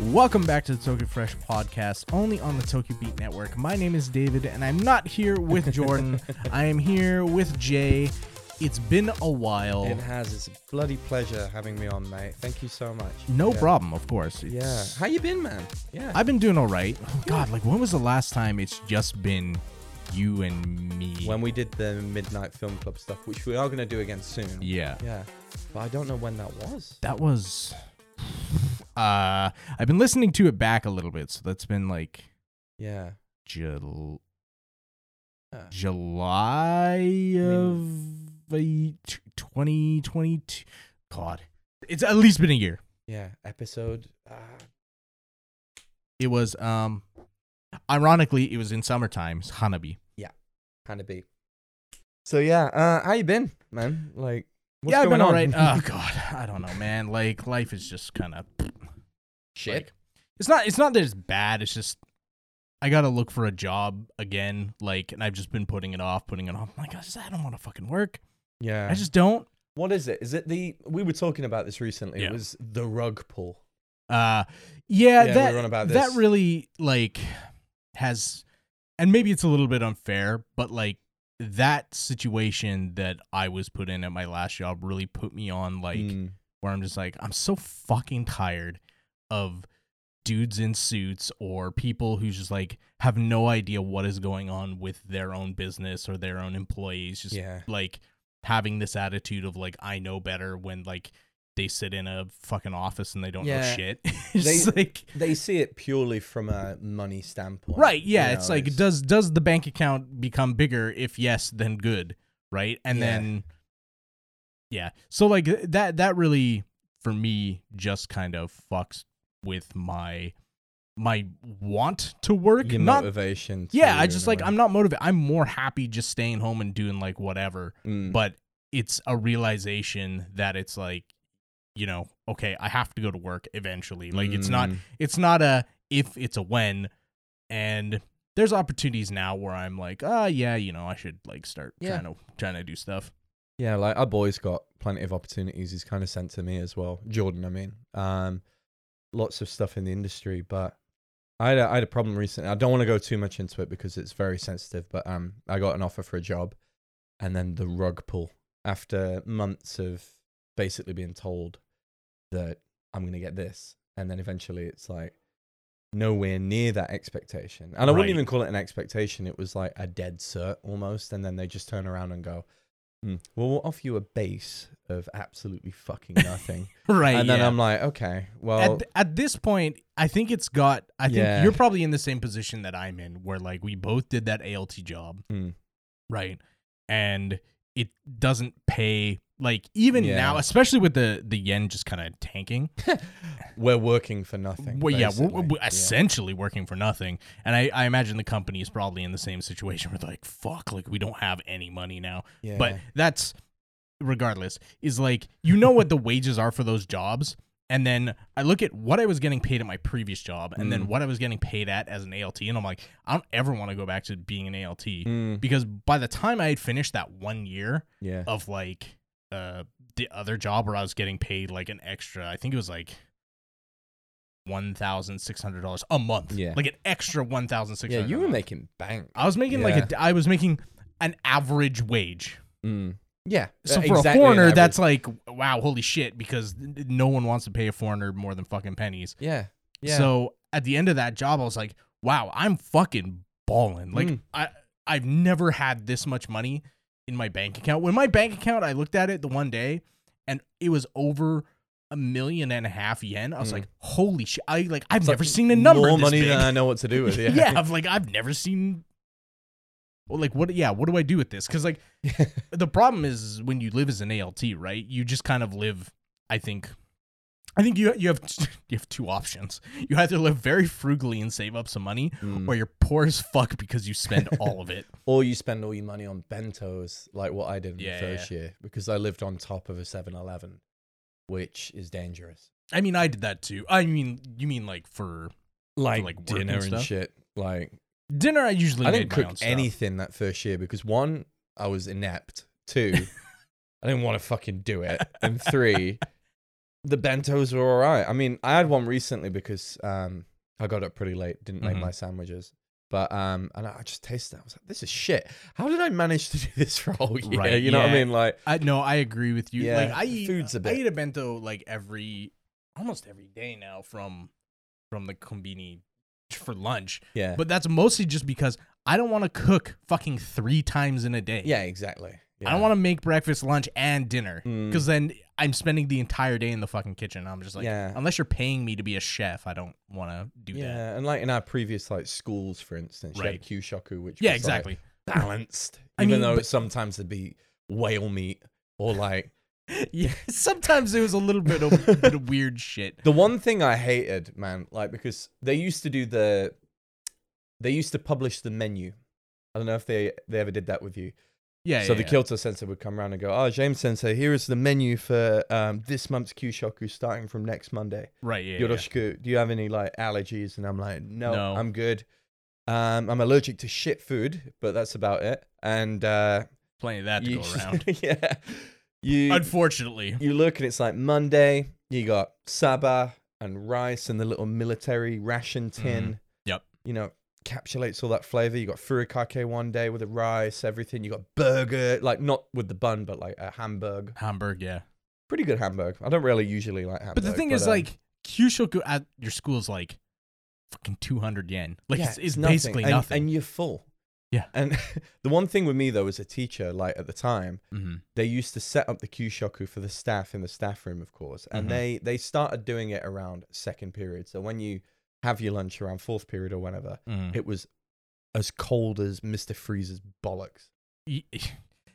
Welcome back to the Tokyo Fresh podcast, only on the Tokyo Beat Network. My name is David, and I'm not here with Jordan. I am here with Jay. It's been a while. It has. It's a bloody pleasure having me on, mate. Thank you so much. No Yeah. problem, of course. Yeah. How you been, man? Yeah. I've been doing all right. Oh, God, like when was the last time it's just been you and me? when we did the Midnight Film Club stuff, which we are going to do again soon. yeah, Yeah. But I don't know when that was. that was. Uh, I've been listening to it back a little bit, so that's been like Yeah. Jul- Uh, July of 2022. God, it's at least been a year. yeah. Episode. Uh, It was um, ironically, it was in summertime. It's Hanabi. of be. So yeah. Uh, how you been, man? Like, what's yeah, I've going been on? alright. Oh God, I don't know, man. Like life is just kind of Shit. Like, it's not. It's not that it's bad. It's just I gotta look for a job again. Like, and I've just been putting it off, putting it off. I'm like, I just- I don't want to fucking work. Yeah. I just don't. What is it? Is it the? We were talking about this recently. Yeah. It was the rug pull. Uh, yeah, Yeah, we that were on about that really like has, and maybe it's a little bit unfair, but like that situation that I was put in at my last job really put me on like Mm. where I'm just like I'm so fucking tired of dudes in suits or people who just like have no idea what is going on with their own business or their own employees just Yeah. like having this attitude of like I know better when like they sit in a fucking office and they don't know shit. it's They- like They see it purely from a money standpoint. right, yeah, you it's know, like does does the bank account become bigger? If yes, then good, right? And Yeah. then yeah. So like that that really for me just kind of fucks with my my want to work. your not motivation. yeah, I just like. I'm not motivated. I'm more happy just staying home and doing like whatever. Mm. But it's a realization that it's like, you know, okay, I have to go to work eventually. Like it's not Mm. it's not a if, it's a when. And there's opportunities now where I'm like, ah, yeah, you know, I should like start Yeah. trying to trying to do stuff. Yeah, like our boy's got plenty of opportunities. He's kind of sent to me as well. Jordan, I mean, um, lots of stuff in the industry, but I had a, I had a problem recently. I don't want to go too much into it because it's very sensitive. But um, I got an offer for a job, and then the rug pull after months of basically being told that I'm going to get this, and then eventually it's like nowhere near that expectation. And I wouldn't even call it an expectation. It was like a dead cert almost, and then they just turn around and go. "Hmm, Well, we'll offer you a base of absolutely fucking nothing. Right. and then yeah. I'm like, okay, well, at, at this point, I think it's got. I think Yeah. you're probably in the same position that I'm in, where like we both did that ALT job, Mm. right? And it doesn't pay. Like even Yeah. now, especially with the the yen just kind of tanking. we're working for nothing. Well, yeah, we're, we're Yeah. essentially working for nothing. And I, I imagine the company is probably in the same situation where like, fuck, like we don't have any money now. Yeah. But that's regardless, is like you know what the wages are for those jobs. And then I look at what I was getting paid at my previous job and then Mm. what I was getting paid at as an ALT. And I'm like, I don't ever want to go back to being an ALT. Mm, Because by the time I had finished that one year yeah, of like uh the other job where I was getting paid like an extra, I think it was like one thousand six hundred dollars a month. Yeah. Like an extra one thousand six yeah, you were making bank. I was making like a I was making an average wage. Mm. Yeah. So uh, for exactly a foreigner, that's like wow, holy shit! Because no one wants to pay a foreigner more than fucking pennies. yeah, yeah. So at the end of that job, I was like, wow, I'm fucking balling. Like Mm. I I've never had this much money in my bank account. When my bank account, I looked at it the one day, and it was over a million and a half yen. I was Mm. like, holy shit! I like I've It's never like seen a number more this money big. than I know what to do with. Yeah, yeah, I've like I've never seen. Well, like what? Yeah, what do I do with this? Because like the problem is when you live as an ALT, right? You just kind of live. I think, I think you you have you have two options. You either live very frugally and save up some money, Mm. or you're poor as fuck because you spend all of it. or you spend all your money on bentos, like what I did in Yeah, the first year, because I lived on top of a 7-Eleven. which is dangerous. I mean, I did that too. I mean, you mean like for Like, like, work and dinner and, shit. Like dinner? I usually I didn't cook anything that first year because one, I was inept. Two, I didn't want to fucking do it. And three, the bentos were all right. I mean, I had one recently because um, I got up pretty late, didn't make Mhm. my sandwiches. But um, and I just tasted it. I was like, this is shit. How did I manage to do this for a whole year? Right, you know what I mean? Like, I no, I agree with you. Yeah, like I eat, food's a I bit- eat a bento like every almost every day now from from the combini for lunch. yeah, But that's mostly just because I don't want to cook fucking three times in a day. yeah, exactly. I don't want to make breakfast, lunch, and dinner Mm. because then I'm spending the entire day in the fucking kitchen. I'm just like, Yeah. unless you're paying me to be a chef, I don't want to do Yeah, that. Yeah, and like in our previous like schools, for instance, you had Kyushoku, which Yeah, was, like, exactly. balanced. I even mean, though but- sometimes there'd be whale meat or like yeah, sometimes it was a little bit of, bit of weird shit. the one thing I hated, man, like because they used to do the they used to publish the menu. I don't know if they they ever did that with you. Yeah, so yeah, the yeah. Kyoto sensei would come around and go, "Oh, James sensei, here is the menu for um, this month's Kyushoku starting from next Monday. right, yeah, yeah. Yoroshiku. Do you have any like allergies?" And I'm like, "No, No. I'm good. Um, I'm allergic to shit food, but that's about it." And uh, plenty of that to you, go around. yeah, you Unfortunately, you look and it's like Monday, you got saba and rice and the little military ration tin. Mhm. Yep. You know, encapsulates all that flavor. You got furikake one day with the rice, everything. You got burger, like not with the bun, but like a hamburg. Hamburg, yeah. Pretty good hamburg. I don't really usually like hamburg. But the thing is, um, like, Kyushoku at your school is like fucking 200 yen. Like, yeah, it's, it's nothing. basically and, nothing. And you're full. Yeah. And the one thing with me though, as a teacher, like at the time, Mhm. they used to set up the Kyushoku for the staff in the staff room, of course, and Mhm. they they started doing it around second period. So when you have your lunch around fourth period or whenever, Mhm. it was as cold as Mister Freeze's bollocks.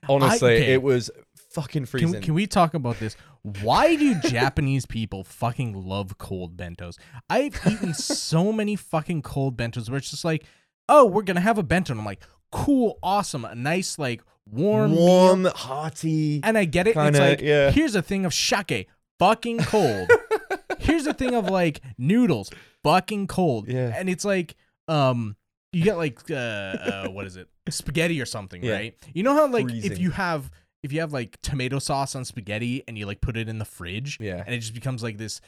Honestly, okay. it was fucking freezing. Can, can we talk about this? Why do Japanese people fucking love cold bentos? I've eaten so many fucking cold bentos where it's just like, oh, we're gonna have a bento. And I'm like, cool, awesome, a nice like warm, meal. warm, hearty. And I get it. Kinda, it's like, yeah. here's a thing of shake, fucking cold. here's a thing of like noodles, fucking cold. Yeah. And it's like, um, you get like, uh, uh what is it, spaghetti or something, Yeah. right? You know how like if you have if you have like tomato sauce on spaghetti and you like put it in the fridge, Yeah. and it just becomes like this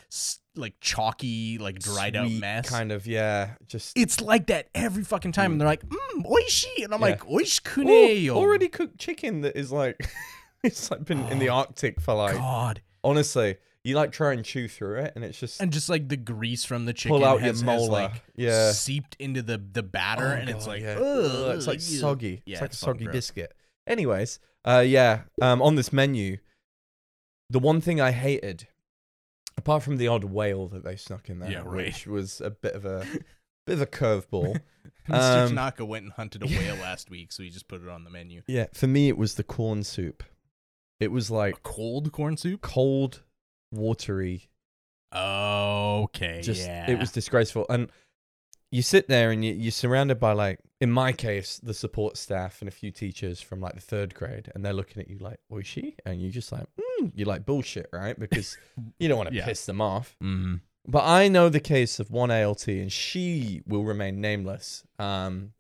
like chalky, like dried out mess. Kind of, yeah. Just It's like that every fucking time, and they're like, "Mmm, oishi," and I'm Yeah. like, Ooh, "Oishikuneyo." already cooked chicken that is like it's like been in the Oh, Arctic for like God, honestly. You like try and chew through it, and it's just and just like the grease from the chicken pull out has, your has, molar. like yeah, seeped into the the batter, Oh, and it's like, yeah. ugh, it's like soggy. Yeah, it's like a it's fucking soggy gross. biscuit. Anyways, uh, yeah. Um, on this menu, the one thing I hated, apart from the odd whale that they snuck in there, Yeah, right. which was a bit of a bit of a curveball. Mr. Um, Tanaka went and hunted a whale last week, so he just put it on the menu. yeah, for me, it was the corn soup. It was like Cold corn soup. cold, watery. Okay, Just yeah. it was disgraceful. And you sit there and you, you're surrounded by like, in my case, the support staff and a few teachers from like the third grade, and they're looking at you like, "Oishi," and you're just like, mm, you like bullshit, right? Because you don't want to Yeah. piss them off. Mm-hmm. But I know the case of one ALT, and she will remain nameless. Um,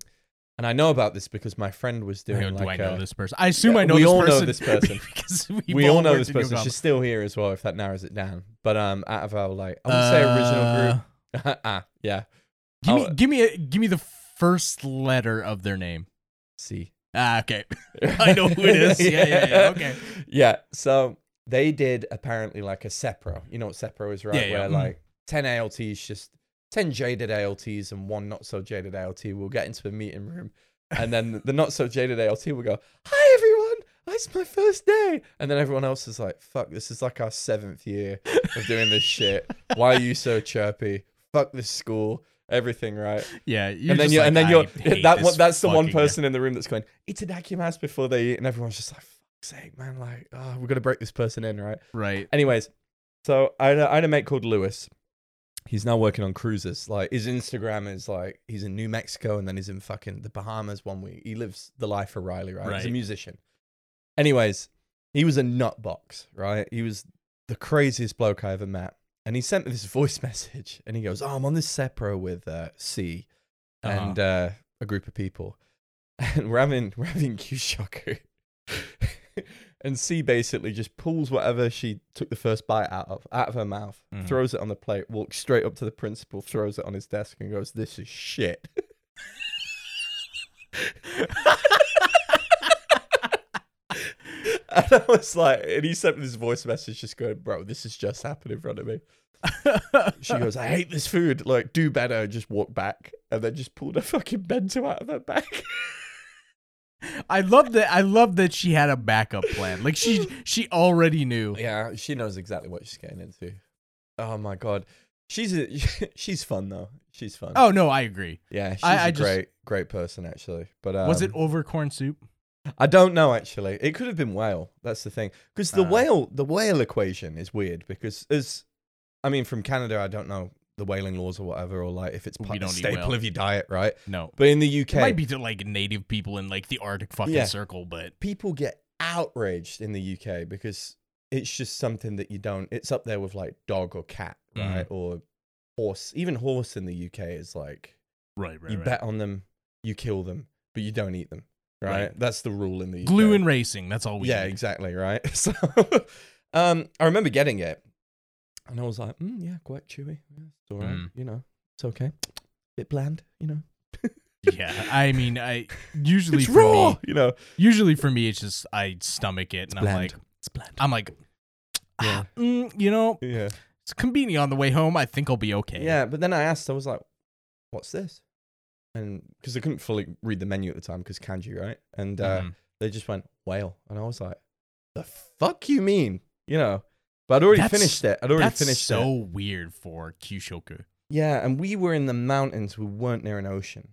and I know about this because my friend was doing do like I know a- this person? I assume Yeah, I know we this all know this person. because we've we all know this person. She's still here as well, if that narrows it down. But um, out of our like, I would say original group. Uh, ah, yeah. Give me, Oh. give me, a, give me the first letter of their name. See. Ah, okay. I know who it is. Yeah, yeah, yeah. Okay. Yeah. So they did apparently like a Sepro. You know what Sepro is, right? Yeah, yeah. Where Mhm. like 10 ALTs, just 10 jaded ALTs and one not so jaded ALT will get into a meeting room. And then the not so jaded ALT will go, Hi, everyone. It's my first day. And then everyone else is like, Fuck, this is like our seventh year of doing this shit. Why are you so chirpy? Fuck this school. Everything, right? Yeah, you're and then just you like, and then you're that one, that's the one person in the room that's going itadakimasu before they eat, and everyone's just like, "Fuck's sake, man! Like, oh, we're gonna break this person in, right?" Right. Anyways, so I had a, I had a mate called Lewis. He's now working on cruises. Like his Instagram is like he's in New Mexico and then he's in fucking the Bahamas one week. He lives the life of Riley, right? He's a musician. Anyways, he was a nut box, right? He was the craziest bloke I ever met. And he sent me this voice message and he goes, Oh, I'm on this Sepro with uh, C Uh-huh. and uh, a group of people. And we're having, we're having Kyushoku. and C basically just pulls whatever she took the first bite out of, out of her mouth, Mhm. throws it on the plate, walks straight up to the principal, throws it on his desk, and goes, This is shit. and I was like, and he sent me this voice message just going, Bro, this has just happened in front of me. She goes, I hate this food. Like, do better. And just walk back. And then just pulled a fucking bento out of her bag. I love that. I love that she had a backup plan. Like she she already knew. yeah, she knows exactly what she's getting into. Oh my god. She's a, she's fun though. She's fun. Oh no, I agree. yeah, she's I- a I just- great great person actually. But um, Was it over corn soup? I don't know actually. It could have been whale. That's the thing. Because the Ah. whale the whale equation is weird because as I mean from Canada I don't know the whaling laws or whatever or like if it's part, don't eat staple whale. of your diet, right? No. But in the UK It might be to like native people in like the Arctic fucking Yeah. circle, but people get outraged in the UK because it's just something that you don't. It's up there with like dog or cat, Mhm. right? Or horse. Even horse in the UK is like right, right, you right. bet on them, you kill them, but you don't eat them, right? Right. That's the rule in the UK. Glue and racing. That's all we. yeah, need. exactly, right. So, um, I remember getting it, and I was like, mm, yeah, quite chewy. Yeah, it's all right. Mm. You know, it's okay. Bit bland, you know. Yeah, I mean, I usually It's for raw, me, you know. usually for me, it's just I stomach it, and I'm like, It's bland. I'm like, Yeah. ah, mm, you know, Yeah. it's convenient on the way home. I think I'll be okay. Yeah, but then I asked, I was like, "What's this?" And because I couldn't fully read the menu at the time because kanji, right? And uh, Mhm. they just went whale, and I was like, "The fuck you mean?" You know. But I'd already That's- finished it. I'd already That's finished so it. So weird for Kyushoku. Yeah, and we were in the mountains. We weren't near an ocean,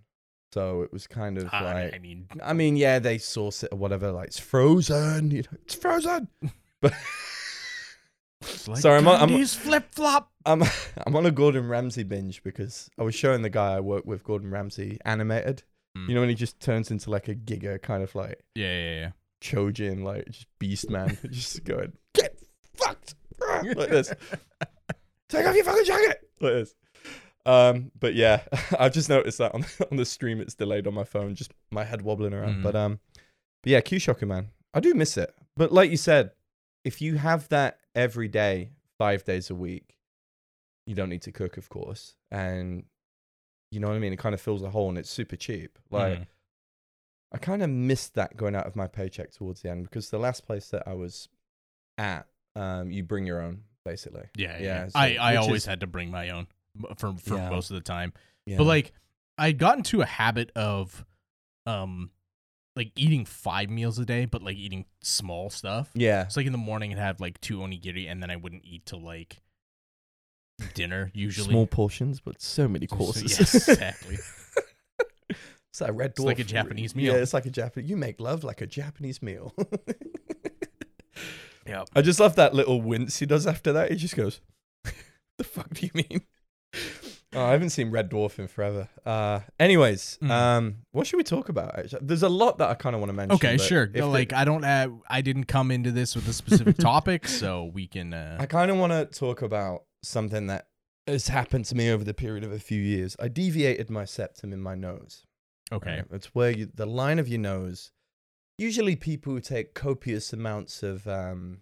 so it was kind of Uh, like. I mean, I mean, yeah, they source it or whatever. Like it's frozen. You know, it's frozen. But like Sorry, I'm on- I'm- flip flop. I'm I'm on a Gordon Ramsay binge because I was showing the guy I work with, Gordon Ramsay, animated. Mm. You know when he just turns into like a giga kind of like Yeah, yeah, yeah. Chojin, like just beast man, just going get fucked like this. Take off your fucking jacket like this. Um, but yeah, I've just noticed that on on the stream it's delayed on my phone, just my head wobbling around. Mhm. But um, but yeah, Kyushoku man, I do miss it. But like you said, if you have that every day, five days a week, you don't need to cook, of course, and you know what I mean. It kind of fills a hole, and it's super cheap. Like Mhm. I kind of missed that going out of my paycheck towards the end because the last place that I was at, um, you bring your own basically. yeah, yeah. yeah, so- I, I always is- had to bring my own for for Yeah. most of the time. Yeah. But like, I got into a habit of, um, like eating five meals a day, but like eating small stuff. yeah, So like in the morning, I'd have like two onigiri, and then I wouldn't eat till like dinner usually. small portions, but so many So- courses. yes, exactly. it's like red It's like a Japanese meal. Yeah, it's like a Japanese. You make love like a Japanese meal. Yeah. I just love that little wince he does after that. He just goes, "The fuck do you mean?" Oh, I haven't seen Red Dwarf in forever. Uh, anyways, Mm. um, what should we talk about? actually? There's a lot that I kind of want to mention. Okay, sure. the- like I don't, uh, I didn't come into this with a specific topic, so we can. Uh, I kind of want to talk about something that has happened to me over the period of a few years. I deviated my septum in my nose. okay. Right? It's where you, the line of your nose. Usually, people who take copious amounts of um,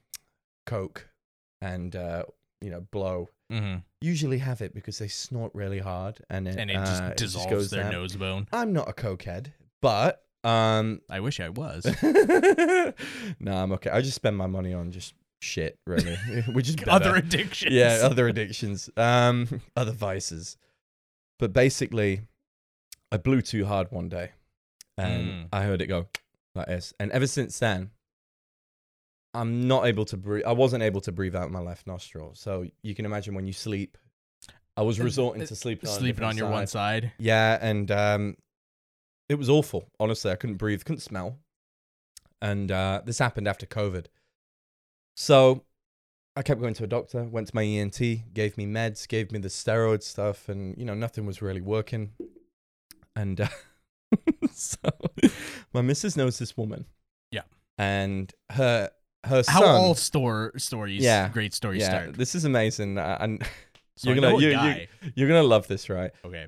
coke and uh, you know blow hmm usually have it because they snort really hard and it, And it uh, just it dissolves goes their down. nose bone. I'm not a cokehead, but um, I wish I was. no, I'm okay. I just spend my money on just shit, really, which is. Other addictions. yeah, other addictions, um, other vices. But basically, I blew too hard one day, and Mm. I heard it go like this. And ever since then, I'm not able to breathe. I wasn't able to breathe out my left nostril. So you can imagine when you sleep, I was resorting uh, to sleeping on sleeping on your one side. yeah, and um, it was awful. Honestly, I couldn't breathe, couldn't smell, and uh, this happened after COVID. So I kept going to a doctor. Went to my ENT, gave me meds, gave me the steroid stuff, and you know nothing was really working. And uh, so my missus knows this woman. Yeah. and her her How son. all store stories, Yeah. great stories yeah, start. this is amazing, uh, and So you're gonna- you, you, you're gonna love this, right? okay.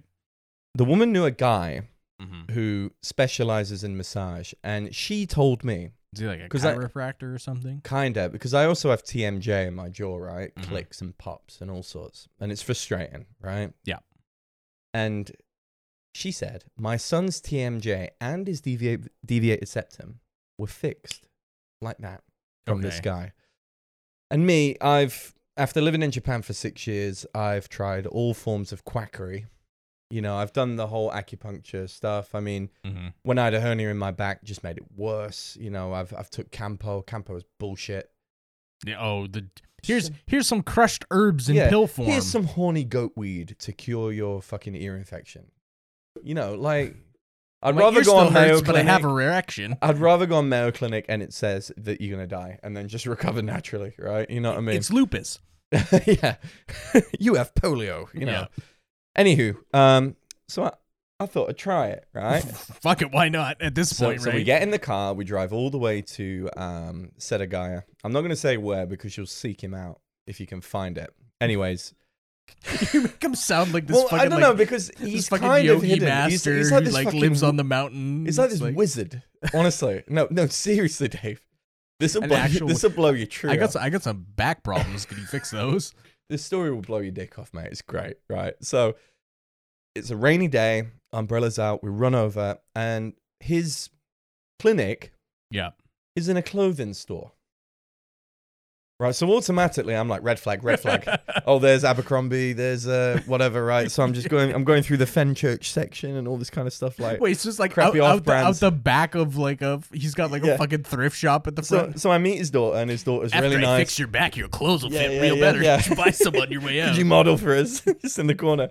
The woman knew a guy Mm-hmm. who specializes in massage, and she told me, Is he like a 'Cause I- chiropractor or something? kinda, because I also have TMJ in my jaw, right? Mhm. Clicks and pops and all sorts, and it's frustrating, right? Yeah. And she said, my son's TMJ and his deviate, deviated septum were fixed like that from this guy. And me, I've after living in Japan for six years, I've tried all forms of quackery. You know, I've done the whole acupuncture stuff. I mean, Mm-hmm. when I had a hernia in my back, just made it worse. You know, I've I've took Kampo. Kampo is bullshit. Yeah, oh, the here's here's some crushed herbs in Yeah, pill form. Here's some horny goat weed to cure your fucking ear infection. You know, like I'd rather go on Mayo hurts, but I have a reaction. I'd rather go on Mayo Clinic and it says that you're gonna die and then just recover naturally, right? You know what I mean? It's lupus. yeah. you have polio, you know. Yeah. Anywho, um, so I, I thought I'd try it, right? Fuck it, why not? At this so, point, so right? we get in the car, we drive all the way to um Setagaya. I'm not gonna say where because you'll seek him out if you can find it. Anyways, you make him sound like this well, fucking I don't like know because he's fucking kind yogi of hidden. master he's, he's like who like fucking lives on the mountain. He's like It's this wizard. Honestly, no, no, seriously, Dave. This will blow. actual- This will blow your tree. I got some, I got some back problems. Can you fix those? this story will blow your dick off, mate. It's great, right? So it's a rainy day, umbrellas out, we run over, and his clinic Yeah. is in a clothing store. Right, so automatically I'm like red flag, red flag. oh, there's Abercrombie, there's uh whatever, right? So I'm just going, I'm going through the Fenchurch section and all this kind of stuff. Like, Wait, it's just like out, Crappy out, the, out the back of like a. He's got like Yeah. a fucking thrift shop at the front. so I meet his daughter, and his daughter's After really I nice. fix your back, your clothes will Yeah, fit yeah, real better. yeah. You buy some on your way out. You model for us? just in the corner.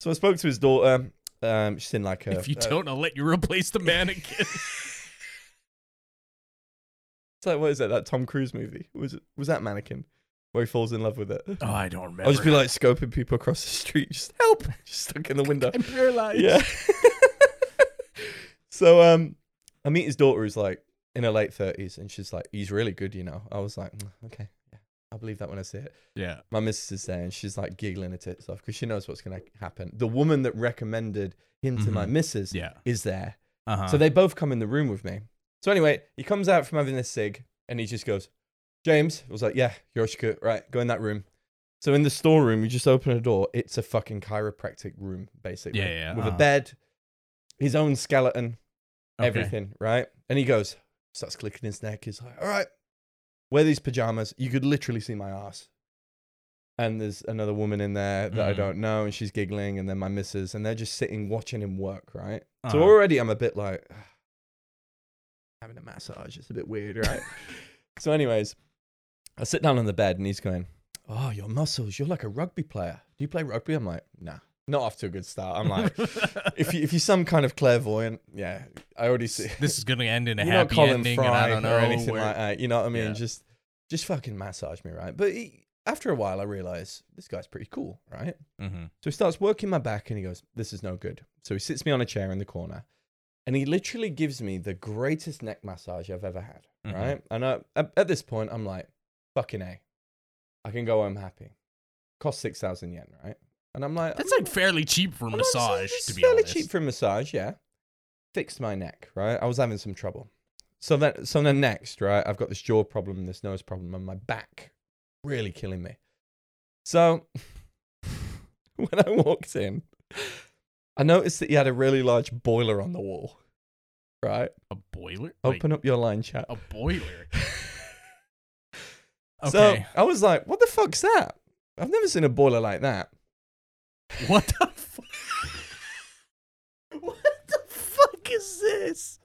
So I spoke to his daughter. Um, she's in like a. if you uh, don't, I'll let you replace the mannequin. It's like what is that? That Tom Cruise movie was it? Was that Mannequin where he falls in love with it? oh, I don't remember. I'll just be like scoping people across the street. Just help! Just stuck in the window. I'm paralyzed. yeah. so um, I meet his daughter who's like in her late thirties, and she's like, "He's really good," you know. I was like, "Mm, "Okay, yeah, I'll believe that when I see it." Yeah. My missus is there, and she's like giggling her tits off because she knows what's gonna happen. The woman that recommended him to my Mhm. missus Yeah. is there. Uh-huh. So they both come in the room with me. So anyway, he comes out from having this cig and he just goes, James, I was like, yeah, Yoshika, right, go in that room. So in the storeroom, we just open a door. It's a fucking chiropractic room, basically. Yeah, yeah, With a uh-huh. bed, his own skeleton, Okay. everything, right? And he goes, starts clicking his neck. He's like, all right, wear these pajamas. You could literally see my ass. And there's another woman in there that I Mhm. don't know, and she's giggling, and then my missus, and they're just sitting watching him work, right? So Uh-huh. already I'm a bit like having a massage. It's a bit weird, right? so, anyways, I sit down on the bed and he's going, "Oh, your muscles. You're like a rugby player. Do you play rugby?" I'm like, "Nah, not off to a good start." I'm like, if you if you're some kind of clairvoyant, yeah, I already see. this is gonna end in a You're not happy Colin ending, Fry and I don't know or anything where- like that. You know what I mean? Yeah. Just just fucking massage me, right? But he, after a while, I realize this guy's pretty cool, right? Mm-hmm. So he starts working my back and he goes, This is no good. So he sits me on a chair in the corner and he literally gives me the greatest neck massage I've ever had. Mhm. Right. And I, at, this point, I'm like, Fucking A. I can go home happy. Cost 6,000 yen, right? And I'm like, That's like fairly cheap for a I'm massage, it's to be fairly honest. cheap for a massage, yeah. Fixed my neck, right? I was having some trouble. So then, so then next, right? I've got this jaw problem, this nose problem, and my back really killing me. So when I walked in, I noticed that you had a really large boiler on the wall. Right? a boiler? Wait, Open up your line chat. a boiler. Okay. So I was like, what the fuck's that? I've never seen a boiler like that. what the fuck? what the fuck is this?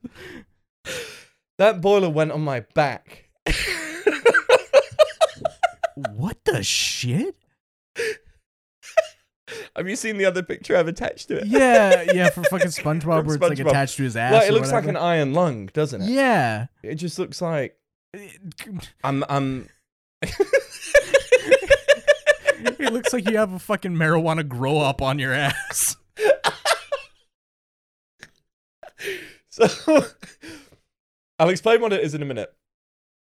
That boiler went on my back. What the shit? Have you seen the other picture I've attached to it? Yeah, yeah, for fucking SpongeBob, From where it's like SpongeBob. attached to his ass. Like, it or looks like an whatever. iron lung, doesn't it? Yeah. It just looks like I'm I'm it looks like you have a fucking marijuana grow up on your ass. so I'll explain what it is in a minute.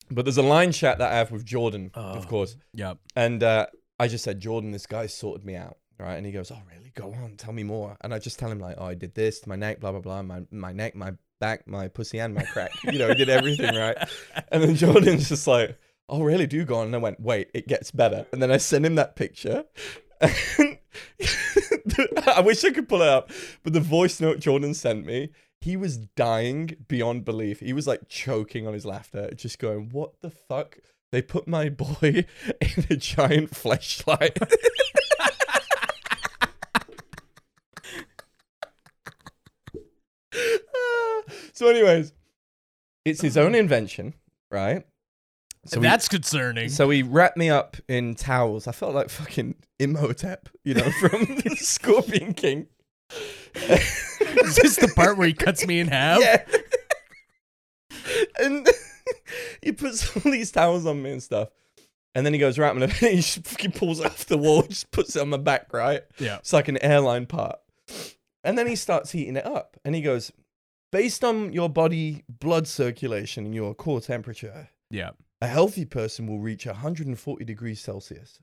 But there's a line chat that I have with Jordan, of Oh. course. Yep. And uh, I just said, Jordan, this guy sorted me out. Right. And he goes, Oh, really? Go on, tell me more. And I just tell him, like, oh, I did this to my neck, blah, blah, blah. My my neck, my back, my pussy, and my crack. you know, he did everything, right? And then Jordan's just like, Oh, really? Do go on. And I went, Wait, it gets better. And then I sent him that picture. And I wish I could pull it up, but the voice note Jordan sent me, he was dying beyond belief. He was like choking on his laughter, just going, What the fuck? They put my boy in a giant flashlight. so, anyways, it's his own uh-huh. invention, right? So That's concerning. so he wrapped me up in towels. I felt like fucking Imhotep, you know, from the Scorpion King. Is this the part where he cuts me in half? Yeah. and he puts all these towels on me and stuff. And then he goes, right, I'm he just fucking pulls it off the wall, just puts it on my back, right? Yeah. It's like an airline part. And then he starts heating it up. And he goes, based on your body blood circulation and your core temperature, Yeah. a healthy person will reach 140 degrees Celsius.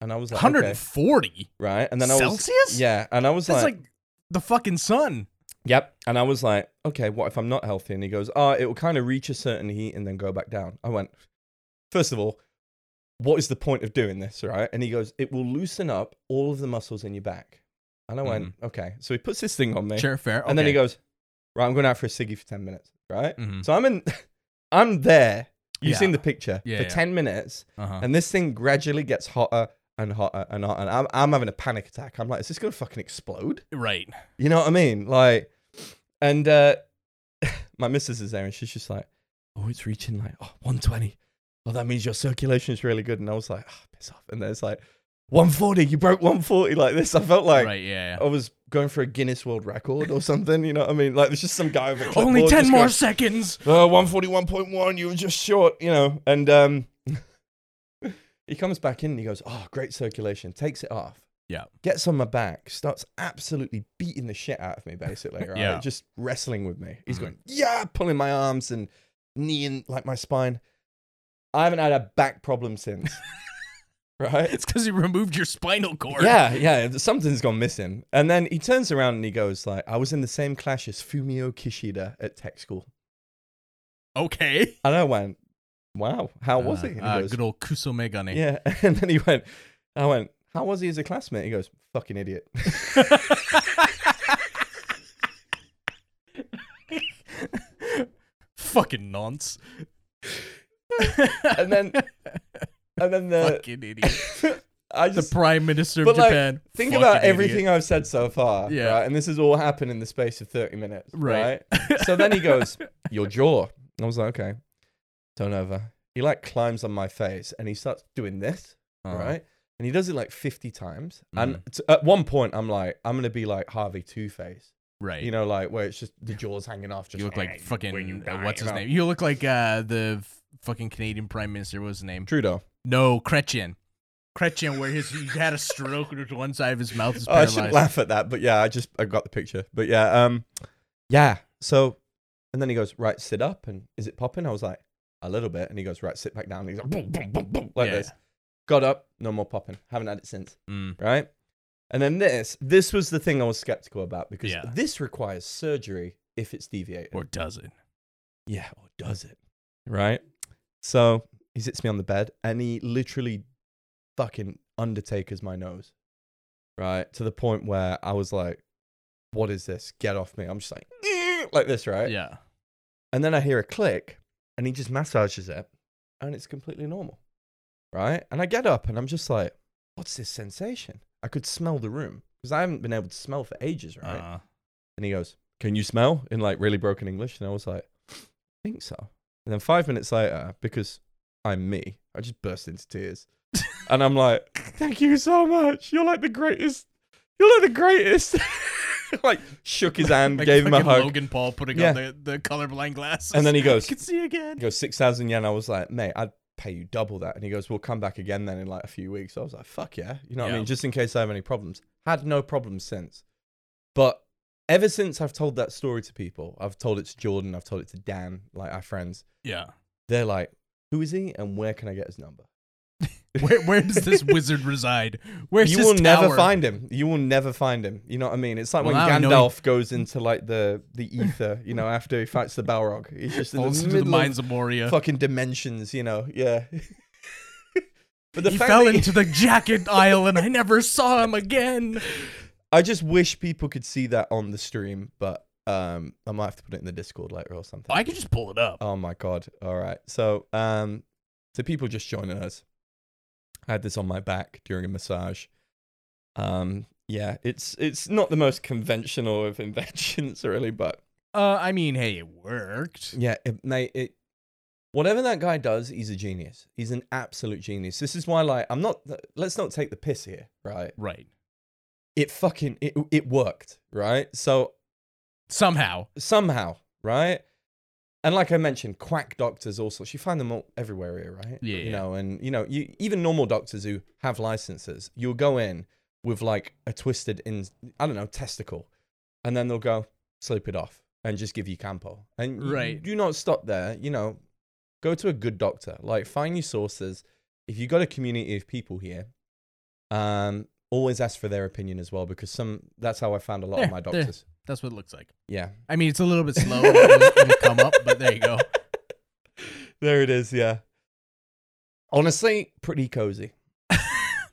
And I was like, okay, 140 right? And then I was, Celsius? yeah. And I was That's like, like the fucking sun. Yep. And I was like, okay, what if I'm not healthy? And he goes, oh, it will kind of reach a certain heat and then go back down. I went, first of all, what is the point of doing this? Right. And he goes, it will loosen up all of the muscles in your back. And I went, mm. okay. So he puts this thing on me. Sure, fair. And then he goes, right, I'm going out for a ciggy for 10 minutes. Right. Mhm. So I'm in, I'm there. You've Yeah. seen the picture Yeah, for yeah. 10 minutes. Uh-huh. And this thing gradually gets hotter and hotter and hotter. And I'm, I'm having a panic attack. I'm like, is this going to fucking explode? right. You know what I mean? Like, and uh, my missus is there and she's just like, oh, it's reaching like oh, 120. Well, that means your circulation is really good. And I was like, oh, piss off. And then it's like, 140, you broke 140 like this. I felt like right, yeah. I was going for a Guinness World Record or something. You know what I mean? Like, there's just some guy a Only 10 more going, seconds. uh, 141.1, you were just short, you know. And um, he comes back in and he goes, Oh, great circulation. Takes it off. Yeah. Gets on my back, starts absolutely beating the shit out of me, basically. Right. Yeah. Just wrestling with me. He's Mhm. going, Yeah, pulling my arms and kneeing like my spine. I haven't had a back problem since. right? It's because you removed your spinal cord. Yeah, yeah, something's gone missing. And then he turns around and he goes like, I was in the same class as Fumio Kishida at tech school. Okay. And I went, Wow, how was Uh, he? He uh, goes, good old Kuso Megane. Yeah. And then he went, I went, How was he as a classmate? He goes, Fucking idiot. Fucking nonce. and then and then the Fucking idiot. I The Prime Minister of But, like, Japan. think Fucking about idiot. everything I've said so far. Yeah. Right. And this has all happened in the space of 30 minutes. Right. Right. so then he goes, Your jaw. I was like, Okay. Turn over. He like climbs on my face and he starts doing this. Uh-huh. Right. And he does it like 50 times. And Mhm. t- at one point, I'm like, I'm going to be like Harvey Two Face. Right. You know, like where it's just the jaws hanging off. Just you look "Hey, like fucking. when you uh, die," what's you his know? name? You look like uh, the f- fucking Canadian Prime Minister. What was his name? Trudeau. No, Chrétien. Chrétien, where his he had a stroke and one side of his mouth is Oh, I shouldn't laugh at that, but yeah, I just I got the picture. But yeah, um, yeah. So, and then he goes, right, sit up, and is it popping? I was like, a little bit, and he goes, right, sit back down. And he's like, boom, boom, boom, boom, like Yeah. this. Got up, no more popping. Haven't had it since. Mm. Right. And then this, this was the thing I was skeptical about because Yeah. this requires surgery if it's deviated. Or does it? Yeah, or does it? Right? So he sits me on the bed and he literally fucking undertakers my nose. Right? To the point where I was like, what is this? Get off me. I'm just like, like this, right? Yeah. And then I hear a click and he just massages it and it's completely normal. Right? And I get up and I'm just like, what's this sensation? I could smell the room because I haven't been able to smell for ages, right? Uh, And he goes, Can you smell? in like really broken English. And I was like, I think so. And then five minutes later, because I'm me, I just burst into tears. and I'm like, Thank you so much. You're like the greatest. You're like the greatest. like shook his hand, like gave him a hug. Logan Paul putting Yeah. on the, the colorblind glasses. And then he goes, can see again. he goes, 6,000 yen. I was like, Mate, I'd pay you double that. And he goes, We'll come back again then in like a few weeks. I was like, Fuck yeah. You know what I mean? Just in case I have any problems. Had no problems since. But ever since I've told that story to people, I've told it to Jordan, I've told it to Dan, like our friends, Yeah. they're like, Who is he, and where can I get his number? Where where does this wizard reside? Where's you will never find him. You will never find him. You know what I mean? It's like Well, when now I know he- Gandalf goes into like the the ether. You know, after he fights the Balrog, he's just in Falls the into the mines of of Moria. fucking dimensions. You know, yeah. but the he fell that he- into the jacket aisle and I never saw him again. I just wish people could see that on the stream, but um, I might have to put it in the Discord later or something. I could just pull it up. Oh my god! All right, so um, to people just joining us, I had this on my back during a massage. Um, yeah, it's it's not the most conventional of inventions, really, but Uh, I mean, hey, it worked. yeah, it, mate, it. Whatever that guy does, he's a genius. He's an absolute genius. This is why, like, I'm not. Let's not take the piss here, right? Right. It fucking it it worked, right? So Somehow. somehow, right? And like I mentioned, quack doctors also. You find them all everywhere here, right? Yeah, You know, and you know, you even normal doctors who have licenses, you'll go in with like a twisted in, I don't know, testicle, and then they'll go sleep it off and just give you kampo. And you Right. do not stop there. You know, go to a good doctor. Like find your sources. If you got a community of people here, um, always ask for their opinion as well because some. That's how I found a lot There, of my there. doctors. That's what it looks like. Yeah. I mean, it's a little bit slow. it'll come up, but there you go. There it is, yeah. Honestly, pretty cozy.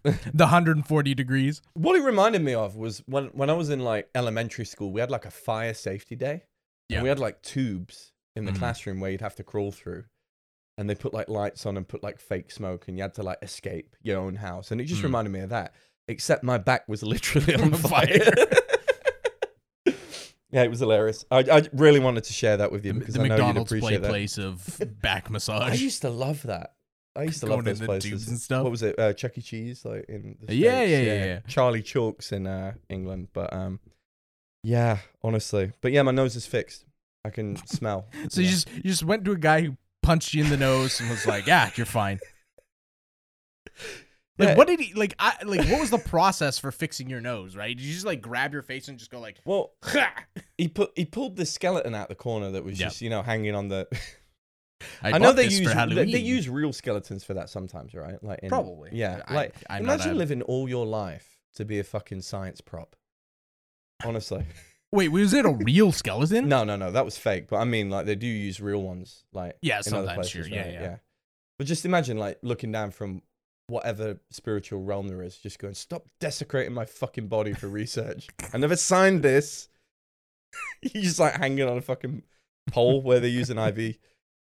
The 140 degrees. What it reminded me of was when when I was in like elementary school, we had like a fire safety day. Yeah. We had like tubes in the Mhm. classroom where you'd have to crawl through. And they put like lights on and put like fake smoke and you had to like escape your own house. And it just Mm. reminded me of that. Except my back was literally on On fire. yeah, it was hilarious. I, I really wanted to share that with you The, because the I know McDonald's you'd play appreciate that. place of back massage. I massage. used to love that. I used to Going love those in the places. tubes and stuff. What was it? Uh, Chuck E. Cheese, like in the Yeah, States? yeah, yeah, yeah. Charlie Chalks in uh, England, but um, yeah, honestly, but yeah, my nose is fixed. I can smell. So you Yeah. just you just went to a guy who punched you in the nose and was like, "Yeah, you're fine." Like, Yeah. what did he like? I like, what was the process for fixing your nose? Right? Did you just like grab your face and just go like, well, he put he pulled the skeleton out the corner that was Yep. just you know hanging on the. I, I know they use they, they use real skeletons for that sometimes, right? Like in, probably. yeah. I- like I'm imagine a- living all your life to be a fucking science prop. Honestly. Wait, was it a real skeleton? No, no, no, that was fake. But I mean, like they do use real ones, like Yeah, in other sometimes, places, sure, yeah, right? yeah. But just imagine, like looking down from whatever spiritual realm there is, just going, "Stop desecrating my fucking body for research. I never signed this." He's just like hanging on a fucking pole where they use an IV.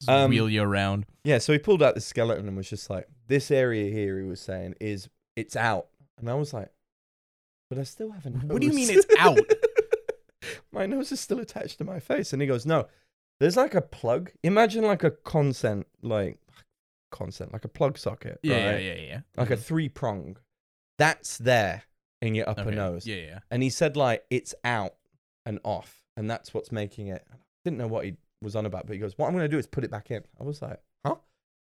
Um, wheel you around. Yeah, so he pulled out the skeleton and was just like, "This area here," he was saying, "is it's out," and I was like, "But I still have a nose." What do you mean it's out? my nose is still attached to my face. And he goes, No, there's like a plug. Imagine like a consent, like consent, like a plug socket. Yeah, right? yeah, yeah, yeah. Like a mm-hmm. three prong. That's there in your upper Okay, nose. Yeah, yeah. And he said, like, it's out and off. And that's what's making it. I Didn't know what he was on about, but he goes, What I'm going to do is put it back in. I was like, Huh?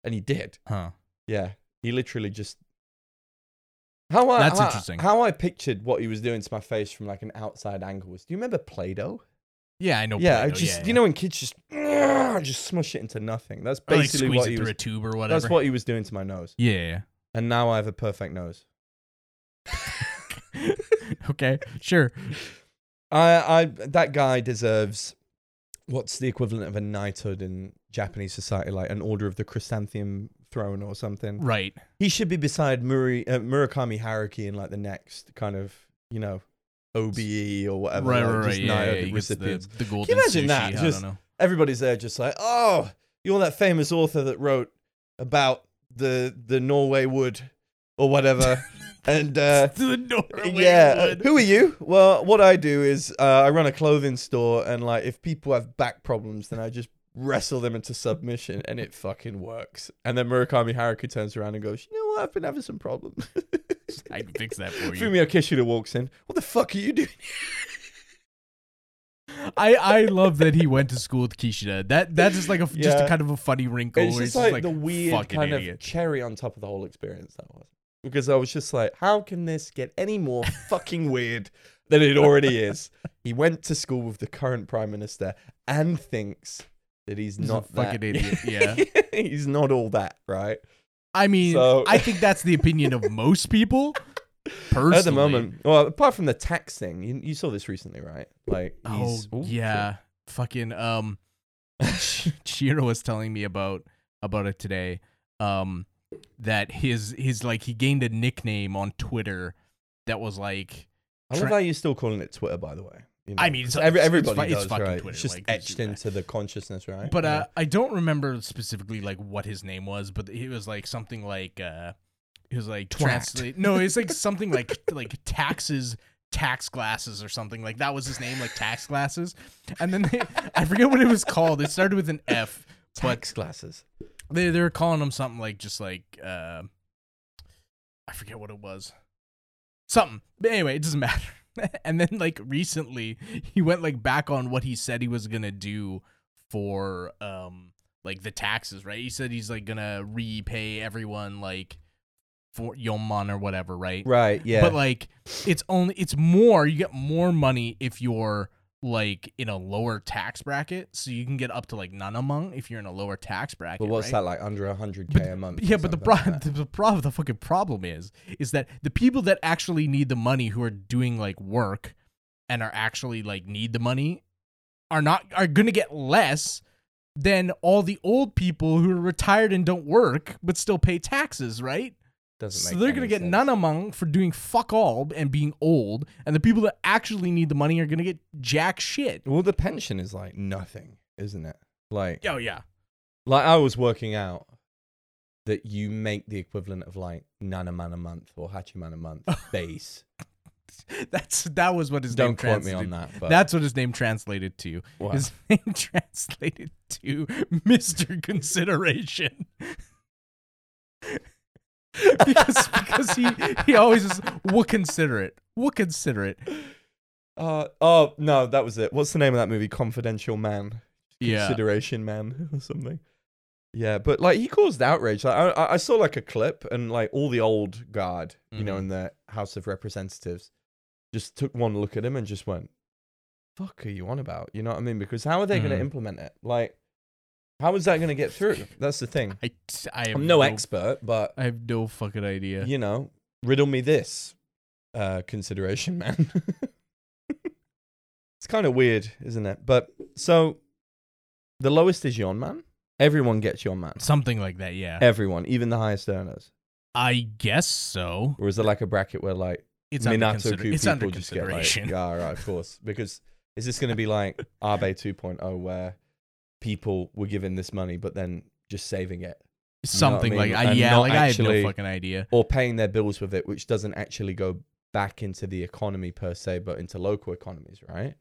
And he did. Huh. Yeah. He literally just. How I, That's how- interesting. How I pictured what he was doing to my face from like an outside angle was. Do you remember Play Doh? Yeah, I know. yeah, I Play-Doh, just yeah, you know when kids just just smush it into nothing. That's Or, like basically squeeze what it he through was. a tube or whatever. That's what he was doing to my nose, Yeah. and now I have a perfect nose. okay. Sure. I, I that guy deserves what's the equivalent of a knighthood in Japanese society, like an Order of the Chrysanthemum Throne or something. Right. He should be beside Muri, uh, Murakami Haruki in like the next kind of you know OBE or whatever. right, like, right, right. just Yeah, yeah, recipients. The, the golden imagine sushi, that? I Just- don't know. everybody's there just like, oh, you're that famous author that wrote about the the Norway wood or whatever. and uh the Norway yeah, wood. who are you? Well, what I do is uh, I run a clothing store, and like if people have back problems, then I just wrestle them into submission, and it fucking works. And then Murakami Haruki turns around and goes, "You know what? I've been having some problems." I can fix that for you. Fumio Kishida walks in. What the fuck are you doing? I, I love that he went to school with Kishida. That that's just like a just a kind of a funny wrinkle. It's just it's like, the weird kind idiot. of cherry on top of the whole experience that was. Because I was just like, how can this get any more fucking weird than it already is? He went to school with the current prime minister and thinks that he's, He's not fucking that- idiot, yeah. he's not all that, right? I mean, So- I think that's the opinion of most people. Personally, At the moment, well, apart from the tax thing, you, you saw this recently, right? Like, Oh ooh, yeah, fucking um, Chiro was telling me about about it today. Um, that his his like he gained a nickname on Twitter that was like I love how you're still calling it Twitter, by the way. You I mean, it's- every, it's everybody fu- it's does, fucking right? Twitter, It's just like, etched it's- into the consciousness, right? But Yeah. uh, I don't remember specifically like what his name was, but it was like something like uh, it was like translate. No, it's like something like like taxes, tax glasses or something like that was his name, like tax glasses. And then they, I forget what it was called. It started with an F, tax glasses. they they were calling him something like just like uh, I forget what it was, something. But anyway, it doesn't matter. and then like recently, he went like back on what he said he was gonna do for um like the taxes, right? He said he's like gonna repay everyone like for Yomon or whatever, right? Right, yeah. But like it's only it's more you get more money if you're like in a lower tax bracket, so you can get up to like Nanaman if you're in a lower tax bracket. But what's right? that like under 100k a month? Yeah, but the something pro- like the problem, the fucking problem is, is that the people that actually need the money, who are doing like work, and are actually like need the money, are not are gonna get less than all the old people who are retired and don't work but still pay taxes, right? Doesn't So they're gonna get sense. none among for doing fuck all and being old, and the people that actually need the money are gonna get jack shit. Well, the pension is like nothing, isn't it? Like, Oh yeah, like I was working out that you make the equivalent of like Nanaman a month or Hachiman a month base. that's that was what his name Don't quote me on that. But That's what his name translated to. Wow. His name translated to Mr. Consideration. because because he he always is we'll consider it. We'll consider it. Uh, oh no, that was it. What's the name of that movie? Confidential Man, Yeah. Consideration Man, or something. Yeah, but like he caused outrage. Like I, I- saw like a clip, and like all the old guard, you know, Mhm. in the House of Representatives, just took one look at him and just went, "Fuck, are you on about?" You know what I mean? Because how are they going Mhm. to implement it? Like, how is that going to get through? That's the thing. I I have I'm no expert, but I have no fucking idea. you know, riddle me this, uh, consideration man. it's kind of weird, isn't it? But so the lowest is Yon Man. Everyone gets Yon Man. Something like that, yeah. Everyone, even the highest earners. I guess so. Or is there like a bracket where like It's under, Minato consider- Ku it's people under just get like, consideration. yeah, right, of course. Because is this going to be like Abe 2.0 where people were given this money but then just saving it Something mean? like I And yeah, not like I have actually- no fucking idea. or paying their bills with it, which doesn't actually go back into the economy per se, but into local economies, right?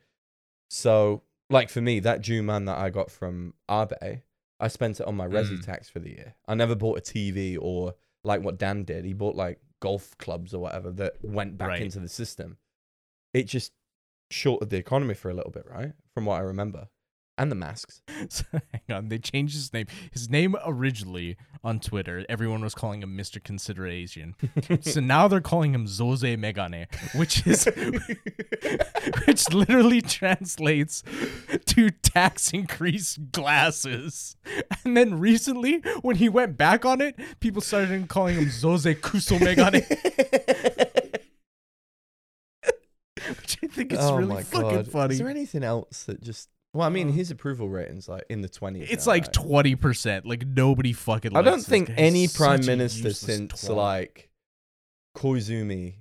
So, like for me, that Jew man that I got from Abe, I spent it on my resi Mm. tax for the year. I never bought a TV or like what Dan did. He bought like golf clubs or whatever that went back Right. into the system. It just shorted the economy for a little bit, right? From what I remember. And the masks. So, hang on, they changed his name. His name originally on Twitter, everyone was calling him Mr. Consideration. so now they're calling him Zoze Megane, which is which literally translates to tax increase glasses. And then recently, when he went back on it, people started calling him Zoze Kuso Megane, which I think is oh really fucking funny. Is there anything else that just? Well, I mean, Uh, his approval rating's like in the twenties. It's like twenty percent. Like nobody fucking. I likes don't this think guy. any He's prime such a minister useless since twat. like Koizumi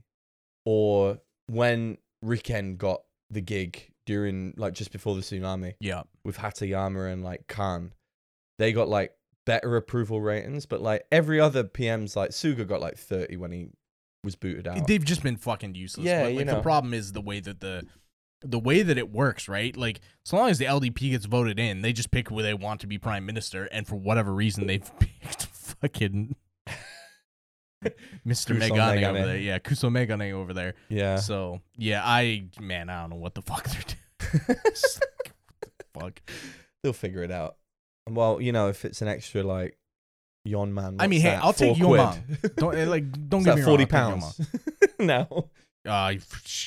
or when Riken got the gig during like just before the tsunami yeah, with Hatoyama and like Kan, they got like better approval ratings. But like every other PM's like Suga got like thirty when he was booted out. they've just been fucking useless. Yeah, but, you like know. the problem is the way that the the way that it works, right? Like as long as the LDP gets voted in, they just pick who they want to be prime minister, and for whatever reason, they've picked fucking. Mr. Megane, Megane. over there, yeah, Kuso Megane over there. yeah. So yeah, I man, I don't know what the fuck they're doing. The fuck. They'll figure it out. Well, you know, if it's an extra like yon man. I mean, hey, that? I'll take Four Yon quid. Don't eh, like, don't get that me forty wrong. I'll take pounds now. Uh,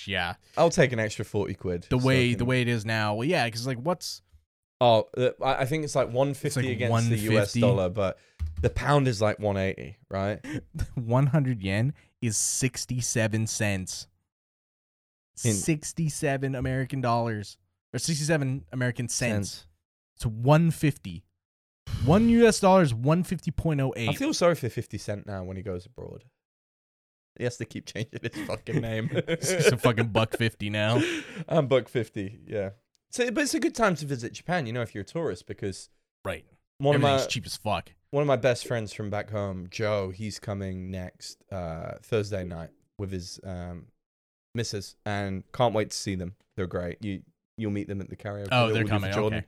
yeah, I'll take an extra forty quid. the so way the way it is now. Well, yeah, because like, what's Oh, I think it's like 150 like against the US dollar, but the pound is like 180, right? 100 yen is 67 cents. In- 67 American dollars or 67 American cents. Cents. It's 150. One US dollar is 150.08. I feel sorry for 50 Cent now when he goes abroad. He has to keep changing his fucking name. it's a fucking buck 50 now. I'm buck 50, yeah. So, but it's a good time to visit Japan, you know, if you're a tourist, because Right. one of my cheap as fuck. one of my best friends from back home, Joe, he's coming next uh, Thursday night with his um, missus, and can't wait to see them. They're great. You you'll meet them at the karaoke. Oh, they're we'll do for coming. Jordan. Okay.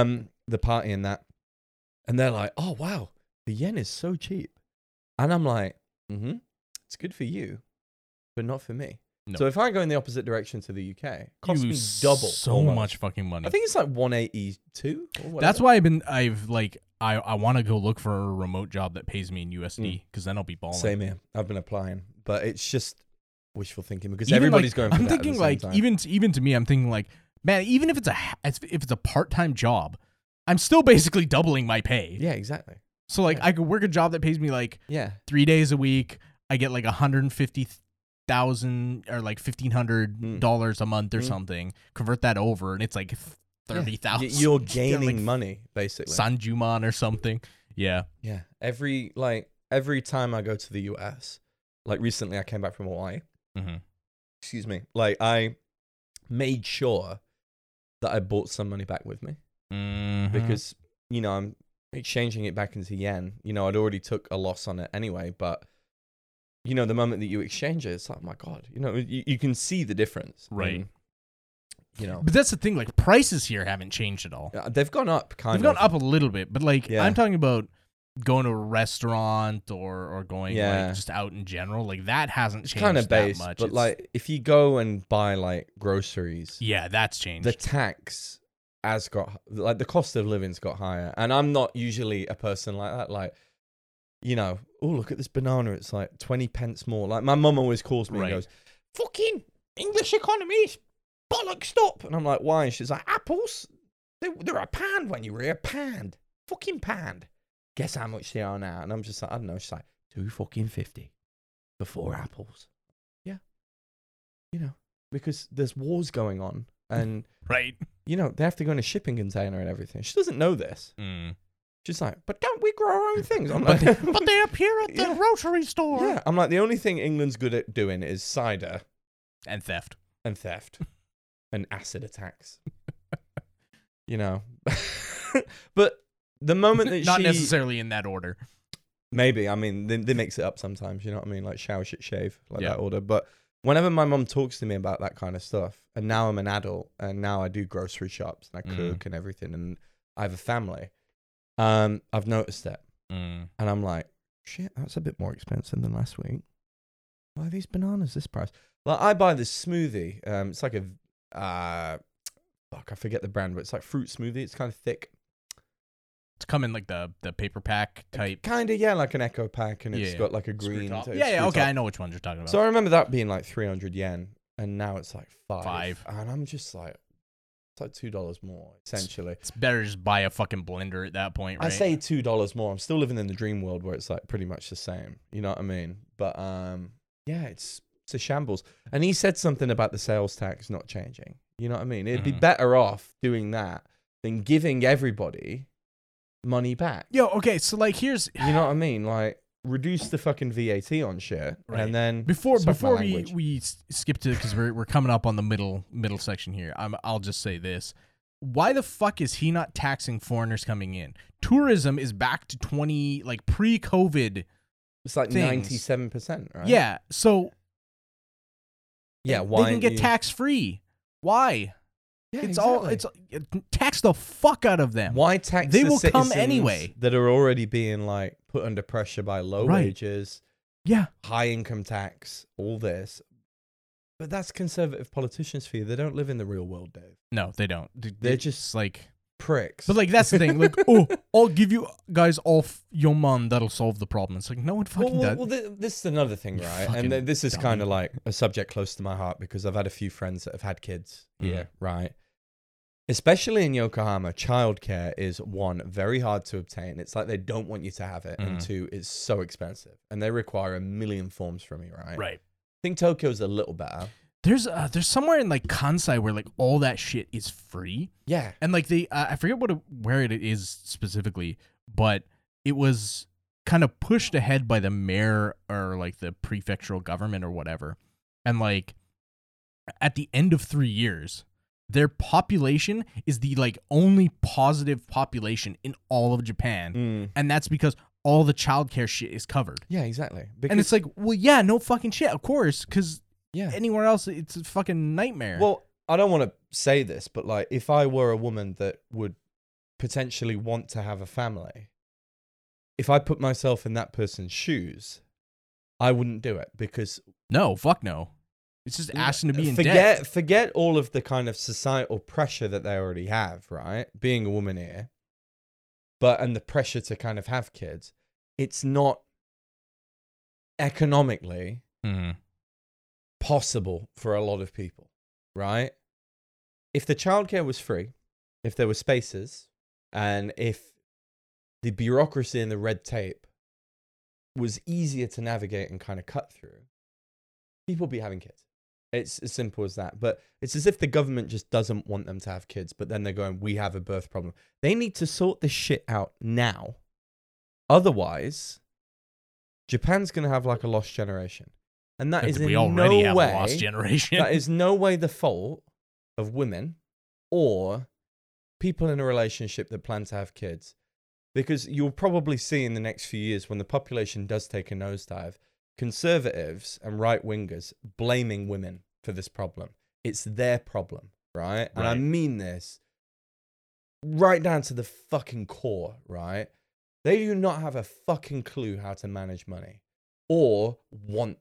Um, the party and that, and they're like, "Oh wow, the yen is so cheap," and I'm like, "Mm-hmm, it's good for you, but not for me." No. So if I go in the opposite direction to the UK, it costs You me double. So almost. much fucking money. I think it's like 182. That's why I've been I've like I I want to go look for a remote job that pays me in USD because then I'll be balling. Mm. Same here. I've been applying, but it's just wishful thinking because Even, everybody's like, going. For I'm that at the thinking like time. even to, even to me, I'm thinking like, man, even if it's a if it's a part time job, I'm still basically doubling my pay. yeah, exactly. So like Yeah. I could work a job that pays me like Yeah, three days a week. I get like 150 thousand or like fifteen hundred Mm. dollars a month or Mm. something. Convert that over, and it's like thirty thousand. Y- thousand. You're gaining money basically. Sanjuman or something. Yeah. Yeah, every like every time I go to the US, like recently I came back from Hawaii. Mm-hmm. Excuse me. Like I made sure that I bought some money back with me Mm-hmm. because you know I'm exchanging it back into yen. You know I'd already took a loss on it anyway, but you know the moment that you exchange it, it's like my god, you know you, you can see the difference. Right. you know But that's the thing. Like prices here haven't changed at all. Uh, they've gone up kind of They've of. gone up a little bit, but like Yeah. I'm talking about going to a restaurant or or going Yeah. like just out in general. Like that hasn't It's changed kind of that much. but It's- like if you go and buy like groceries, yeah, that's changed. the tax has got like the cost of living's got higher and i'm not usually a person like that like you know oh look at this banana it's like 20 pence more like my mum always calls me Right. and goes fucking english economy is bollock stop and i'm like why and she's like apples they, they're a pound when you were a pound fucking pound guess how much they are now and i'm just like i don't know she's like two fucking 50 for four apples yeah you know because there's wars going on and right. you know, they have to go in a shipping container and everything. She doesn't know this. Mm. She's like, but don't we grow our own things? I'm But, like, they, but they appear at the Yeah. grocery store. yeah. I'm like, the only thing England's good at doing is cider And theft. and theft and acid attacks. you know, but the moment that she. Not she necessarily in that order. maybe, I mean, they, they mix it up sometimes. You know what I mean? Like shower, shit, shave, like Yeah. that order. But whenever my mum talks to me about that kind of stuff, and now I'm an adult, and now I do grocery shops and I Mm. cook and everything, and I have a family, um, I've noticed that, Mm. And I'm like, shit, that's a bit more expensive than last week. Why are these bananas this price? Like, I buy this smoothie. Um, it's like a, uh, fuck, I forget the brand, but it's like fruit smoothie. It's kind of thick. It's coming like the the paper pack type. Kind of, yeah, like an Echo Pack, and it's Yeah. got like a screw green. top. Yeah, yeah, screw okay, top. I know which ones you're talking about. So I remember that being like 300 yen, and now it's like five. Five. And I'm just like, it's like $2 more, essentially. it's better to just buy a fucking blender at that point, right? I say two dollars more. I'm still living in the dream world where it's like pretty much the same. You know what I mean? But um, yeah, it's it's a shambles. And he said something about the sales tax not changing. You know what I mean? It'd be Mhm. better off doing that than giving everybody money back. Yo, okay, so like here's You know what I mean? Like reduce the fucking VAT on shit, Right. and then before before we we skip to because we're we're coming up on the middle middle section here. I'm I'll just say this: Why the fuck is he not taxing foreigners coming in? Tourism is back to twenty like pre COVID. it's like ninety seven percent, right? Yeah, so yeah. Why they can get you- tax free. Why? Yeah, it's all it's uh, tax the fuck out of them. Why tax? They the will come anyway. That are already being like put under pressure by low Right. wages, Yeah, high income tax, all this. But that's conservative politicians for you. They don't live in the real world, Dave. no, they don't. They- They're just- like, Pricks. but like that's the thing. Like, oh, I'll give you guys off your man. That'll solve the problem. It's like no one well, fucking well, does. well, this is another thing, right? And th- this is kind of like a subject close to my heart because I've had a few friends that have had kids Mhm. here, right? Especially in Yokohama, childcare is one very hard to obtain. It's like they don't want you to have it, and Mhm. two, it's so expensive, and they require a million forms from you, right? Right. I think Tokyo's a little better. There's uh, there's somewhere in like Kansai where like all that shit is free, Yeah. and like they uh, I forget what where it is specifically, but it was kind of pushed ahead by the mayor or like the prefectural government or whatever, and like at the end of three years, their population is the like only positive population in all of Japan, Mm. and that's because all the childcare shit is covered. Yeah, exactly. and it's like, well, yeah, no fucking shit, of course, because yeah. anywhere else it's a fucking nightmare. Well, I don't want to say this, but like, if I were a woman that would potentially want to have a family, if I put myself in that person's shoes, I wouldn't do it because no, fuck no. It's just asking to be in forget debt. forget all of the kind of societal pressure that they already have, right? Being a woman here, but and the pressure to kind of have kids, it's not economically Mhm. possible for a lot of people, right? If the childcare was free, if there were spaces, and if the bureaucracy and the red tape was easier to navigate and kind of cut through, people would be having kids. It's as simple as that. But it's as if the government just doesn't want them to have kids, but then they're going, we have a birth problem. They need to sort this shit out now. Otherwise, Japan's going to have like a lost generation. And that is in we already no have way, a lost generation. that is no way the fault of women or people in a relationship that plan to have kids. Because you'll probably see in the next few years when the population does take a nosedive, conservatives and right wingers blaming women for this problem. It's their problem, right? And I mean this right down to the fucking core, right? They do not have a fucking clue how to manage money or want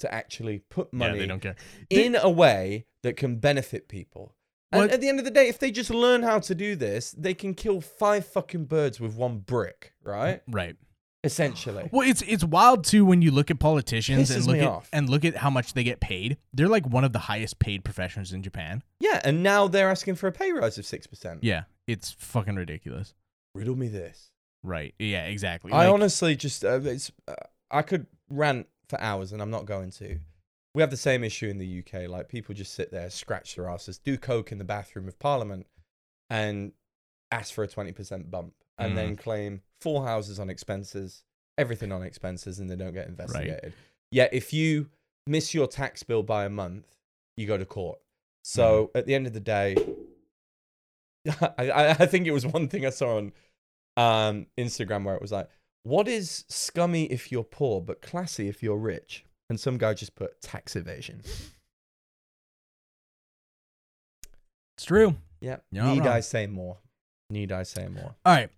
to actually put money yeah, they don't care. in a way that can benefit people. And What- at the end of the day, if they just learn how to do this, they can kill five fucking birds with one brick, right? Right. Essentially. Well, it's it's wild too when you look at politicians and look me at off. and look at how much they get paid. They're like one of the highest paid professions in Japan. Yeah, and now they're asking for a pay rise of 6%. Yeah, it's fucking ridiculous. Riddle me this. Right. Yeah, exactly. I Like, honestly just, uh, it's, uh, I could rant for hours and I'm not going to. We have the same issue in the UK. Like, people just sit there, scratch their asses, do coke in the bathroom of Parliament, and ask for a 20% bump, and Mhm. then claim four houses on expenses, everything on expenses, and they don't get investigated. Yet, if you miss your tax bill by a month, you go to court. So, at the end of the day, I, I, think it was one thing I saw on um, Instagram where it was like, what is scummy if you're poor, but classy if you're rich? And some guy just put tax evasion. it's true. Yeah. Need I say more? Need I say more? All right.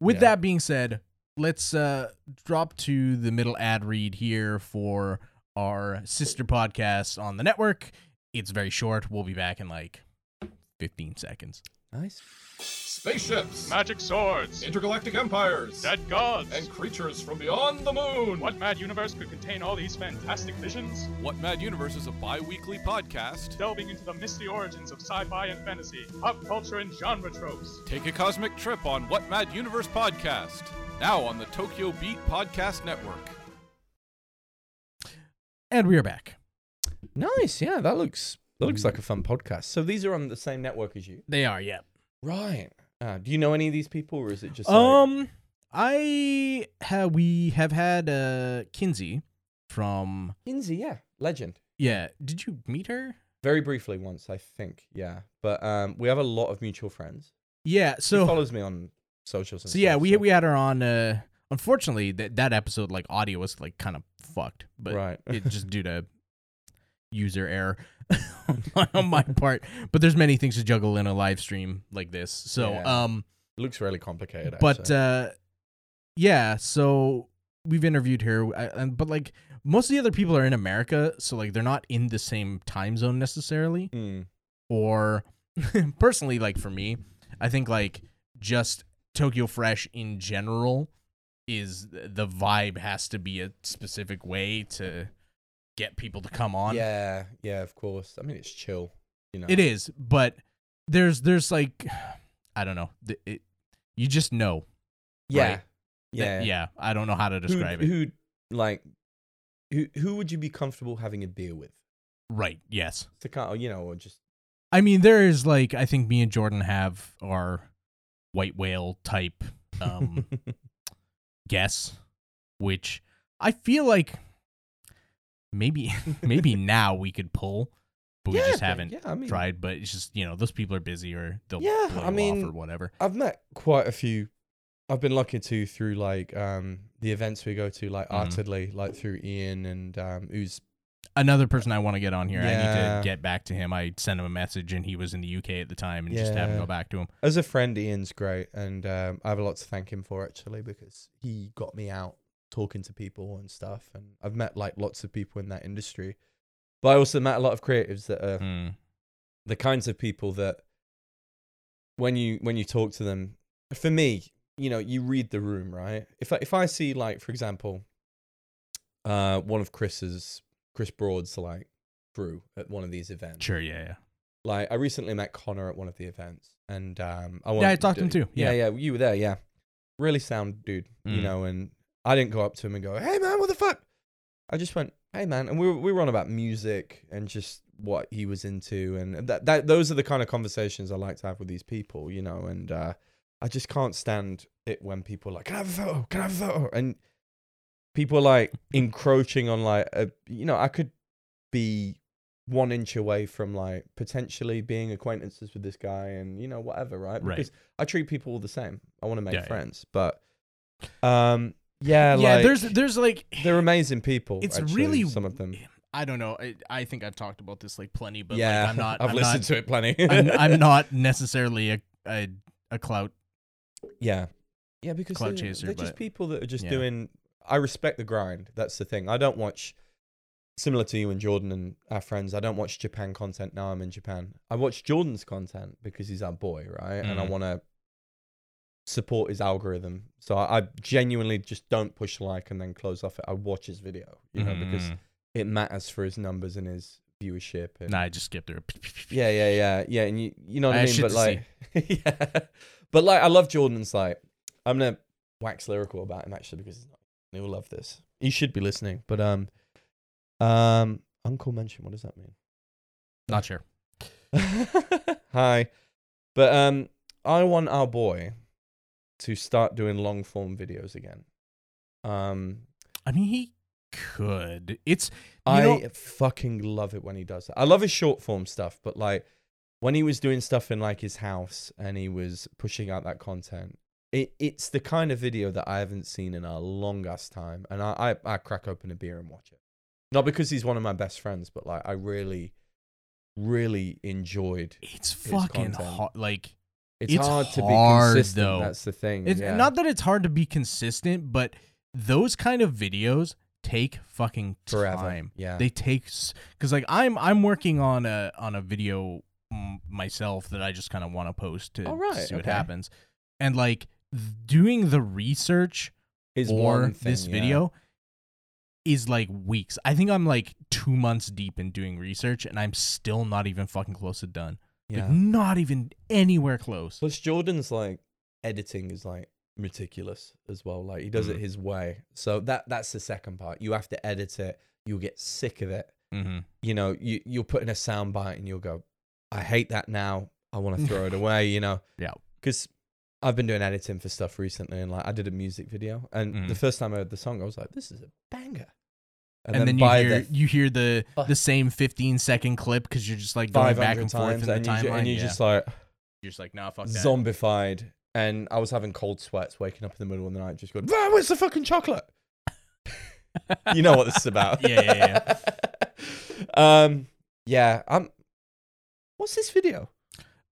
With Yeah. that being said, let's uh drop to the middle ad read here for our sister podcast on the network. It's very short. We'll be back in like 15 seconds. Nice. Spaceships, Magic swords, intergalactic empires, dead gods, and creatures from beyond the moon. what mad universe could contain all these fantastic visions? What Mad Universe is a bi weekly podcast. Delving into the misty origins of sci-fi and fantasy, pop culture and genre tropes. Take a cosmic trip on What Mad Universe podcast. Now on the Tokyo Beat Podcast Network. And we are back. Nice. Yeah, that looks that looks like a fun podcast. So these are on the same network as you, They are, yeah. right? Uh, do you know any of these people, or is it just Um, I have we have had uh Kinsey from Kinsey? Yeah, legend. yeah. Did you meet her? Very briefly once, I think. Yeah, but um, we have a lot of mutual friends. Yeah. She So follows me on socials. And so yeah, stuff, we we had her on. uh Unfortunately, that that episode like audio was like kind of fucked, but right. it just due to user error on my part. But there's many things to juggle in a live stream like this. So Yeah. um. It looks really complicated. but actually. uh yeah so we've interviewed her I- and but like most of the other people are in america so like they're not in the same time zone necessarily Mm. or personally like for me i think like just tokyo fresh in general is the vibe has to be a specific way to get people to come on Yeah, yeah, of course. I mean, it's chill. You know, it is but there's there's like I don't know. It, you just know. Yeah. Right. Yeah. that- yeah. I don't know how to Who, describe it. who like who who would you be comfortable having a beer with? Right. Yes. To kind of, you know, or just I mean, there is like I think me and Jordan have our white whale type um guess, which I feel like maybe maybe now we could pull, but we Yeah, just haven't yeah, I mean- tried. But it's just you know those people are busy or they'll Yeah, I mean, off or whatever. I've met quite a few. I've been lucky to through like um the events we go to, like Mhm. Artedly, like through Ian and um who's Another person I want to get on here. I need to get back to him. I sent him a message and he was in the UK at the time and just haven't Yeah. go back to him. as a friend. Ian's great, and um, I have a lot to thank him for actually because he got me out talking to people and stuff, and I've met like lots of people in that industry. But I also met a lot of creatives that are Mm. the kinds of people that when you when you talk to them for me you know you read the room right if I, if i see like for example uh one of chris's chris broad's like crew at one of these events Sure. Yeah. Yeah. like i recently met connor at one of the events and um i Yeah, I talked to him too. yeah Yeah. yeah you were there yeah really sound dude you Mm. know and i didn't go up to him and go hey man what the fuck? I just went hey man and we were, we were on about music and just what he was into and that, that those are the kind of conversations i like to have with these people you know and uh i just can't stand it when people are like can i have a photo? Can i have a photo? And people are like encroaching on like a, you know i could be one inch away from like potentially being acquaintances with this guy and you know whatever right? Right. because i treat people all the same. I want to make Yeah, yeah. friends. But um yeah yeah. like, there's there's like they're amazing people it's actually, really some of them I don't know. I, I think I've talked about this like plenty, but yeah like, I'm not. i've I'm listened not, to it plenty I'm, I'm not necessarily a a, a clout. yeah yeah because Clout they're, chaser, they're just people that are just yeah. doing i respect the grind that's the thing i don't watch similar to you and jordan and our friends i don't watch japan content now i'm in japan i watch jordan's content because he's our boy right and i Mhm. want to support his algorithm. So I, I genuinely just don't push like and then close off it. I watch his video you know because Mhm. it matters for his numbers and his viewership and Nah, I just skipped through. yeah yeah yeah yeah and you you know what I i, mean? but like yeah. But like i love jordan's like i'm gonna wax lyrical about him actually because he'll love this. He should be listening but um um uncle mention what does that mean? Not sure. hi. But um i want our boy to start doing long form videos again um I mean, he could. It's I know, fucking love it when he does that. I love his short form stuff, but like when he was doing stuff in like his house and he was pushing out that content, it, it's the kind of video that I haven't seen in a long ass time. And I, I, I crack open a beer and watch it. Not because he's one of my best friends, but like I really, really enjoyed. it's fucking content. hard. Like It's, It's hard to be consistent. though. That's the thing. it's yeah. not that it's hard to be consistent, but those kind of videos take fucking forever. time. Yeah. They take because like I'm I'm working on a on a video myself that I just kind of want to post to, right, see what happens, and like doing the research is for thing, this yeah. video is like weeks. I think I'm like two months deep in doing research, and I'm still not even fucking close to done. Yeah. Like not even anywhere close. Plus, Jordan's like editing is like meticulous as well. Like he does it Mhm. his way. So that that's the second part. You have to edit it. You'll get sick of it. Mm-hmm. You know, you you'll put in a sound bite and you'll go, I hate that now. I want to throw it away. You know. Yeah. Because I've been doing editing for stuff recently, and like I did a music video, and Mhm. the first time I heard the song, I was like, this is a banger. And, then, you hear the you hear the the same 15 second clip because you're just like going back 500 and forth times, in the and, you, ju- timeline. and you're yeah. just like, you're just like, nah, fuck that. zombified and I was having cold sweats waking up in the middle of the night just going, "Ah, where's the fucking chocolate? you know what this is about. Yeah, yeah, yeah. um, yeah, um, what's this video?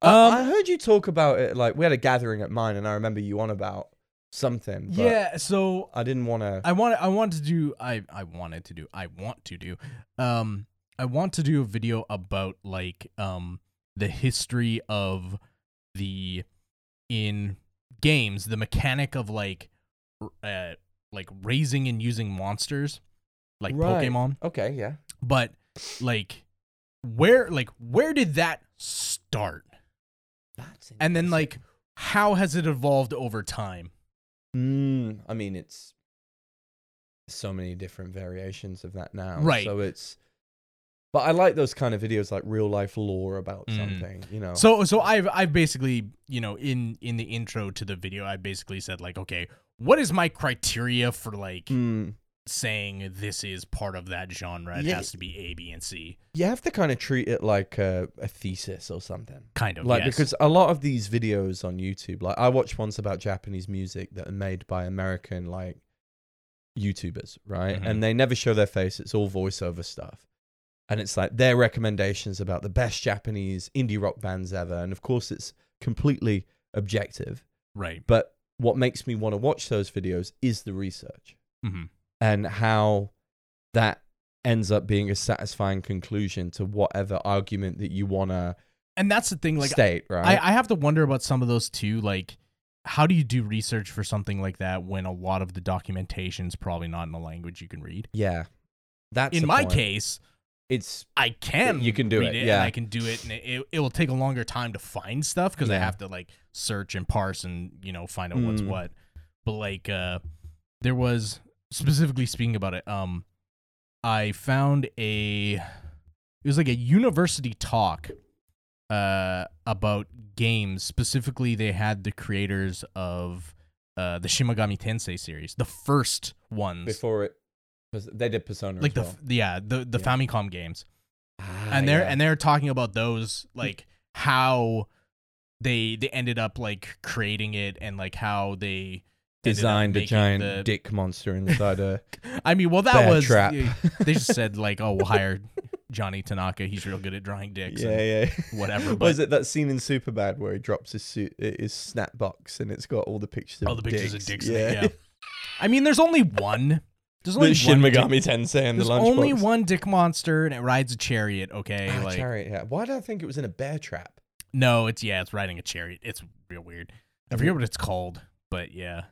I- Um, I, heard you talk about it, like, we had a gathering at mine and I remember you on about something. Yeah, so I didn't want to. I want I wanted to do I I wanted to do I want to do um I want to do a video about like um the history of the in games the mechanic of like uh like raising and using monsters like Right. Pokemon Okay, yeah. but like where like where did that start That's and then like how has it evolved over time? Mm, I mean, it's so many different variations of that now. Right. So it's, but I like those kind of videos, like real life lore about Mm. something. You know. So so I've I've basically you know in in the intro to the video I basically said like okay what is my criteria for like Mm, saying this is part of that genre? It Yeah. has to be A, B, and C. you have to kind of treat it like a, a thesis or something. Kind of Like yes. because a lot of these videos on YouTube, like I watched ones about Japanese music that are made by American like YouTubers, right? Mhm. And they never show their face. It's all voiceover stuff. And it's like their recommendations about the best Japanese indie rock bands ever. And of course it's completely objective. right. But what makes me want to watch those videos is the research hmm and how that ends up being a satisfying conclusion to whatever argument that you want to And that's the thing like state, right? I, I have to wonder about some of those too. Like, how do you do research for something like that when a lot of the documentation's probably not in a language you can read? yeah. That's in my point. case, it's I can. You can do read it, and yeah. I can do it, and it, it will take a longer time to find stuff because I have to like search and parse and you know find out what's Mm. what. But like, uh, there was specifically speaking about it. Um, I found a. It was like a university talk, uh, about games. Specifically, they had the creators of uh the Shin Megami Tensei series, the first ones, before it they did Persona like the well. yeah the the Yeah. Famicom games Ah, and they're yeah. and they're talking about those like how they they ended up like creating it and like how they designed a giant the- dick monster inside a I mean, well, that bear was trap. they just said like, oh, we'll hire Johnny Tanaka. He's real good at drawing dicks. yeah, and yeah. whatever, What but- is it that scene in Superbad where he drops his suit, his snap box, and it's got all the pictures of all the pictures dicks. of dicks. it, Yeah. I mean, there's only one. There's the only Shin one dick- Megami Tensei and the There's only one dick monster, and it rides a chariot. Okay, Ah, like chariot. Yeah. Why did I think it was in a bear trap? no, it's yeah, it's riding a chariot. It's real weird. I forget what it's called, but yeah,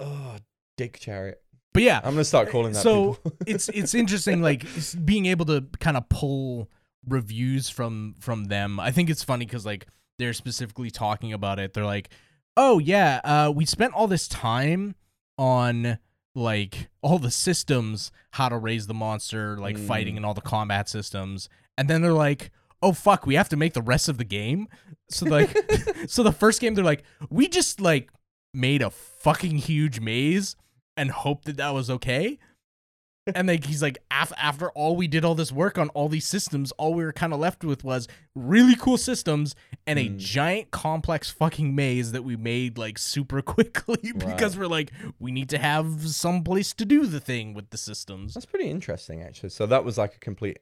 Oh, dick chariot. but yeah, I'm gonna start calling that. so it's it's interesting like being able to kind of pull reviews from from them i think it's funny because like they're specifically talking about it they're like oh yeah uh we spent all this time on like all the systems how to raise the monster like Mm. fighting and all the combat systems and then they're like oh fuck we have to make the rest of the game so like so the first game they're like we just like made a fucking huge maze and hoped that that was okay and like he's like af- after all we did all this work on all these systems all we were kind of left with was really cool systems and a Hmm. giant complex fucking maze that we made like super quickly because Right. we're like we need to have some place to do the thing with the systems That's pretty interesting, actually. So that was like a complete,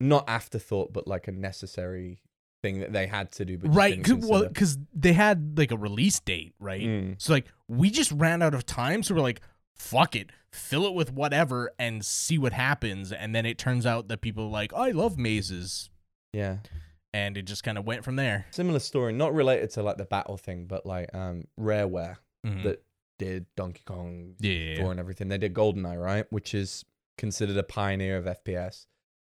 not afterthought, but like a necessary thing that they had to do. But right cause, well because they had like a release date right Mm. so like we just ran out of time so we're like fuck it fill it with whatever and see what happens and then it turns out that people are like i love mazes yeah, and it just kind of went from there similar story, not related to like the battle thing, but like um Rareware Mhm. that did Donkey Kong yeah 4 and everything. They did GoldenEye, right, which is considered a pioneer of FPS.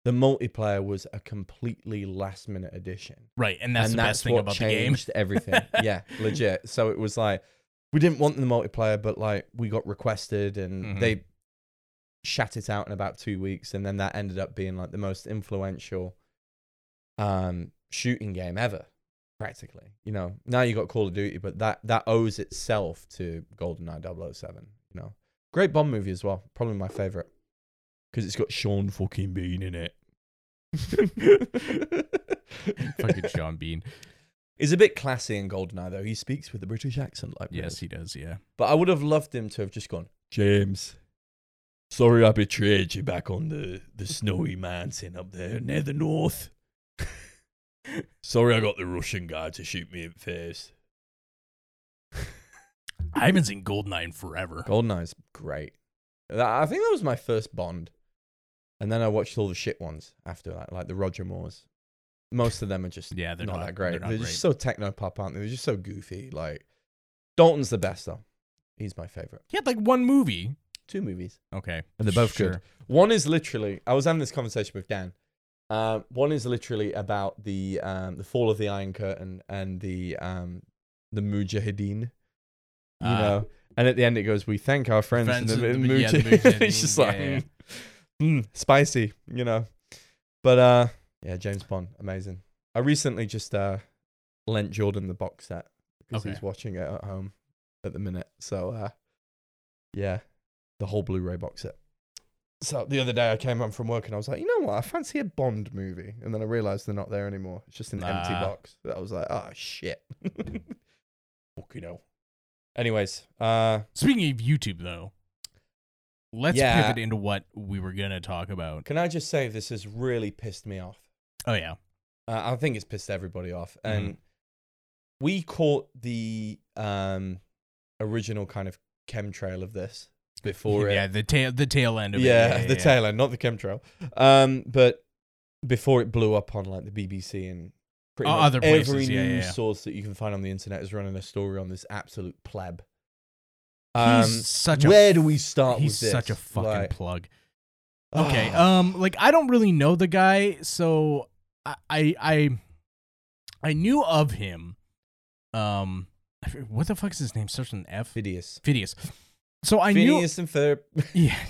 The multiplayer was a completely last minute addition. right and that's and the that's best thing what about the game changed everything. yeah, legit. So it was like we didn't want the multiplayer, but like we got requested, and Mhm. they shat it out in about two weeks, and then that ended up being like the most influential um, shooting game ever, practically. You know, now you got Call of Duty, but that that owes itself to GoldenEye 007. You know, great Bond movie as well. Probably my favorite because it's got Sean fucking Bean in it. fucking sean bean He's a bit classy in Goldeneye though. He speaks with a British accent like yes this. he does yeah But I would have loved him to have just gone, James. Sorry I betrayed you back on the, the snowy mountain up there near the north. Sorry I got the Russian guy to shoot me in the face. i haven't seen goldeneye in forever Goldeneye's great. I think that was my first Bond. And then I watched all the shit ones after that, like the Roger Moores. Most of them are just yeah they're not, not, that great. they're, They're, great. just so techno pop, aren't they? They're just so goofy. Like Dalton's the best though. He's my favorite. he had like one movie Two movies. okay And they're both sure. good. One is literally, I was having this conversation with Dan. Uh, one is literally about the um, the fall of the Iron Curtain and the um, the Mujahideen. You Ah. know, and at the end it goes, "We thank our friends." Friends in the, in the- yeah, the Mujahideen." it's just Mujahideen, like yeah, yeah. Mm, spicy, you know. But uh, yeah, James Bond, amazing. I recently just uh lent Jordan the box set because Okay. he's watching it at home at the minute. So uh, yeah, the whole Blu-ray box set. So the other day I came home from work and I was like, you know what? I fancy a Bond movie, and then I realized they're not there anymore. It's just an empty Nah. box. I was like, oh shit. Fucking hell. Anyways, uh, Speaking of YouTube, though, let's Yeah. pivot into what we were gonna talk about. can I just say this has really pissed me off. Oh yeah, Uh, I think it's pissed everybody off. Mm-hmm. And we caught the um, original kind of chemtrail of this before yeah, it. the tail, the tail end of it. Yeah, it. the tail end, not the chemtrail. Um, but before it blew up on like the BBC and pretty Oh, much other places, every yeah, yeah, news yeah. source that you can find on the internet is running a story on this absolute pleb. He's Um, such a where do we start He's with this? such a fucking Like, plug. Okay, ah. um, like I don't really know the guy, so I, I, I, I knew of him. Um, what the fuck is his name? Starts with an F. Phineas. Phineas. So I knew. Phineas and Ferb. Yeah.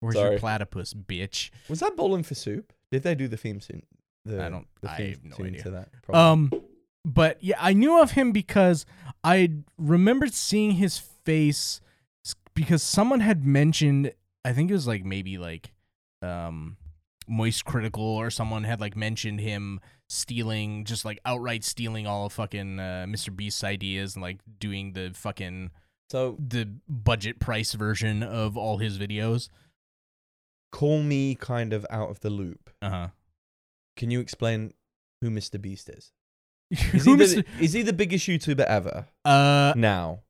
Where's Sorry. your platypus, bitch? Was that Bowling for Soup? Did they do the theme tune? The, I don't- The I have no idea. To that, Probably. Um, but yeah, I knew of him because I remembered seeing his face because someone had mentioned. I think it was like maybe like, um, Moist Critical or someone had like mentioned him stealing, just like outright stealing all of fucking uh, Mr. Beast's ideas and like doing the fucking so the budget price version of all his videos. call me kind of out of the loop. Uh huh. Can you explain who Mr. Beast is? Is he, the, is he the biggest YouTuber ever? uh, now,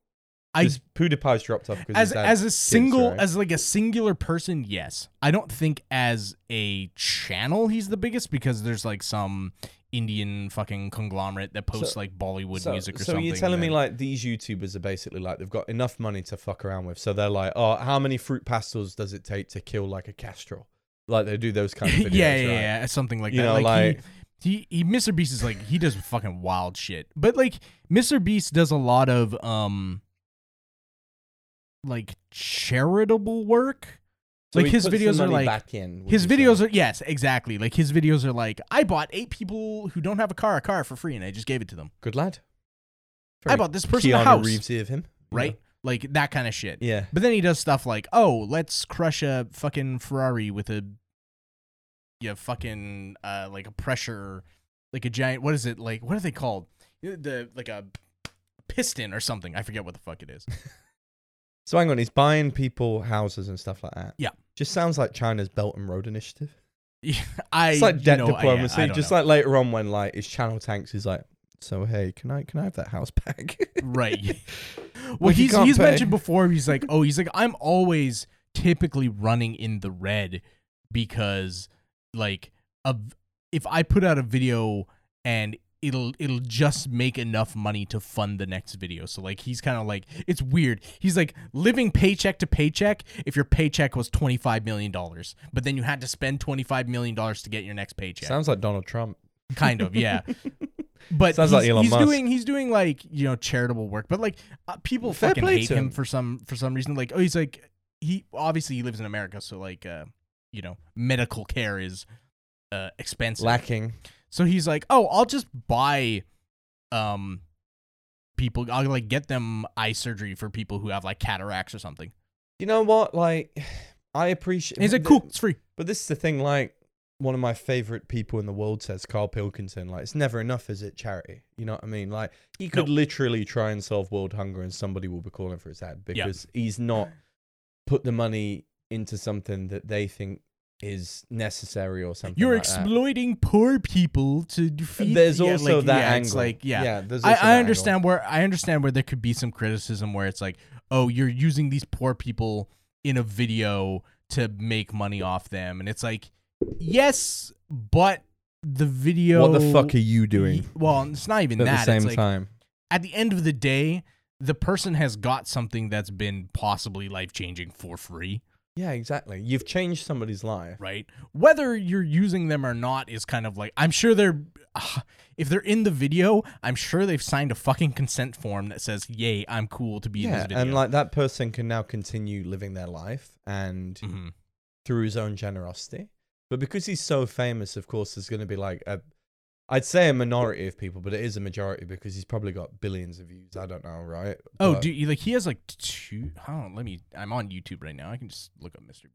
I PewDiePie's dropped off because as as a single right? as like a singular person yes i don't think as a channel he's the biggest because there's like some indian fucking conglomerate that posts So- like bollywood so, music or so something you're telling me like these YouTubers are basically like they've got enough money to fuck around with, so they're like, oh, how many Fruit Pastilles does it take to kill like a kestrel? Like they do those kind of videos, yeah yeah right? yeah something like You that know, like, like- he, he he mr beast is like he does fucking wild shit but like mr beast does a lot of um like charitable work So like his videos are like back in. his videos are yes exactly like his videos are like i bought eight people who don't have a car a car for free and i just gave it to them good lad. i bought this person Keanu a house Reevesy of him, right like that kind of shit? Yeah. but then he does stuff like oh let's crush a fucking ferrari with a yeah fucking uh like a pressure like a giant what is it like what are they called the like a piston or something i forget what the fuck it is So hang on, he's buying people houses and stuff like that. Yeah. Just sounds like China's Belt and Road Initiative. Yeah, i It's like you debt know, I- yeah, diplomacy. I just know. like later on when like his channel tanks, he's like, "So hey, can I can I have that house back?" Right. well, Like, he's he's pay. mentioned before. He's like, oh, he's like, I'm always typically running in the red because, like, a, if I put out a video and it'll it'll just make enough money to fund the next video. So like, he's kind of like, it's weird. He's like living paycheck to paycheck. If your paycheck was twenty five million dollars, but then you had to spend twenty five million dollars to get your next paycheck. Sounds like Donald Trump. kind of, yeah. But Sounds he's, like Elon he's Musk. doing he's doing like you know charitable work, but like uh, people Fair fucking hate him him. for some for some reason. Like oh he's like he obviously he lives in America, so like uh you know medical care is uh expensive. Lacking. so he's like oh I'll just buy um people I'll like get them eye surgery for people who have like cataracts or something. You know what? Like, I appreciate. He's like cool, it's free. But this is the thing. Like, one of my favorite people in the world says, Carl Pilkington. Like, it's never enough, is it? Charity. You know what I mean? Like, he could No. literally try and solve world hunger, and somebody will be calling for his head Yeah. because he's not put the money into something that they think is necessary or something. You're like that. exploiting poor people to defeat. There's yeah, also like, that yeah, angle. Like yeah, there's I, also that I angle. understand where I understand where there could be some criticism where it's like, oh, you're using these poor people in a video to make money off them, and it's like, yes, but the video. What the fuck are you doing Well, it's not even at that. At the same like, time? At the end of the day, the person has got something that's been possibly life changing for free. Yeah, exactly. You've changed somebody's life. right? Whether you're using them or not is kind of like I'm sure they're if they're in the video, I'm sure they've signed a fucking consent form that says, "Yay, I'm cool to be in Yeah, this video." and like that person can now continue living their life and Mhm. through his own generosity. But because he's so famous, of course, there's going to be like a, I'd say a minority of people, but it is a majority because he's probably got billions of views. I don't know, right? Oh, But- dude, he- like he has like two. Hold on, let me. I'm on YouTube right now. I can just look up Mr.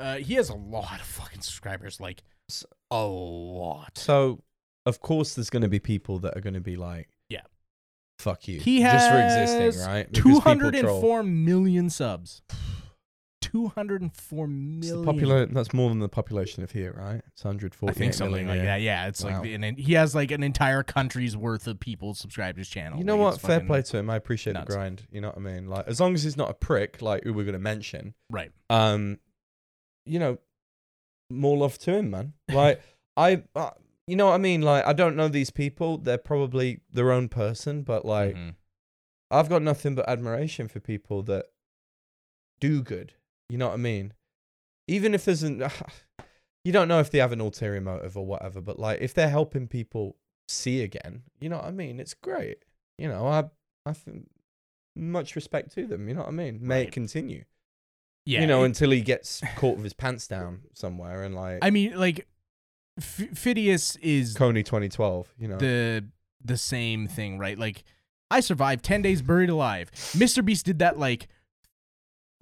Uh, he has a lot of fucking subscribers. Like a lot. So, of course, there's going to be people that are going to be like, Yeah. fuck you, He has just for existing, right? Two hundred and four million subs. Two hundred and four It's the million. popular, that's more than the population of here, right? It's 140. I think something like that. Yeah, it's Wow. like, and he has like an entire country's worth of people subscribe to his channel. You know Like, what? Fair play to him. I appreciate nuts. the grind. You know what I mean? Like, as long as he's not a prick, like who we're going to mention, Right. um, you know, more love to him, man. Like, I, uh, you know what I mean? Like, I don't know these people. They're probably their own person, but like, Mhm. I've got nothing but admiration for people that do good. You know what I mean? Even if there's an, you don't know if they have an ulterior motive or whatever, but like if they're helping people see again, you know what I mean? It's great. You know, I, I think much respect to them. You know what I mean? May Right. it continue. yeah. you know, it- until he gets caught with his pants down somewhere and like I mean, like, F- Fidias is Kony 2012. You know, the the same thing, right? Like, I survived ten days buried alive. Mr. Beast did that like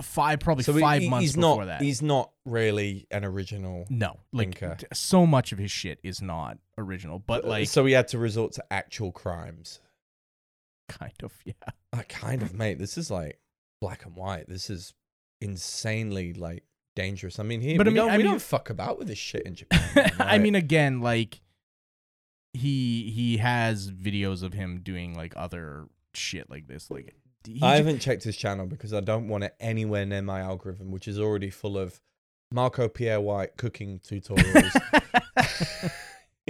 five, probably so five he- months he's before not, that. He's not really an original. no, like thinker. so much of his shit is not original, but uh, like so he had to resort to actual crimes. kind of, yeah. I kind of, mate. This is like black and white. This is insanely like dangerous. I mean, here But I mean- don't, I we mean- don't fuck about with this shit in Japan. man, I mean, again, like he he has videos of him doing like other shit like this. Like I haven't checked his channel because I don't want it anywhere near my algorithm, which is already full of Marco Pierre White cooking tutorials,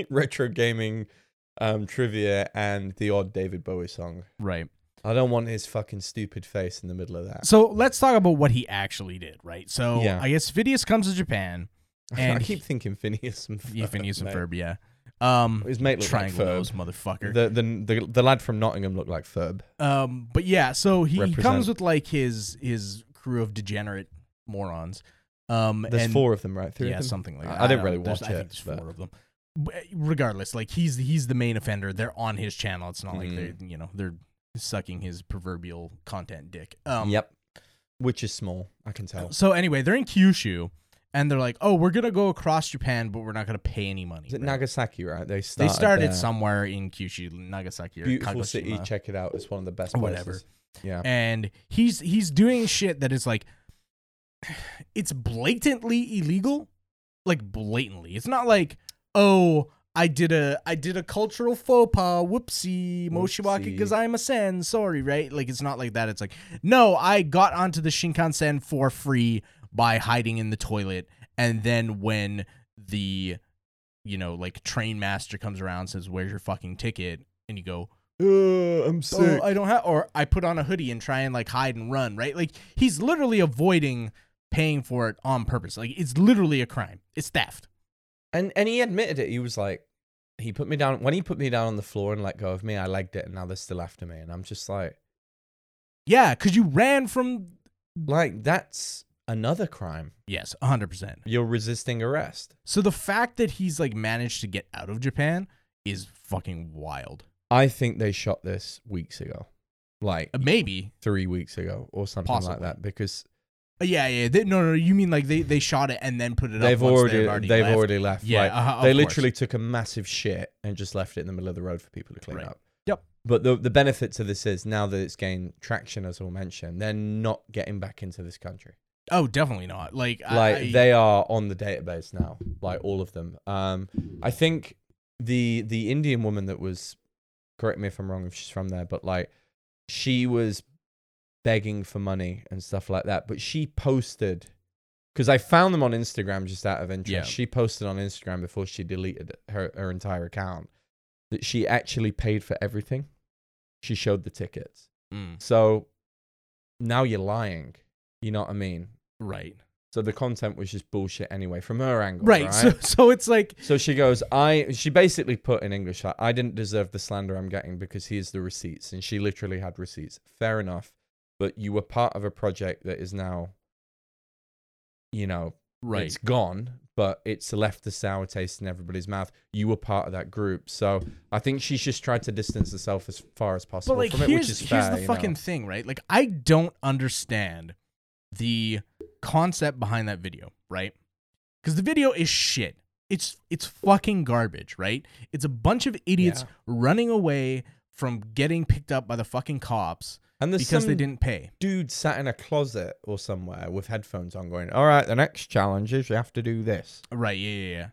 retro gaming um, trivia, and the odd David Bowie song. right. I don't want his fucking stupid face in the middle of that. So let's talk about what he actually did. Right. So Yeah. I guess Fidias comes to Japan. And I keep thinking Phineas and Yeah, Phineas and. Ferb. Yeah. Um, His mate looked like triangle Ferb. nose motherfucker. The, the the the lad from Nottingham looked like Ferb. Um, but yeah, so he, he Represent. comes with like his his crew of degenerate morons. Um, There's and, four of them, right? Three yeah, of them. something like I- that. I didn't don't really. There's- watch I it, think there's but- four of them. But regardless, like he's he's the main offender. They're on his channel. It's not like they're Mm. you know they're sucking his proverbial content dick. Um, yep. Which is small, I can tell. So anyway, they're in Kyushu, and they're like, "Oh, we're gonna go across Japan, but we're not gonna pay any money." Is it right? Nagasaki, right? They They started, started there. somewhere in Kyushu, Nagasaki, beautiful city. Check it out. It's one of the best places. whatever. Yeah. and he's he's doing shit that is like it's blatantly illegal like blatantly it's not like oh i did a i did a cultural faux pas whoopsie moshiwaki because i'm a sen sorry right like it's not like that it's like no i got onto the shinkansen for free by hiding in the toilet and then when the you know like train master comes around and says where's your fucking ticket and you go Uh, I'm oh, I don't have, or I put on a hoodie and try and like hide and run, right? Like he's literally avoiding paying for it on purpose. Like it's literally a crime. It's theft. and and he admitted it. He was like, he put me down when he put me down on the floor and let go of me. I legged it, and now they're still after me. And I'm just like, Yeah, because you ran from. like that's another crime. Yes, hundred percent. You're resisting arrest. So the fact that he's like managed to get out of Japan is fucking wild. I think they shot this weeks ago, like Uh, maybe. three weeks ago or something like Possibly. that, because Uh, yeah, yeah. They, no, no. You mean like they they shot it and then put it they've up once already they've already they've left? already left. Yeah, like, uh, of they course. literally took a massive shit and just left it in the middle of the road for people to clean Right. up. Yep. But the the benefit to this is now that it's gained traction, as we'll mention, they're not getting back into this country. Oh, definitely not. Like, Like I, they are on the database now, like all of them. Um, I think the the Indian woman that was, correct me if I'm wrong if she's from there, but like she was begging for money and stuff like that. But she posted because I found them on Instagram just out of interest. Yeah. She posted on Instagram before she deleted her her entire account that she actually paid for everything. She showed the tickets. Mm. So now you're lying. You know what I mean? Right. So the content was just bullshit anyway from her angle. Right. Right. So so it's like So she goes, I. She basically put in English, like, I didn't deserve the slander I'm getting because here's the receipts, and she literally had receipts. Fair enough, but you were part of a project that is now, you know, right. it's gone, but it's left a sour taste in everybody's mouth. You were part of that group, so I think she's just tried to distance herself as far as possible But like from it, here's which is here's fair. the you know. fucking thing, right? Like I don't understand the concept behind that video, right? Because the video is shit. It's it's fucking garbage, right? It's a bunch of idiots Yeah. running away from getting picked up by the fucking cops and because they didn't pay. dude sat in a closet or somewhere with headphones on, going, "All right, the next challenge is you have to do this." Right? Yeah, yeah, yeah.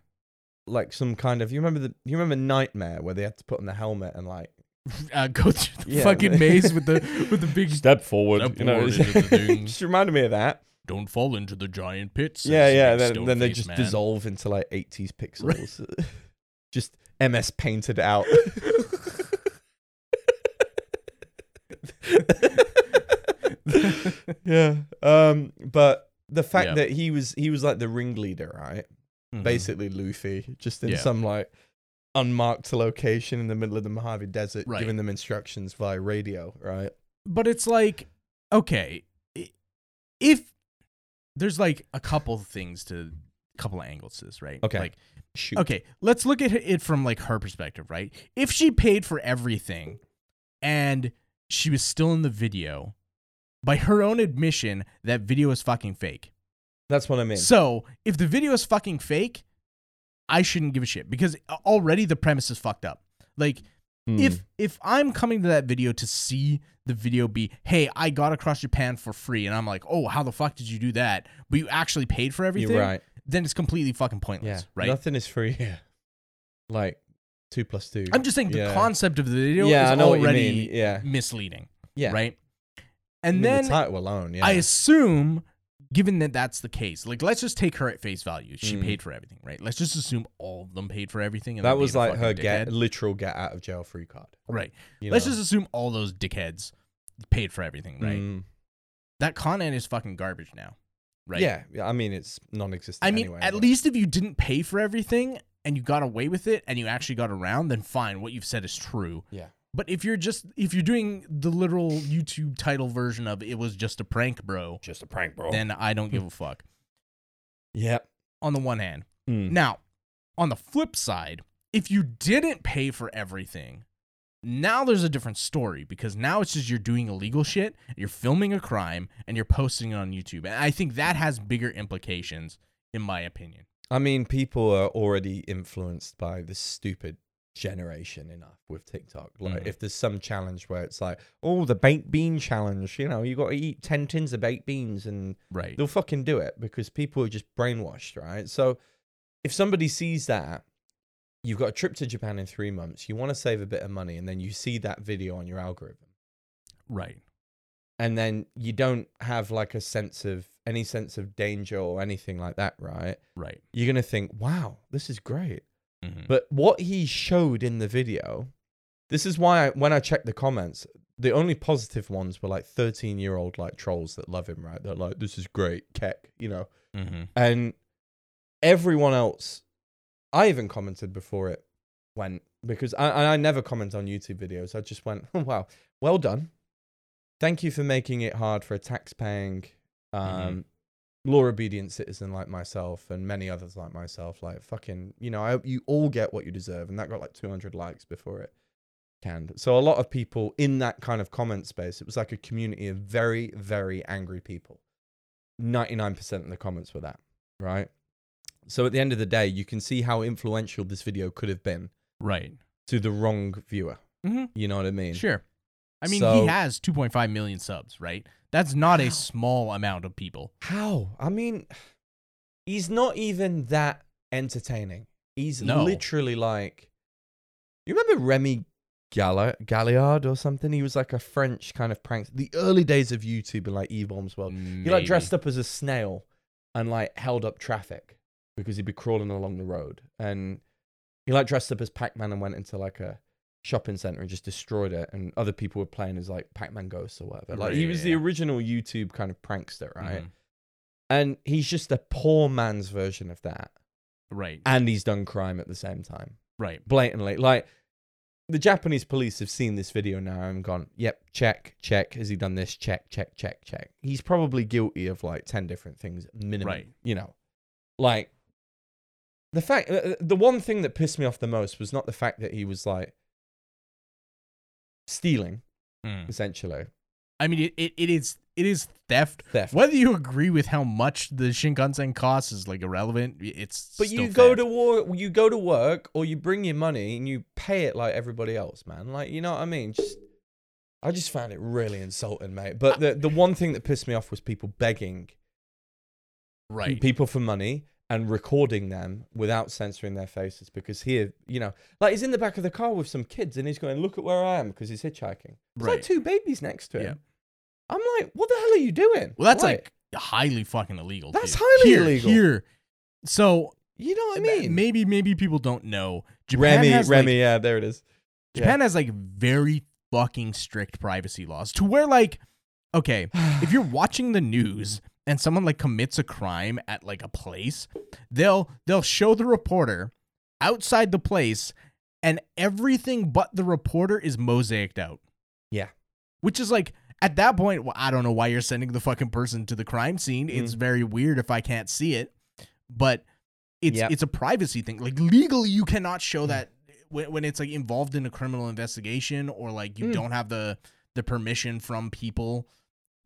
like some kind of you remember the you remember Knightmare where they had to put on the helmet and like Uh, go through the Yeah, fucking but- maze with the with the big. step forward, Step you know, forward into the thing. just reminded me of that. Don't fall into the giant pits. yeah, yeah. Then, then they just Man. dissolve into like 80s pixels, just MS painted out. yeah. Um. But the fact Yeah. that he was he was like the ringleader, right? Mhm. basically Luffy, just in Yeah. some like unmarked location in the middle of the Mojave Desert, Right. giving them instructions via radio, right? but it's like okay if there's like a couple things to a couple of angles to this right Okay. like Shoot. okay let's look at it from like her perspective right if she paid for everything and she was still in the video by her own admission that video is fucking fake That's what I mean. so if the video is fucking fake i shouldn't give a shit because already the premise is fucked up like Hmm. if if I'm coming to that video to see the video be, hey, I got across Japan for free, and I'm like, oh, how the fuck did you do that? But you actually paid for everything. you're right. Then it's completely fucking pointless, Yeah. right? Nothing is free here. Like two plus two. I'm just saying the Yeah. concept of the video Yeah, is I know what you already. Yeah. misleading, Yeah. right? I And mean, then the title alone. Yeah. I assume, given that that's the case, like let's just take her at face value. She Mm. paid for everything, right? Let's just assume all of them paid for everything. And that was like her fucking get literal get out of jail free card. right. You Let's know? just assume all those dickheads paid for everything, right? Mm. That content is fucking garbage now, right? Yeah. Yeah. I mean, it's non-existent. I mean, anyway, at but- least if you didn't pay for everything and you got away with it and you actually got around, then fine. What you've said is true. Yeah. But if you're just if you're doing the literal YouTube title version of it was just a prank, bro, Just a prank, bro. then I don't give a fuck. yeah. On the one hand, Mm. now on the flip side, if you didn't pay for everything, now there's a different story because now it's just you're doing illegal shit, you're filming a crime, and you're posting it on YouTube. And I think that has bigger implications, in my opinion. I mean, people are already influenced by this stupid generation enough with TikTok. Like, Mhm. if there's some challenge where it's like, oh, the baked bean challenge, you know, you got to eat 10 tins of baked beans, and Right. they'll fucking do it because people are just brainwashed, right? So, if somebody sees that, you've got a trip to Japan in three months, you want to save a bit of money, and then you see that video on your algorithm, Right. and then you don't have like a sense of any sense of danger or anything like that, right? Right. You're going to think, wow, this is great. Mhm. But what he showed in the video, this is why I, when I checked the comments, the only positive ones were like 13 year old like trolls that love him, right? They're like, this is great, Keck, you know. Mhm. And everyone else, I even commented before it went because I, I never comment on YouTube videos. I just went, oh, wow, well done. Thank you for making it hard for a tax paying, um, law obedient citizen like myself and many others like myself. Like, fucking, you know, I you all get what you deserve. And that got like 200 likes before it canned. So, a lot of people in that kind of comment space, it was like a community of very, very angry people. 99% of the comments were that, right? So at the end of the day, you can see how influential this video could have been Right. to the wrong viewer. Mhm. You know what I mean? Sure. I mean, So- he has 2.5 million subs, right? That's not Wow. a small amount of people. How? I mean, he's not even that entertaining. He's No. literally like, you remember Remy Galla- Gaillard or something? He was like a French kind of prank. The early days of YouTube and like E Bombs World. He like dressed up as a snail and like held up traffic because he'd be crawling along the road. And he like dressed up as Pac-Man and went into like a shopping center and just destroyed it. And other people were playing as like Pac-Man ghosts or whatever. Like he Right, was the yeah. original YouTube kind of prankster, right? Mhm. and he's just a poor man's version of that, Right. and he's done crime at the same time, Right. blatantly. Like the Japanese police have seen this video now and gone, "Yep, check, check. Has he done this? Check, check, check, check." He's probably guilty of like ten different things minimum. Right. You know, like the fact. uh, The one thing that pissed me off the most was not the fact that he was like stealing, Mm. essentially I mean, it, it, it is it is theft. theft. Whether you agree with how much the Shinkansen costs is like irrelevant. It's But you go theft. to war, you go to work, or you bring your money and you pay it like everybody else, man. Like you know what I mean? Just, I just found it really insulting, mate. But the the one thing that pissed me off was people begging right. people for money and recording them without censoring their faces because here, you know, like he's in the back of the car with some kids and he's going, "Look at where I am," because he's hitchhiking. There's like two babies next to him. Yeah. I'm like, what the hell are you doing? Well, that's Why? like highly fucking illegal. That's too. highly Here- illegal. Here, so you know what I mean? maybe maybe people don't know. Japan Remy, has Remy, like, yeah, there it is. Yeah. Japan has like very fucking strict privacy laws to where like, okay, if you're watching the news and someone like commits a crime at like a place, they'll they'll show the reporter outside the place, and everything but the reporter is mosaiced out. Yeah. which is like at that point, well, I don't know why you're sending the fucking person to the crime scene. It's very weird if I can't see it, but it's Yep. it's a privacy thing. Like legally, you cannot show that when, when it's like involved in a criminal investigation or like you Mm. don't have the the permission from people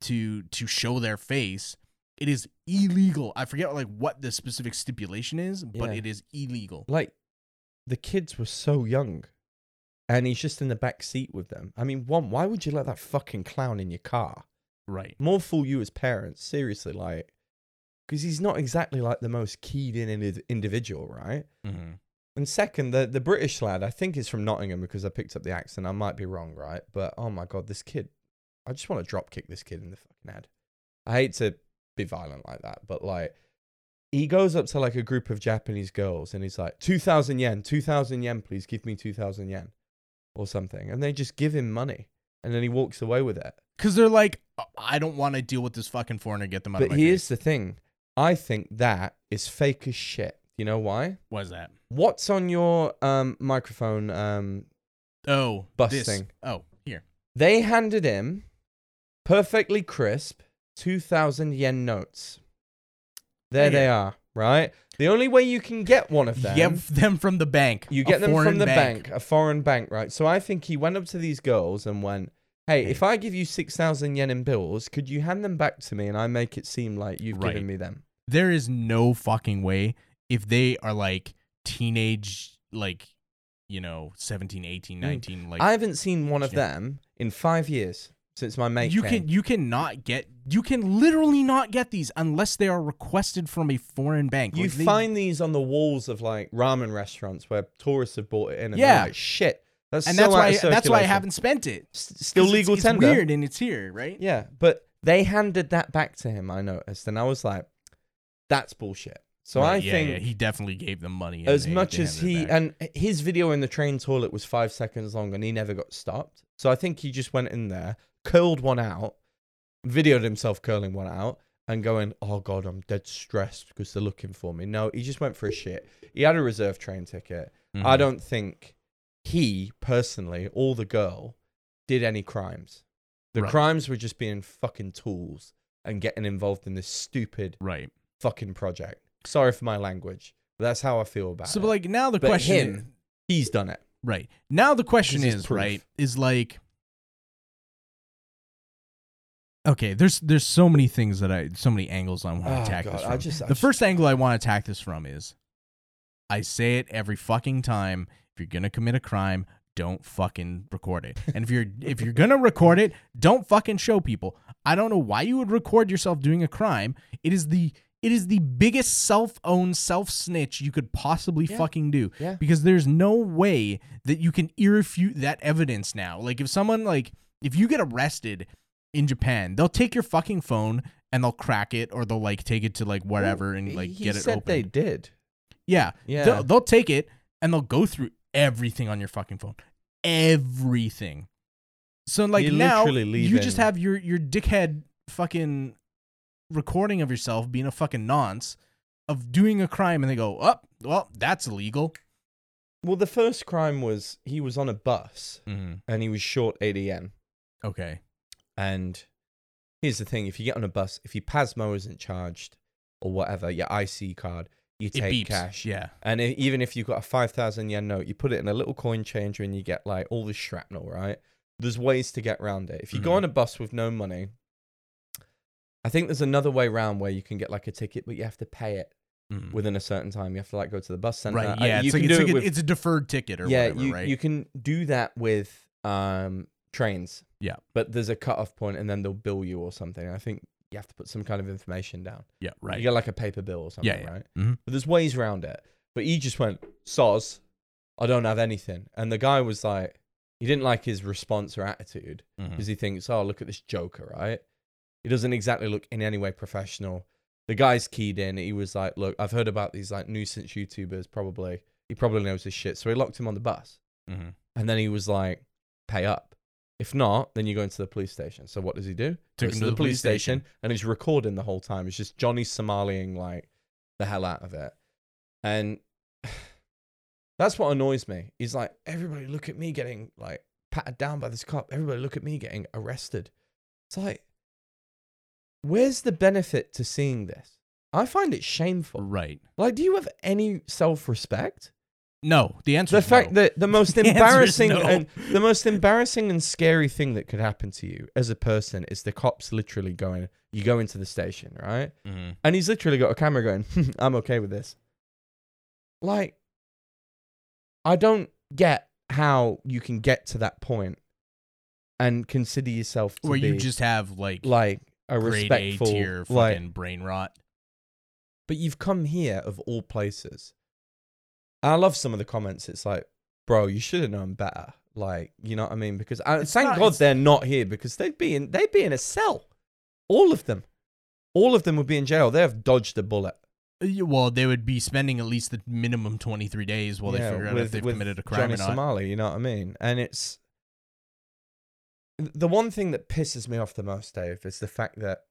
to to show their face. It is illegal. I forget like what the specific stipulation is, but Yeah. it is illegal. like the kids were so young and he's just in the back seat with them i mean one why would you let that fucking clown in your car Right. more fool you as parents seriously like because he's not exactly like the most keyed in indi- individual right Mm-hmm. and second the, the british lad i think is from nottingham because i picked up the accent i might be wrong right but oh my god this kid i just want to drop kick this kid in the fucking head i hate to be violent like that but like he goes up to like a group of Japanese girls and he's like, 2,000 yen, 2,000 yen, please give me 2,000 yen or something. And they just give him money and then he walks away with it. Because they're like, "Oh, I don't want to deal with this fucking foreigner. Get them out of But here's face. the thing I think that is fake as shit. You know why? What is that? What's on your um, microphone? Um, Oh, Bus this. thing. Oh, here. they handed him perfectly crisp 2,000 yen notes. There they are, right? The only way you can get one of them. Get them from the bank. You get them from the bank. a foreign bank, right? So I think he went up to these girls and went, "Hey, if I give you six thousand yen in bills, could you hand them back to me and I make it seem like you've Right. given me them?" There is no fucking way if they are like teenage, like, you know, 17, 18, Mm. 19, like I haven't seen one of them in five years since my mate. you came. can you cannot get you can literally not get these unless they are requested from a foreign bank. You Like, they- find these on the walls of like ramen restaurants where tourists have bought it in. And Yeah. like, shit. That's and so that's why that's why I haven't spent it. S- still legal it's, tender. It's weird and it's here, right? Yeah, but they handed that back to him. I noticed, and I was like, "That's bullshit." So I yeah, think yeah, he definitely gave them money. as they- much they as he and his video in the train toilet was five seconds long and he never got stopped so i think he just went in there curled one out videoed himself curling one out and going oh god i'm dead stressed because they're looking for me no he just went for a shit he had a reserve train ticket i Mhm. don't think he personally or the girl did any crimes the Right. crimes were just being fucking tools and getting involved in this stupid right. fucking project sorry for my language but that's how i feel about So, it So like now the But question, him, he's done it. right now the question is is proof. right is like, okay, there's there's so many things that I so many angles I want to Oh, attack God, this I from. just- I the just- first angle I want to attack this from is, I say it every fucking time. If you're gonna commit a crime, don't fucking record it. And if you're if you're gonna record it, don't fucking show people. I don't know why you would record yourself doing a crime. It is the it is the biggest self-owned self-snitch you could possibly Yeah. fucking do. Yeah. Because there's no way that you can irrefute that evidence now. Like if someone like if you get arrested in Japan, they'll take your fucking phone and they'll crack it or they'll like take it to like whatever and like he get it said open. they did. Yeah. Yeah. They'll, they'll take it and they'll go through everything on your fucking phone. Everything. So like now you just have your your dickhead fucking recording of yourself being a fucking nonce of doing a crime, and they go, "Oh, well, that's illegal." Well, the first crime was he was on a bus Mm-hmm. and he was short ADN. Okay. And here's the thing: if you get on a bus, if your Pasmo isn't charged or whatever, your IC card, you take cash. Yeah. And i even if you've got a five thousand yen note, you put it in a little coin changer and you get like all the shrapnel, right? There's ways to get around it. If you go Mhm. on a bus with no money, I think there's another way around where you can get like a ticket, but you have to pay it Mhm. within a certain time. You have to like go to the bus center. Right. Uh, Yeah. you it's like, can it's, do like it with it's a deferred ticket or yeah, whatever, you right? you can do that with um trains. Yeah. But there's a cutoff point and then they'll bill you or something. I think you have to put some kind of information down. yeah. Right. You get like a paper bill or something, Yeah, yeah. right? Mhm. But there's ways around it. But he just went, Soz, I don't have anything. And the guy was like, he didn't like his response or attitude because he thinks, oh, look at this joker, right? He doesn't exactly look in any way professional. The guy's keyed in. He was like, look, I've heard about these like nuisance YouTubers, probably. He probably knows his shit. So he locked him on the bus. Mhm. And then he was like, pay up. If not, then you go into the police station. So what does he do? Took Goes him to the police station. and he's recording the whole time. It's just Johnny Somaliing like the hell out of it. And that's what annoys me. He's like, everybody look at me getting like patted down by this cop. Everybody look at me getting arrested. It's like, where's the benefit to seeing this? I find it shameful. Right. Like, do you have any self respect? No. The answer. the is fact no. that the most The embarrassing no. and the most embarrassing and scary thing that could happen to you as a person is the cops literally going you go into the station right Mhm. and he's literally got a camera going i'm okay with this like i don't get how you can get to that point and consider yourself to Where you just have like, like A respectful tier fucking like brain rot. but you've come here of all places. I love some of the comments. It's like, bro, you should have known better. Like, you know what I mean? Because I, thank not- God it's- they're not here because they'd be in they'd be in a cell. All of them, all of them would be in jail. They have dodged a bullet. Uh, Well, they would be spending at least the minimum 23 days while Yeah, they figure out with- if they've committed a crime Johnny or not. Somali, you know what I mean? And it's the one thing that pisses me off the most, Dave, is the fact that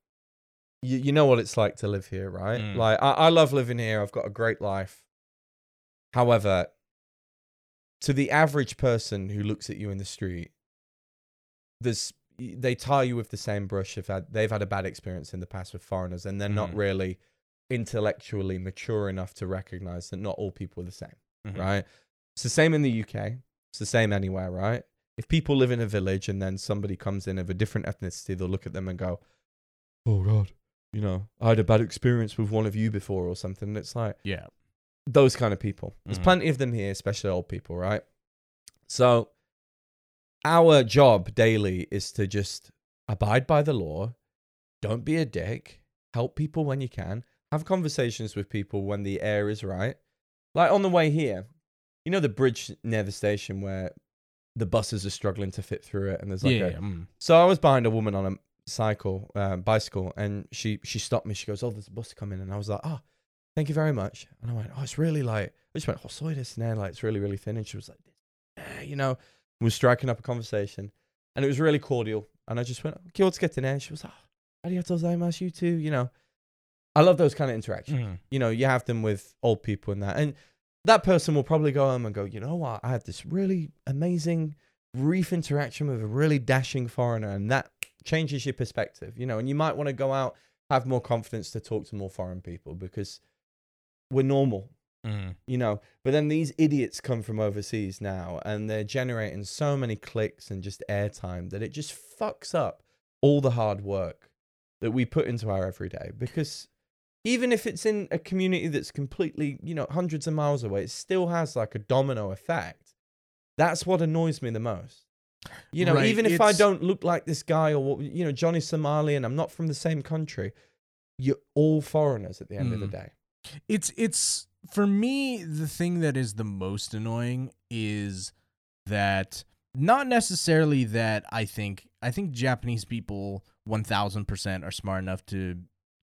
you, you know what it's like to live here, right? Mm. Like I, I love living here. I've got a great life. However, to the average person who looks at you in the street, there's they tie you with the same brush if they've had a bad experience in the past with foreigners, and they're not Mhm. really intellectually mature enough to recognize that not all people are the same Mhm. right? It's the same in the UK. It's the same anywhere, right? If people live in a village and then somebody comes in of a different ethnicity, they'll look at them and go, "Oh God, you know, I had a bad experience with one of you before or something." And it's like Yeah. Those kind of people. There's Mhm. plenty of them here, especially old people, right? So our job daily is to just abide by the law, don't be a dick, help people when you can, have conversations with people when the air is right. Like on the way here, you know the bridge near the station where the buses are struggling to fit through it and there's like yeah. a, mm. so I was behind a woman on a cycle, uh, bicycle, and she she stopped me. She goes, "Oh, there's a bus coming," and I was like, "Oh, thank you very much." And I went, "Oh, it's really like," I just went, "Oh, soy this now, like it's really really thin." And she was like, eh, "You know," we were striking up a conversation, and it was really cordial. And I just went, "Okay, let's get to there." And she was, "Oh, arigatou gozaimasu, you too." You know, I love those kind of interactions Mhm. you know, you have them with old people and that. And that person will probably go home and go, you know what? I had this really amazing, brief interaction with a really dashing foreigner, and that changes your perspective, you know. And you might want to go out, have more confidence to talk to more foreign people because we're normal, Mhm. you know. But then these idiots come from overseas now, and they're generating so many clicks and just airtime that it just fucks up all the hard work that we put into our everyday because even if it's in a community that's completely, you know, hundreds of miles away, it still has like a domino effect. That's what annoys me the most. You know, Right, even if I don't look like this guy or, you know, Johnny Somali and I'm not from the same country, you're all foreigners at the end of the Mm. day. It's it's for me the thing that is the most annoying is that not necessarily that I think I think Japanese people 1000% are smart enough to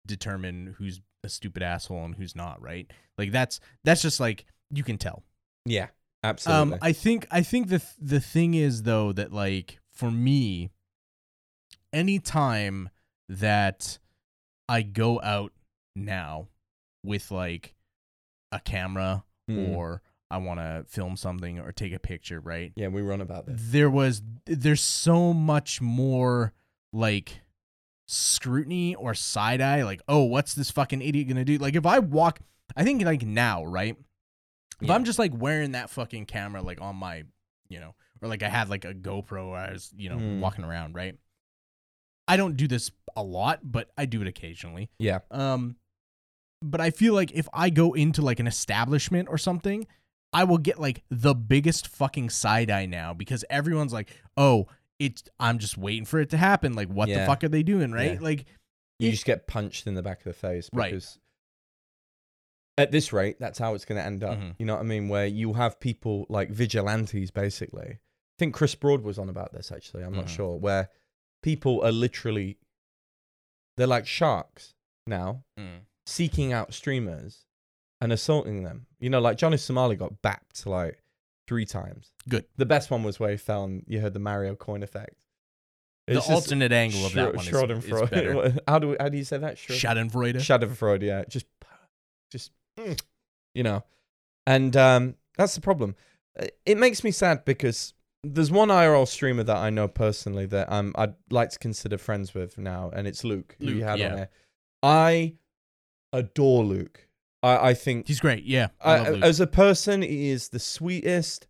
determine who's a stupid asshole and who's not, right? Like that's that's just like you can tell. Yeah, absolutely. Um, I think I think the th- the thing is though that like for me, any time that I go out now with like a camera Mm. or I want to film something or take a picture, right? yeah, we run about this. There was there's so much more like scrutiny or side eye like, "Oh, what's this fucking idiot going to do?" Like if I walk I think like now, right? If Yeah. I'm just like wearing that fucking camera like on my, you know, or like I had like a GoPro I was, you know, Mm. walking around, right? I don't do this a lot, but I do it occasionally. Yeah. Um, but I feel like if I go into like an establishment or something, I will get like the biggest fucking side eye now because everyone's like, "Oh, it's I'm just waiting for it to happen." Like, what the fuck are they doing, right? Yeah. Like, You It- just get punched in the back of the face Right. because at this rate, that's how it's going to end up. Mhm. You know what I mean? Where you have people like vigilantes, basically. I think Chris Broad was on about this actually. I'm not Mhm. sure. Where people are literally, they're like sharks now, seeking out streamers and assaulting them. You know, like Johnny Somali got bapped like three times. Good. The best one was where he fell and you heard the Mario coin effect. the It's just alternate angle of that Schro- one is, is better. How do how do you say that? Schro- Schadenfreude. Schadenfreude, yeah. Just, just, you know, and um, that's the problem. Uh, It makes me sad because there's one IRL streamer that I know personally that um I'd like to consider friends with now, and it's Luke. who you Luke, had yeah. on there. I adore Luke. I I think He's great. Yeah. I I, love Luke. as a person, he is the sweetest.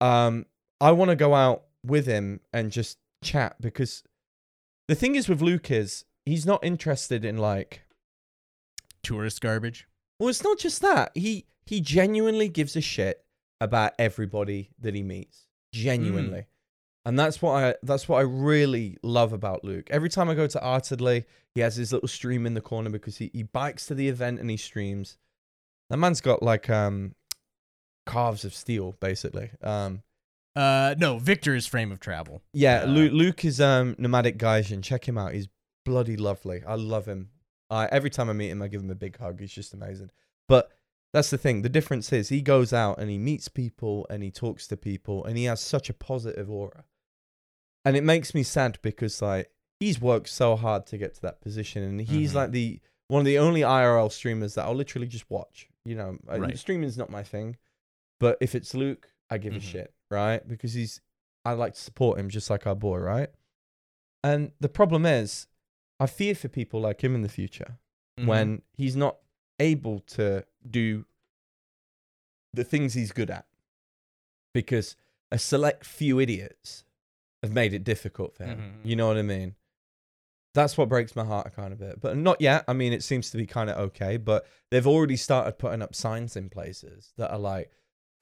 Um, I want to go out with him and just chat because the thing is with Luke is he's not interested in like Tourist garbage. well, it's not just that. He he genuinely gives a shit about everybody that he meets. Genuinely. And that's what I that's what I really love about Luke. Every time I go to Artedley, he has his little stream in the corner because he, he bikes to the event and he streams. That man's got like um calves of steel, basically. Um Uh, no, Victor's frame of travel. yeah, Uh, Luke, Luke is um nomadic Gaijin. Check him out. He's bloody lovely. I love him. Uh, every time I meet him, I give him a big hug. He's just amazing. But that's the thing. The difference is he goes out and he meets people and he talks to people and he has such a positive aura. And it makes me sad because like he's worked so hard to get to that position and he's Mhm. like the one of the only IRL streamers that I'll literally just watch. You know, uh, Right. streaming's not my thing, but if it's Luke, I give Mhm. a shit, right? Because he's I like to support him just like our boy, right? And the problem is, I fear for people like him in the future Mhm. when he's not able to do the things he's good at because a select few idiots have made it difficult for him. Mhm. You know what I mean? That's what breaks my heart a kind of bit. But not yet. I mean, it seems to be kind of okay, but they've already started putting up signs in places that are like,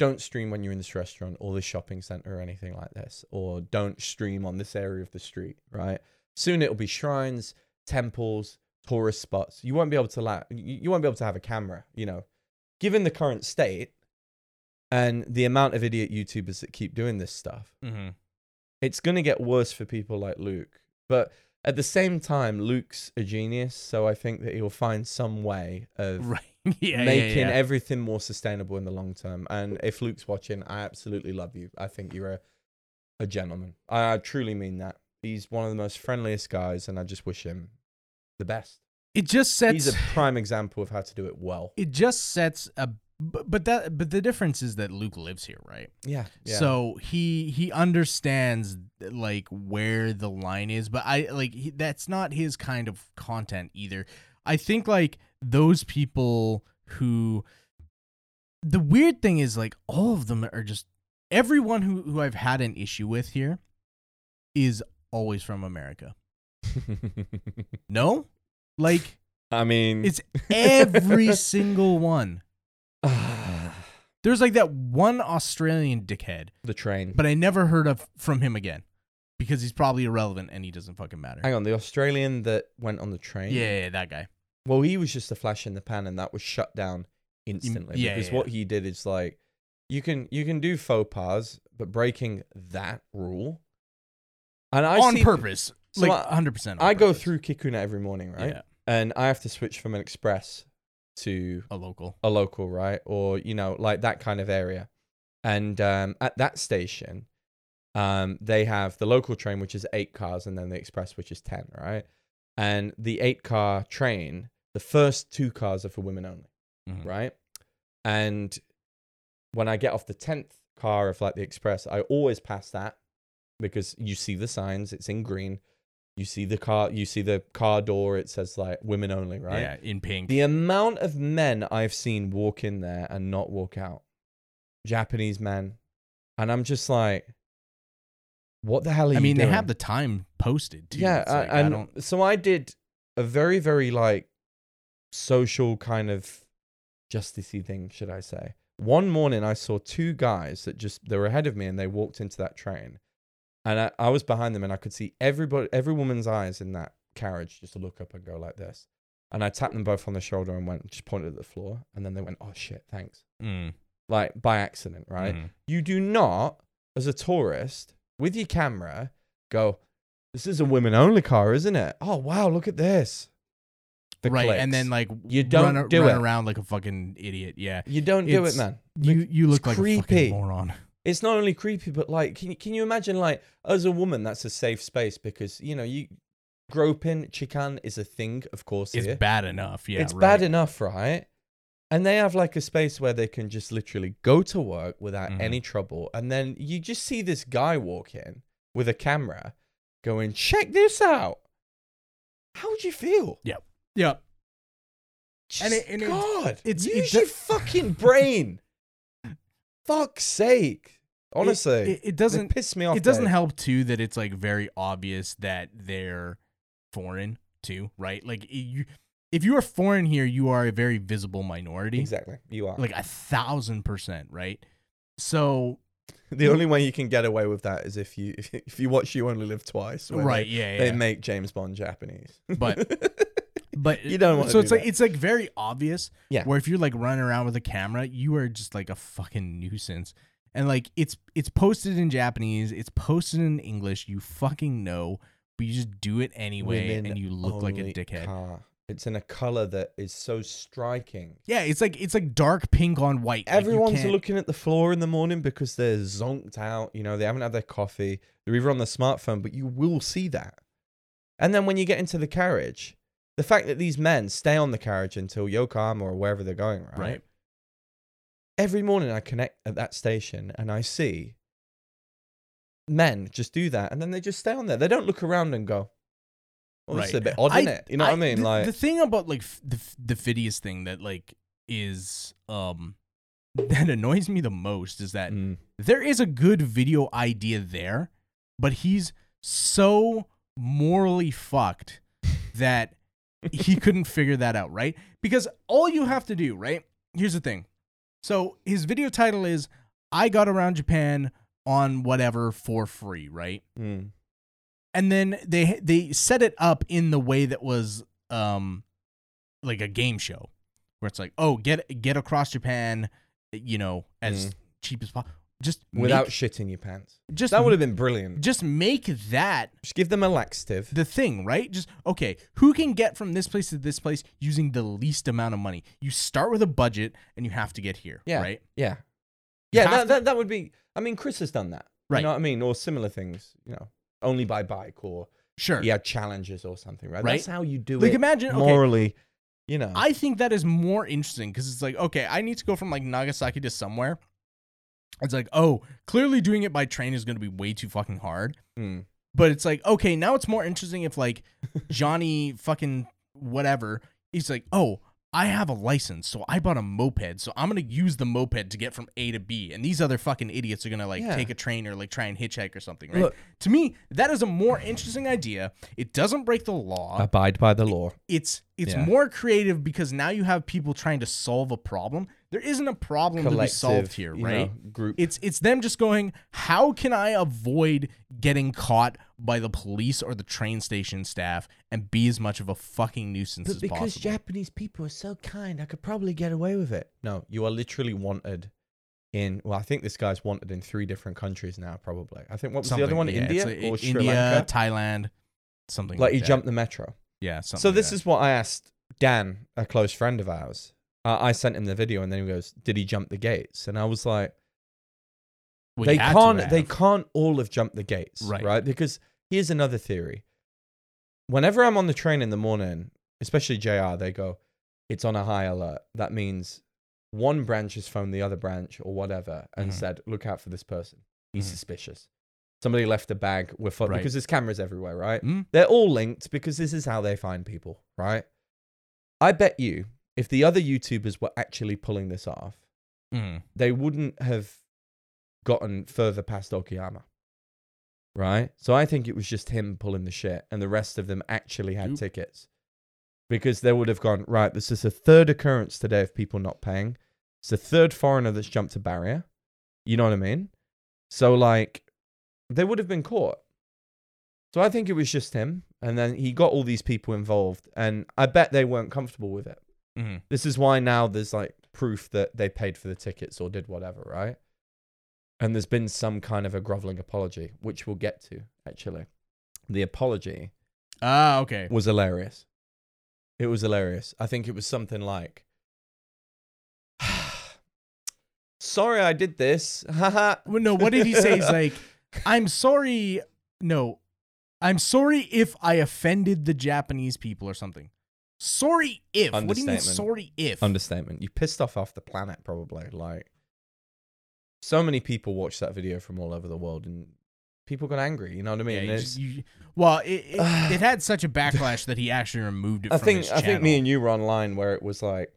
don't stream when you're in this restaurant or this shopping center or anything like this, or don't stream on this area of the street, right? Soon it'll be shrines, temples, tourist spots. You won't be able to la- you won't be able to have a camera, you know. Given the current state and the amount of idiot YouTubers that keep doing this stuff, Mhm. It's going to get worse for people like Luke. But at the same time, Luke's a genius, so I think that he'll find some way of Right. yeah, yeah, making yeah. everything more sustainable in the long term. And if Luke's watching, I absolutely love you. I think you're a, a gentleman. I, I truly mean that. He's one of the most friendliest guys, and I just wish him the best. It just sets. He's a prime example of how to do it well. it just sets a. But, but that but the difference is that Luke lives here, right? Yeah. yeah. So he he understands like where the line is, but I like he, that's not his kind of content either. I think like those people who the weird thing is like all of them are just everyone who who I've had an issue with here is always from America. No? Like I mean, it's every single one. There's like that one Australian dickhead, the train. but I never heard of from him again because he's probably irrelevant and he doesn't fucking matter. Hang on, the Australian that went on the train. Yeah, that guy. Well, he was just a flash in the pan, and that was shut down instantly. yeah, because yeah, what he did is like, you can you can do faux pas, but breaking that rule, and I on see- purpose. So like I- 100%. on I go purpose. through Kikuna every morning, right? Yeah, And I have to switch from an express to a local. a local, right? Or you know, like that kind of area. And um, at that station, um, they have the local train, which is eight cars, and then the express, which is ten, right? and the eight car train, the first two cars are for women only, Mhm. right? And when I get off the tenth car of like the express, I always pass that because you see the signs, it's in green. You see the car, you see the car door, it says like women only, right? Yeah, in pink. The amount of men I've seen walk in there and not walk out, Japanese men, and I'm just like, what the hell are I mean, they have the time posted too. yeah, I- like, I and don't. so I did a very, very like social kind of justicey thing, should I say? One morning, I saw two guys that just they were ahead of me, and they walked into that train, and I, I was behind them, and I could see everybody, every woman's eyes in that carriage just to look up and go like this. And I tapped them both on the shoulder and went, just pointed at the floor, and then they went, "Oh shit, thanks." Mm, Like by accident, right? mhm. You do not, as a tourist, with your camera, go, "This is a women-only car, isn't it?" Oh wow, look at this. The right, and then like You don't run, a- do run it. around like a fucking idiot. Yeah, you don't do it, man. you you look it's like a creepy. fucking moron. It's not only creepy, but like, can you, can you imagine, like, as a woman, that's a safe space because you know you groping, chikan is a thing, of course. It's here. bad enough. Yeah, it's right. bad enough, right? And they have like a space where they can just literally go to work without Mhm. any trouble. And then you just see this guy walk in with a camera going, check this out. How would you feel? Yep. Just, it- and it- God, it's- it use do- your fucking brain. Fuck's sake. Honestly, it, it, it doesn't. piss me off. It doesn't help too that it's like very obvious that they're foreign too, right? Like you, if you are foreign here, you are a very visible minority, Exactly. You are. like a thousand percent, right? So the only way you can get away with that is if you if you watch You Only Live Twice. right, They, yeah, they yeah. make James Bond Japanese. But- but you don't want so to it's like it's like very obvious Yeah. where if you're like running around with a camera you are just like a fucking nuisance and like it's it's posted in japanese it's posted in english you fucking know but you just do it anyway Women and you look like a dickhead car. It's in a color that is so striking. yeah it's like it's like dark pink on white Everyone's can't- looking at the floor in the morning because they're zonked out. You know, they haven't had their coffee. They're either on their smartphone, but you will see that. And then when you get into the carriage, the fact that these men stay on the carriage until Yokohama or wherever they're going, right? right Every morning I connect at that station and I see men just do that and then they just stay on there. They don't look around and go, well, this is a bit odd, isn't it? You know what I mean? the, like, the thing about like f- the f- the Fidias thing that like is um that annoys me the most is that Mm. there is a good video idea there, but he's so morally fucked that he couldn't figure that out, right? Because all you have to do, right? Here's the thing. So his video title is I got around Japan on whatever for free, right? Mm. and then they they set it up in the way that was um like a game show where it's like oh get get across japan you know as Mm. cheap as possible just without make, shitting your pants. just That would have been brilliant. just make that Just give them a laxative. the thing right just okay who can get from this place to this place using the least amount of money you start with a budget and you have to get here Yeah. right Yeah. You Yeah, that, to- that, that would be. I mean, Chris has done that. Right. You know what I mean? Or similar things, you know, only by bike or sure had challenges or something, right? Right. That's how you do like it Like imagine okay morally, you know. I think that is more interesting because it's like, okay, I need to go from like Nagasaki to somewhere. It's like, oh, clearly doing it by train is going to be way too fucking hard. Mm. But it's like, okay, now it's more interesting if like Johnny fucking whatever, he's like, oh, I have a license, so I bought a moped, so I'm gonna use the moped to get from A to B, and these other fucking idiots are gonna like Yeah. take a train or like try and hitchhike or something, right? Look- to me, that is a more interesting idea. It doesn't break the law Abide by the law. it's it's Yeah. more creative because now you have people trying to solve a problem. There isn't a problem to be solved here, right? know, group. It's it's them just going, how can I avoid getting caught by the police or the train station staff and be as much of a fucking nuisance but as because possible? Japanese people are so kind, I could probably get away with it. No, you are literally wanted in. Well, I think this guy's wanted in three different countries now. Probably. I think what was the other one? yeah, India like or Sri India, Lanka? Thailand, something Like like, he that. jumped the metro. Yeah, something. So like this that. is what I asked Dan, a close friend of ours. Uh, I sent him the video, and then he goes, "Did he jump the gates?" And I was like, Well, "They you had to can't. They can't all have jumped the gates, Right. right? Because here's another theory: whenever I'm on the train in the morning, especially JR, they go, it's on a high alert. That means one branch has phoned the other branch or whatever and Mhm. said, look out for this person. He's Mhm. suspicious. Somebody left a bag. We're Right. because there's cameras everywhere, right? Mm. They're all linked because this is how they find people, right? I bet you if the other YouTubers were actually pulling this off, Mm. they wouldn't have gotten further past Okayama. Right? So I think it was just him pulling the shit and the rest of them actually had tickets. Because they would have gone, right, this is a third occurrence today of people not paying. It's the third foreigner that's jumped a barrier. You know what I mean? So like they would have been caught. So I think it was just him. And then he got all these people involved. And I bet they weren't comfortable with it. Mm. This is why now there's like proof that they paid for the tickets or did whatever, right? And there's been some kind of a groveling apology, which we'll get to actually. The apology Ah, okay. was hilarious. It was hilarious. I think it was something like, "Sorry, I did this." Haha. Well, no, what did he say? He's like, I'm sorry. No, I'm sorry if I offended the Japanese people or something. Sorry if. What do you mean, sorry if? Understatement. You pissed off half the planet, probably. Like, so many people watched that video from all over the world, and people got angry. You know what I Yeah, mean? you you- well, it, it, it had such a backlash that he actually removed it I from think I think me and you were online where it was like,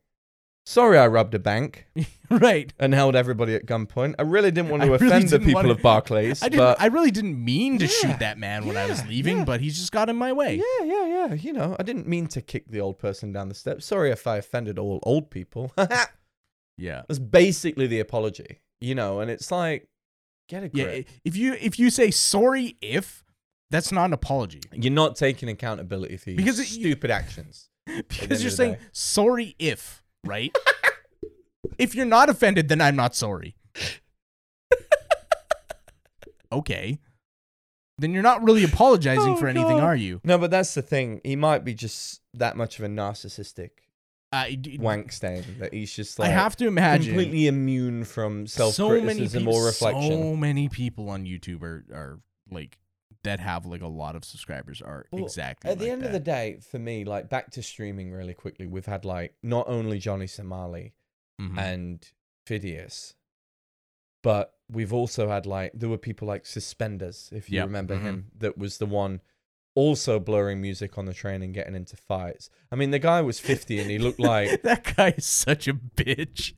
"Sorry, I robbed a bank right. and held everybody at gunpoint. I really didn't want I to really offend the people wanna- of Barclays, I didn't. but I really didn't mean to Yeah, shoot that man when I was leaving, yeah. but he just got in my way. yeah, yeah, yeah. You know, I didn't mean to kick the old person down the steps. Sorry if I offended all old people. Yeah. That's basically the apology, you know. And it's like, get a Yeah. If you if you say sorry if, that's not an apology You're not taking accountability for your Because it- stupid actions. because you're saying sorry if, right? if you're not offended, then I'm not sorry. okay. Then you're not really apologizing Oh, for anything, God. are you? No, but that's the thing. He might be just that much of a narcissistic I, d- wank stain that he's just like I have to imagine completely immune from self so criticism people, or reflection. So many people on YouTube are, are like that have like a lot of subscribers are Well, exactly At the like end of the day, for me, like back to streaming really quickly, we've had like not only Johnny Somali Mhm. and Fidias, but we've also had like there were people like Suspenders, if you Yep, remember mhm. him, that was the one also blurring music on the train and getting into fights. I mean, the guy was 50 and he looked like that guy is such a bitch.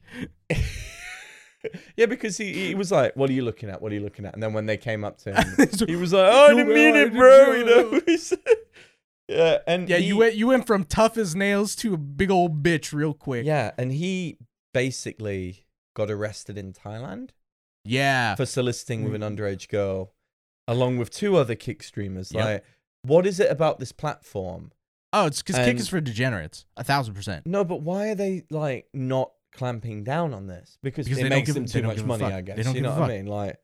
yeah, because he, he was like, "What are you looking at? What are you looking at?" And then when they came up to him, he was like, "Oh, I didn't mean it, bro." You know. Yeah, and Yeah, he- you went you went from tough as nails to a big old bitch real quick. Yeah, and he basically got arrested in Thailand Yeah. for soliciting with an Mm. underage girl, along with two other kick streamers. Yep. Like, what is it about this platform? Oh, it's because kick is for degenerates. A thousand percent. No, but why are they like not clamping down on this? Because, Because it they makes them too much money, fuck. I They guess. don't You know what I mean? Like,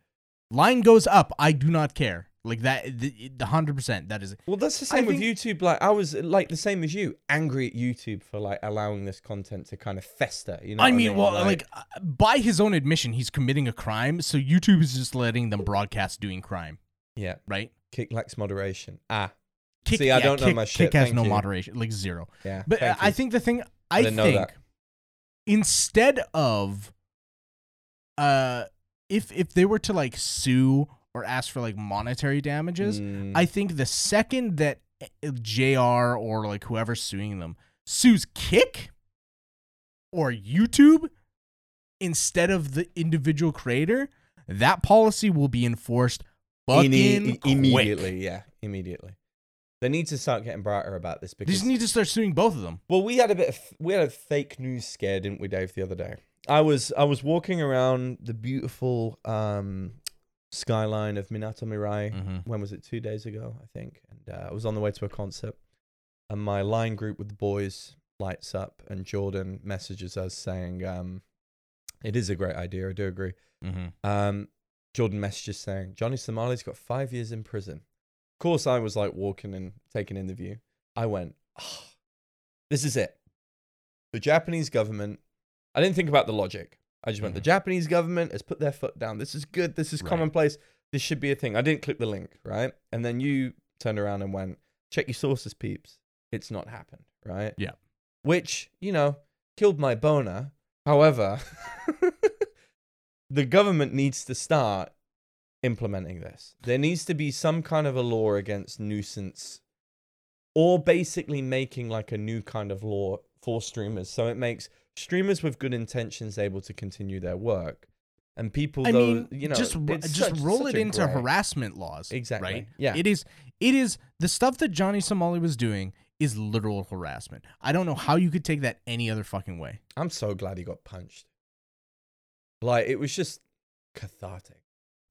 Line goes up. I do not care. Like that. The hundred percent. That is. well, that's the I same with think- YouTube. Like, I was like the same as you, angry at YouTube for like allowing this content to kind of fester. You know? I what mean, well, like, uh, by his own admission, he's committing a crime. So YouTube is just letting them broadcast doing crime, yeah, right? kick lacks moderation. Ah, Kick, See, I yeah, don't know kick, my shit. Kick has Thank no you. moderation, like zero. yeah. But uh, I think the thing I, didn't know think that. Instead of uh if if they were to like sue or ask for like monetary damages, Mm. I think the second that uh, JR or like whoever's suing them sues Kick or YouTube instead of the individual creator, that policy will be enforced fucking Imme- quick. immediately. Yeah, immediately. They need to start getting brighter about this because They just need to start suing both of them. well, we had a bit of we had a fake news scare, didn't we, Dave, the other day? I was I was walking around the beautiful um, skyline of Minato Mirai. Mm-hmm. When was it? Two days ago, I think. And uh, I was on the way to a concert, and my line group with the boys lights up, and Jordan messages us saying, um, "It is a great idea. I do agree." Mm-hmm. Um, Jordan messages saying Johnny Somali's got five years in prison. Of course, I was like walking and taking in the view. I went, "Ah, this is it. The Japanese government. I didn't think about the logic. I just went, the Mhm. Japanese government has put their foot down. This is good. This is Right. commonplace. This should be a thing. I didn't click the link, right? And then you turned around and went, check your sources, peeps. It's not happened, right? Yeah. Which you know killed my boner. However, the government needs to start implementing this. There needs to be some kind of a law against nuisance, or basically making like a new kind of law for streamers, so it makes streamers with good intentions able to continue their work, and people I though mean, you know just just such- roll such it into gray- harassment laws. Exactly. Right. Yeah. It is. It is the stuff that Johnny Somali was doing is literal harassment. I don't know how you could take that any other fucking way. I'm so glad he got punched. Like it was just cathartic,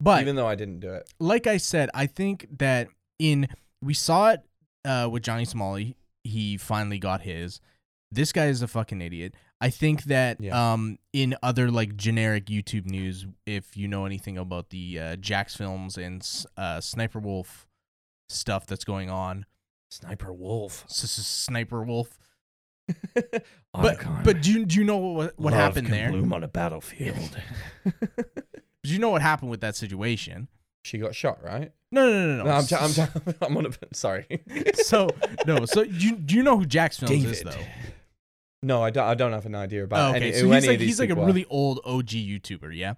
But even though I didn't do it. like I said, I think that in we saw it uh, with Johnny Somali. He finally got his. This guy is a fucking idiot. I think that Yeah. um, in other like generic YouTube news, if you know anything about the uh, Jacksfilms and uh, Sniper Wolf stuff that's going on, Sniper Wolf. Sniper Wolf. But but do you, do you know what what Love happened can there? bloom on a battlefield. Do you know what happened with that situation? she got shot, right? No, no, no, no. No, I'm, t- I'm, t- I'm on a. Sorry. so no. So you do you know who Jacksfilms is though? no, I don't. I don't have an idea about Oh, okay, any, so who he's like he's like a are. really old OG YouTuber, yeah,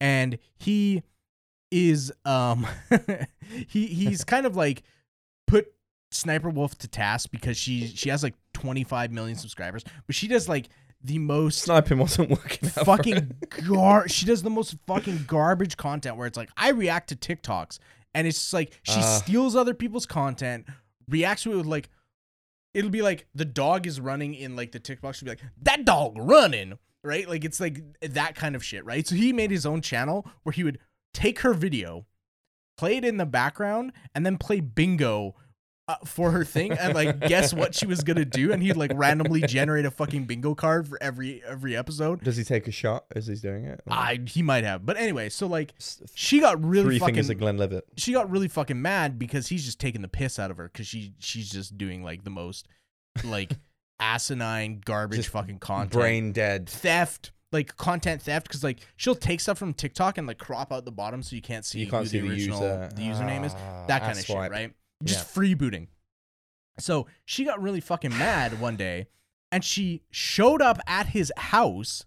and he is um he he's kind of like put Sniper Wolf to task because she she has like 25 million subscribers, but she does like the most Sniping wasn't working. out fucking gar. She does the most fucking garbage content where it's like I react to TikToks and it's just like she Ah. steals other people's content, reacts to it with like it'll be like the dog is running in like the TikTok. She'll be like that dog running, right? Like it's like that kind of shit, right? So he made his own channel where he would take her video, play it in the background, and then play bingo. Uh, for her thing and like guess what she was gonna do and he'd like randomly generate a fucking bingo card for every every episode Does he take a shot as he's doing it? I he might have, but anyway, so like she got really Three fucking fingers Glenn Levitt. she got really fucking mad because he's just taking the piss out of her because she she's just doing like the most like asinine garbage Just fucking content, Brain dead. theft, like content theft because like she'll take stuff from TikTok and like crop out the bottom so you can't see You can't who see the the original user. the username is Ah, that kind of shit, right? Just Yeah. freebooting. So she got really fucking mad one day and she showed up at his house,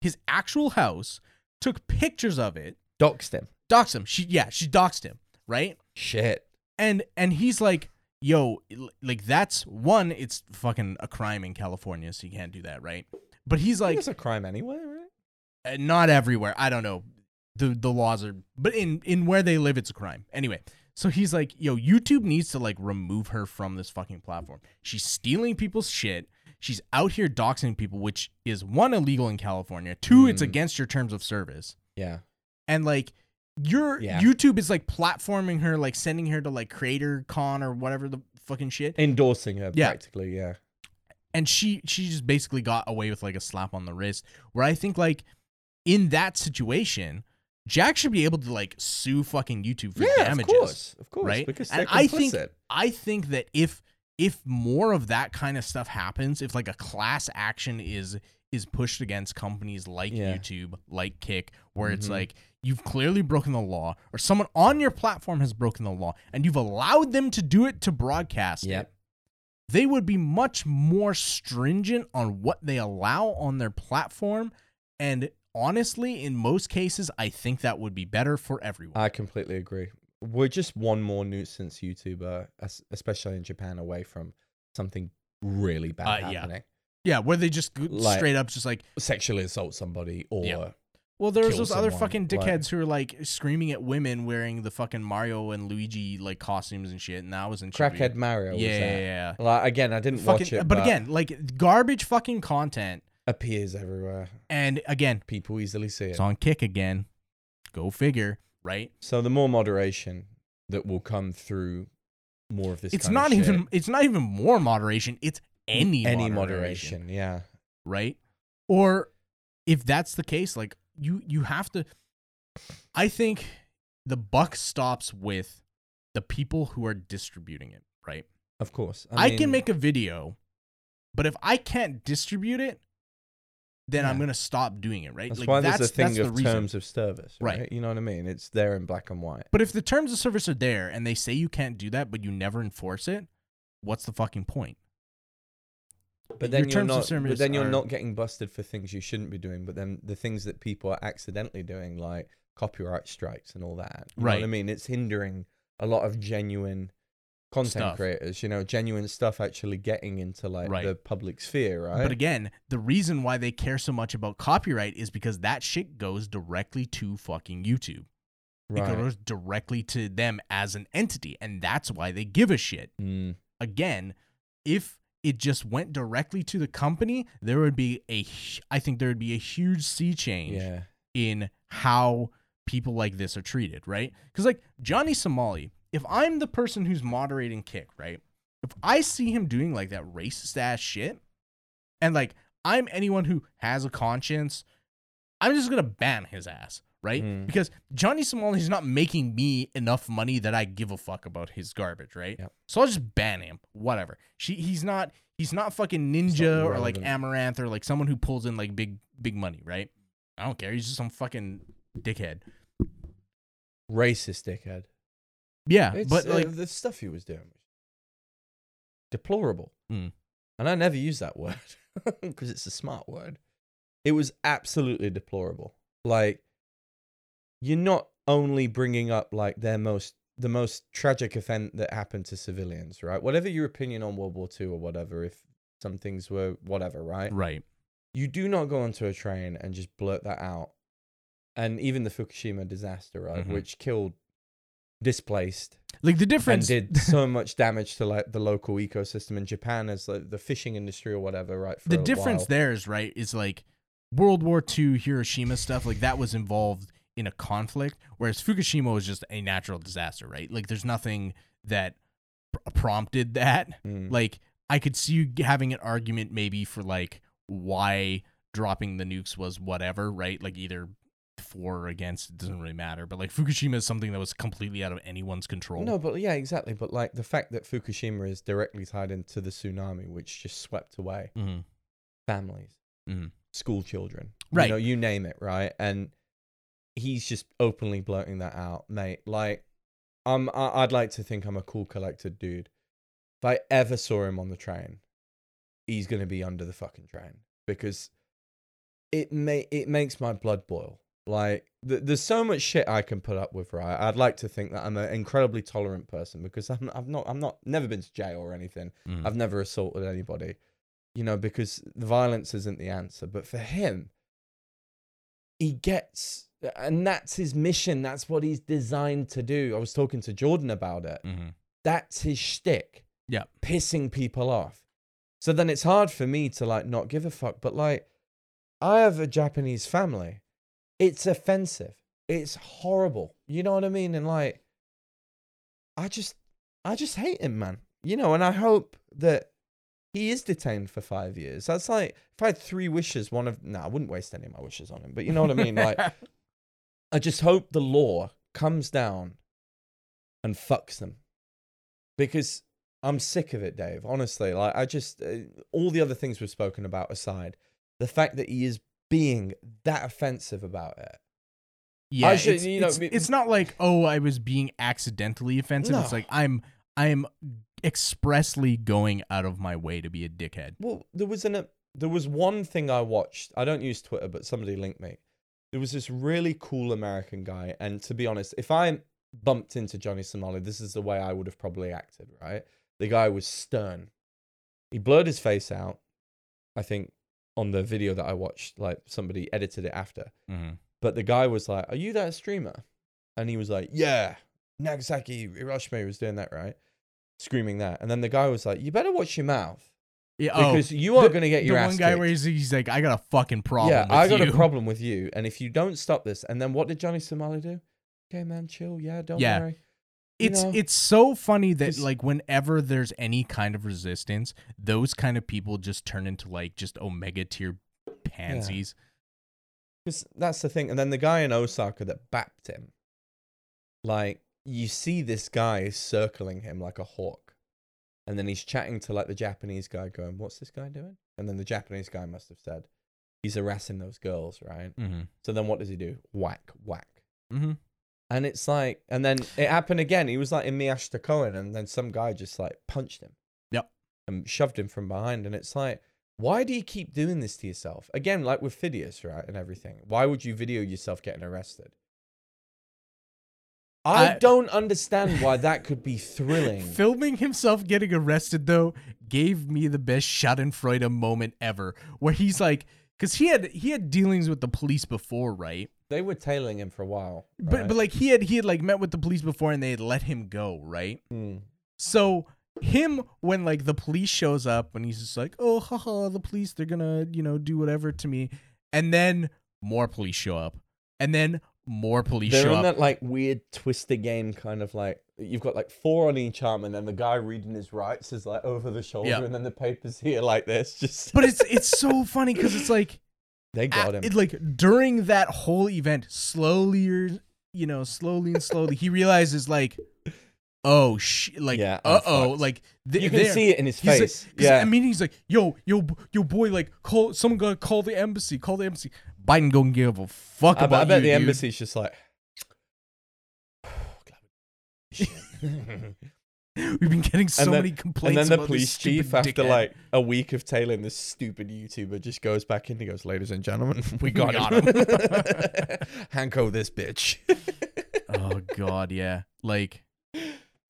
his actual house, took pictures of it, Doxed him. doxed him. She yeah, she doxed him, right? Shit. And and he's like, "Yo, like that's one, it's fucking a crime in California, so you can't do that, right?" But he's Like, it's a crime anyway, right? uh, not everywhere. I don't know. The the laws are but in in where they live it's a crime. Anyway, so he's like, "Yo, YouTube needs to like remove her from this fucking platform. She's stealing people's shit. She's out here doxing people, which is one illegal in California. Two, it's Mm. against your terms of service. Yeah. And like your Yeah. YouTube is like platforming her, like sending her to like Creator Con or whatever the fucking shit. Endorsing her, Yeah. practically, yeah. and she she just basically got away with like a slap on the wrist where i think like in that situation jack should be able to like sue fucking youtube for yeah, damages of course. Of course. right? Because And I think- i think that if if more of that kind of stuff happens if like a class action is is pushed against companies like Yeah. youtube like kick where it's Mhm. like you've clearly broken the law or someone on your platform has broken the law and you've allowed them to do it to broadcast it Yep. they would be much more stringent on what they allow on their platform. And honestly, in most cases, I think that would be better for everyone. I completely agree. We're just one more nuisance YouTuber, especially in Japan, away from something really bad Uh, yeah. happening. yeah, where they just Like- straight up just like, Sexually assault somebody or Yeah. well, there's kill those other someone, fucking like- dickheads who are like screaming at women wearing the fucking Mario and Luigi like costumes and shit. And that was in Crackhead Mario. Was Yeah, yeah, yeah. Like again, I didn't Fucking, watch it, but again, like garbage fucking content. Appears everywhere. And again, People easily see it. it's on kick again. Go figure, right? So the more moderation that will come through more of this. it's not of shit, even it's not even more moderation it's any any moderation, moderation. Yeah. right or if that's the case like you you have to i think the buck stops with the people who are distributing it right Of course. i, mean, can make a video but if i can't distribute it then i'm gonna stop doing it right That's like why that's, there's a thing that's of terms of service, Right. right? You know what I mean? It's there in black and white. but if the terms of service are there and they say you can't do that but you never enforce it what's the fucking point? But then you're not. But then you're are- not getting busted for things you shouldn't be doing. But then the things that people are accidentally doing, like copyright strikes and all that. You know what I mean, it's hindering a lot of genuine content Stuff. creators. You know, genuine stuff actually getting into like Right. the public sphere, right? But again, the reason why they care so much about copyright is because that shit goes directly to fucking YouTube. Right. It goes directly to them as an entity, and that's why they give a shit. Mm, Again, if it just went directly to the company, there would be a I think there would be a huge sea change yeah. in how people like this are treated, right? Because like Johnny Somali, if I'm the person who's moderating Kick, right? If I see him doing like that racist ass shit, and like I'm anyone who has a conscience, I'm just gonna ban his ass, right? Mm. Because Johnny Somali is not making me enough money that I give a fuck about his garbage, right? Yep. So I'll just ban him. Whatever. She he's not he's not fucking ninja or like. Amouranth or like someone who pulls in like big big money, right? I don't care. He's just some fucking dickhead. Racist dickhead. Yeah, It's, but uh, like the stuff he was doing was deplorable. Mm. And I never use that word because it's a smart word. It was absolutely deplorable. Like you're not only bringing up like their most the most tragic event that happened to civilians, right? Whatever your opinion on World War II or whatever, if some things were whatever, right? right. You do not go onto a train and just blurt that out. And even the Fukushima disaster, right, Mhm. which killed, displaced, Like the and difference did so much damage to like the local ecosystem in Japan as like the fishing industry or whatever, right? For the difference while. there is right is like World War II Hiroshima stuff like that was involved in a conflict whereas Fukushima was just a natural disaster right like there's nothing that pr- prompted that Mm. like I could see you having an argument maybe for like why dropping the nukes was whatever right like either for or against it doesn't really matter but like Fukushima is something that was completely out of anyone's control No, but yeah, exactly. But like the fact that Fukushima is directly tied into the tsunami, which just swept away Mhm. families, Mhm. school children, Right. You know, you name it, right? And he's just openly blurting that out, mate. Like, I'm, I- I'd like to think I'm a cool, collected dude. If I ever saw him on the train, he's gonna be under the fucking train because it may it makes my blood boil. Like, th- there's so much shit I can put up with, right? I'd like to think that I'm an incredibly tolerant person because I'm, I've not, I'm not, never been to jail or anything. Mhm. I've never assaulted anybody, you know, because the violence isn't the answer. But for him, he gets, and that's his mission. That's what he's designed to do. I was talking to Jordan about it. Mhm. That's his shtick. Yeah. Pissing people off. So then it's hard for me to like not give a fuck. But like, I have a Japanese family. It's offensive. It's horrible. You know what I mean? And like, I just, I just hate him, man. You know, and I hope that he is detained for five years. That's like if I had three wishes, one of no, I wouldn't waste any of my wishes on him. But you know what I mean? Like, I just hope the law comes down and fucks them because I'm sick of it, Dave. Honestly, like I just uh, all the other things we've spoken about aside, the fact that he is being that offensive about it. Yeah, should- it's, you know, it's, it's not like oh, I was being accidentally offensive. It's like I'm I'm expressly going out of my way to be a dickhead. Well, there was an uh, there was one thing I watched. I don't use Twitter, but somebody linked me. There was this really cool American guy, and to be honest, if I bumped into Johnny Somali, this is the way I would have probably acted. Right? The guy was stern. He blurred his face out. I think on the video that I watched, like somebody edited it after. Mm-hmm. But the guy was like, "Are you that streamer?" And he was like, "Yeah, Nagasaki Hiroshima was doing that, right?" Screaming that, and then the guy was like, "You better watch your mouth Yeah, oh, because you are going to get your the your one guy kicked." where he's, he's like, I got a fucking problem. yeah, I got you. a problem with you, and if you don't stop this, and then what did Johnny Somali do? Okay, man, chill. Yeah, don't Yeah. worry. You It's know? it's so funny that like whenever there's any kind of resistance, those kind of people just turn into like just omega tier pansies. Because that's the thing. And then the guy in Osaka that bapped him, like you see this guy circling him like a hawk, and then he's chatting to like the Japanese guy, going, "What's this guy doing?" And then the Japanese guy must have said, "He's harassing those girls, right?" Mm-hmm. So then what does he do? Whack, whack. Mm-hmm. And it's like, and then it happened again. He was like in Miyashita Koen, and then some guy just like punched him. and shoved him from behind. And it's like, why do you keep doing this to yourself? Again, like with Fidias, right, and everything. Why would you video yourself getting arrested? I, I- don't understand why that could be thrilling. Filming himself getting arrested though gave me the best Schadenfreude moment ever, where he's like, because he had he had dealings with the police before, right? They were tailing him for a while. But right? but like he had he had like met with the police before and they had let him go, right? Hmm. So him when like the police shows up and he's just like, oh haha, the police they're gonna you know do whatever to me, and then more police show up, and then more police They're show in up. that like weird twisted game, kind of like you've got like four on each arm, and then the guy reading his rights is like over the shoulder, Yeah. and then the papers here like this. Just but it's it's so funny because it's like they got him. It, like during that whole event, slowly you know, slowly and slowly, he realizes like, oh shit, like, Yeah, uh oh, like th- you can see it in his he's like- face. 'cause, yeah, I mean, he's like, yo, yo, yo, boy, like, call someone gotta call the embassy, call the embassy. Biden gonna give a fuck I, about I bet you, the dude. embassy's just like. We've been getting so And then- many and then the police chief, after dickhead. like a week of tailing this stupid YouTuber, just goes back in. He goes, "Ladies and gentlemen, we got, got him. Hanko this bitch." oh god, yeah, like.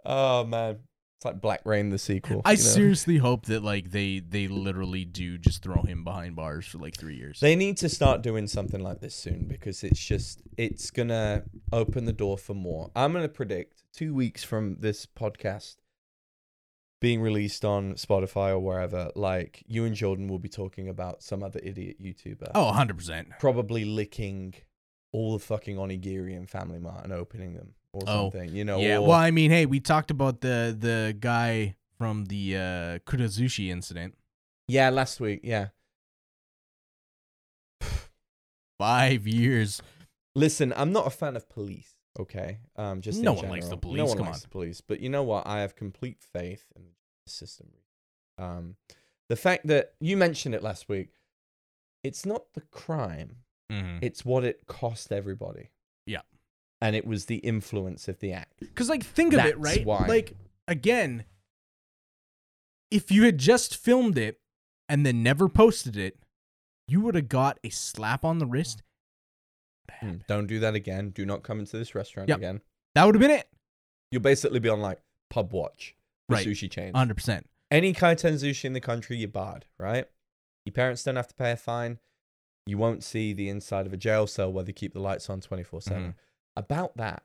oh man, it's like Black Rain the sequel. I you know? seriously hope that like they they literally do just throw him behind bars for like three years. They need to start doing something like this soon because it's just it's gonna open the door for more. I'm gonna predict two weeks from this podcast being released on Spotify or wherever, like you and Jordan will be talking about some other idiot YouTuber. oh, 100 percent. Probably licking all the fucking onigiri and Family Mart and opening them or Oh, something. You know, Yeah. or- Well, I mean, hey, we talked about the the guy from the uh, Kudazushi incident. yeah, last week, yeah. Five years. Listen, I'm not a fan of police. Okay, um, just in No one likes the police, No one come likes on. the police, but you know what? I have complete faith in the system. Um, the fact that you mentioned it last week, it's not the crime; Because it's what it cost everybody. Yeah. And it was the influence of the act. Because, like, think of it, right? why. Like, again, if you had just filmed it and then never posted it, you would have got a slap on the wrist. Mm, Don't do that again. Do not come into this restaurant Yep. again. That would have been it. You'll basically be on like pub watch, for Right. sushi chains. 100. percent any kaiten sushi in the country, you're barred, right? Your parents don't have to pay a fine. You won't see the inside of a jail cell where they keep the lights on 24 7. About that,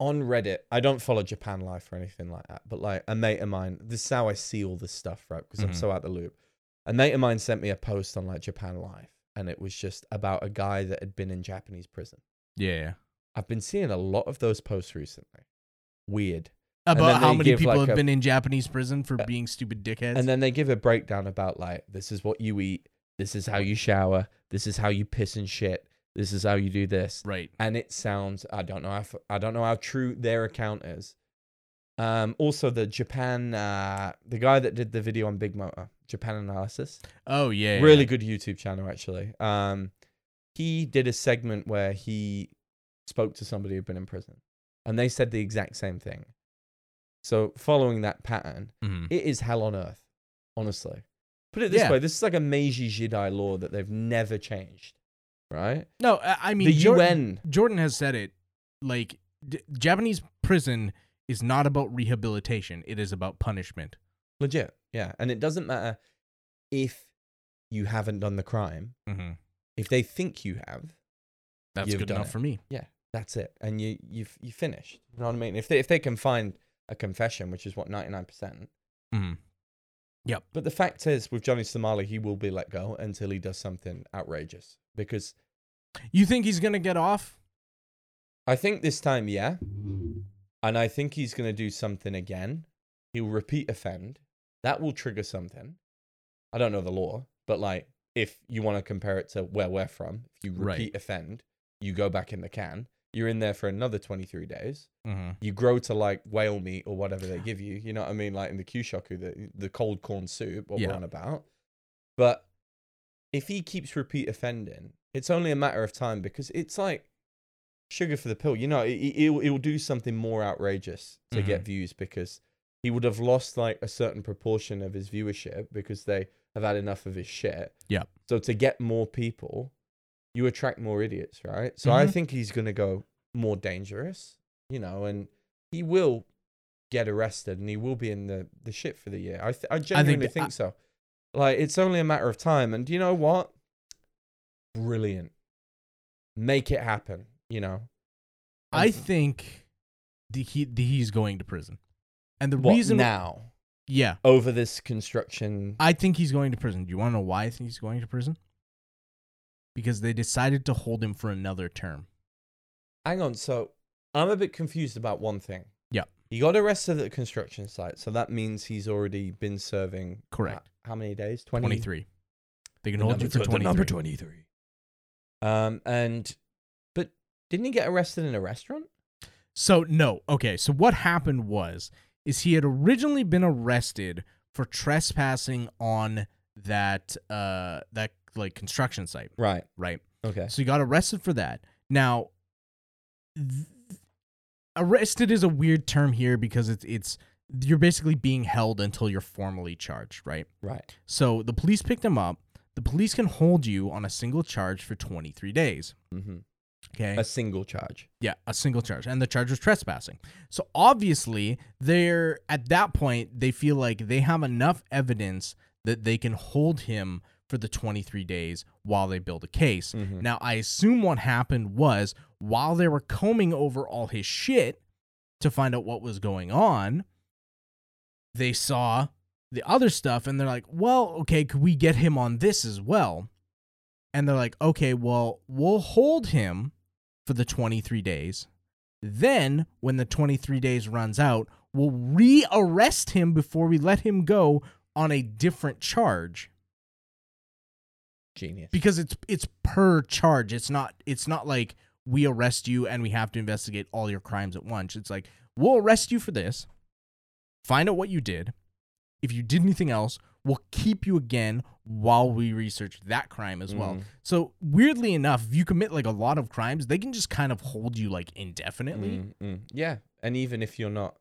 on Reddit, I don't follow Japan Life or anything like that, but like a mate of mine, this is how I see all this stuff, right? Because I'm Mhm. so out the loop. A mate of mine sent me a post on like Japan Life, and it was just about a guy that had been in Japanese prison. Yeah. I've been seeing a lot of those posts recently. Weird. About how many people like, have a- been in Japanese prison for Uh, being stupid dickheads. And then they give a breakdown about like this is what you eat, this is how you shower, this is how you piss and shit, this is how you do this. right. And it sounds I don't know how I don't know how true their account is. Um also the Japan uh the guy that did the video on Big Motor, Japan Analysis. Oh yeah. Really yeah. good YouTube channel actually. Um he did a segment where he spoke to somebody who'd been in prison and they said the exact same thing. So following that pattern, Mhm. it is hell on earth, honestly. Put it this Yeah. way: this is like a Meiji Jidai law that they've never changed, right? No, I mean the Jordan, UN, Jordan has said it. Like d- Japanese prison is not about rehabilitation; it is about punishment. legit, yeah. And it doesn't matter if you haven't done the crime. Mm-hmm. If they think you have, That's You've good done enough it. for me. Yeah, that's it, and you you've you finished. You know what I mean? If they if they can find a confession, which is what ninety nine percent. Mm-hmm. But the fact is, with Johnny Somali, he will be let go until he does something outrageous. Because You think he's gonna get off? I think this time, yeah, and I think he's going to do something again. He'll repeat offend. That will trigger something. I don't know the law, but like if you want to compare it to where we're from, if you Right. repeat offend, you go back in the can. You're in there for another 23 days. Mm-hmm. You grow to like whale meat or whatever they give you. You know what I mean? Like in the Kyushoku, the, the cold corn soup, what Yeah. we're on about. But if he keeps repeat offending, it's only a matter of time because it's like sugar for the pill. You know, it, it, it'll, it'll do something more outrageous to get views because he would have lost like a certain proportion of his viewership because they have had enough of his shit. Yeah. So to get more people, you attract more idiots, right? So I Mhm. think he's gonna go more dangerous, you know, and he will get arrested and he will be in the the shit for the year. I th- I genuinely think, I- so. Like it's only a matter of time, and you know what? Brilliant. Make it happen. You know. I think the, he the, he's going to prison, and the what, reason now yeah, over this construction. I think he's going to prison. Do you want to know why I think he's going to prison? Because they decided to hold him for another term. Hang on. So I'm a bit confused about one thing. Yeah. He got arrested at the construction site, so that means he's already been serving. Correct. h- How many days? 20? 23. They can The hold you for tw- the 23. number 23. Um, and but didn't he get arrested in a restaurant? So no, okay. So what happened was is he had originally been arrested for trespassing on that uh that like construction site, Right. right? Okay. So he got arrested for that. Now, th- arrested is a weird term here because it's it's you're basically being held until you're formally charged, right? Right. So the police picked him up. The police can hold you on a single charge for 23 days. Mm-hmm. Okay. A single charge. Yeah, a single charge. And the charge was trespassing. So obviously, they're at that point, they feel like they have enough evidence that they can hold him for the 23 days while they build a case. Mhm. Now, I assume what happened was while they were combing over all his shit to find out what was going on, they saw the other stuff and they're like, well, okay, could we get him on this as well? And they're like, okay, well, we'll hold him for the 23 days. Then, when the 23 days runs out, we'll re-arrest him before we let him go on a different charge Genius. because it's it's per charge. It's not it's not like we arrest you and we have to investigate all your crimes at once. It's like we'll arrest you for this, find out what you did. If you did anything else, we'll keep you again while we research that crime as well. Mm. So weirdly enough, if you commit like a lot of crimes, they can just kind of hold you like indefinitely. Mm, mm. Yeah. And even if you're not,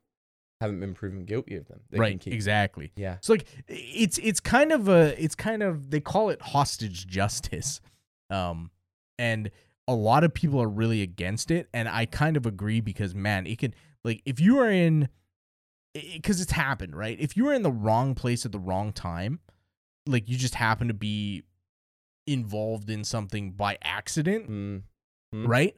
haven't been proven guilty of them, they can right. Exactly. Yeah. So like it's it's kind of a it's kind of they call it hostage justice. Um and a lot of people are really against it and I kind of agree because man, it can like if you are in cuz it's happened, right? If you are in the wrong place at the wrong time, like you just happen to be involved in something by accident, Mm. Mm. right?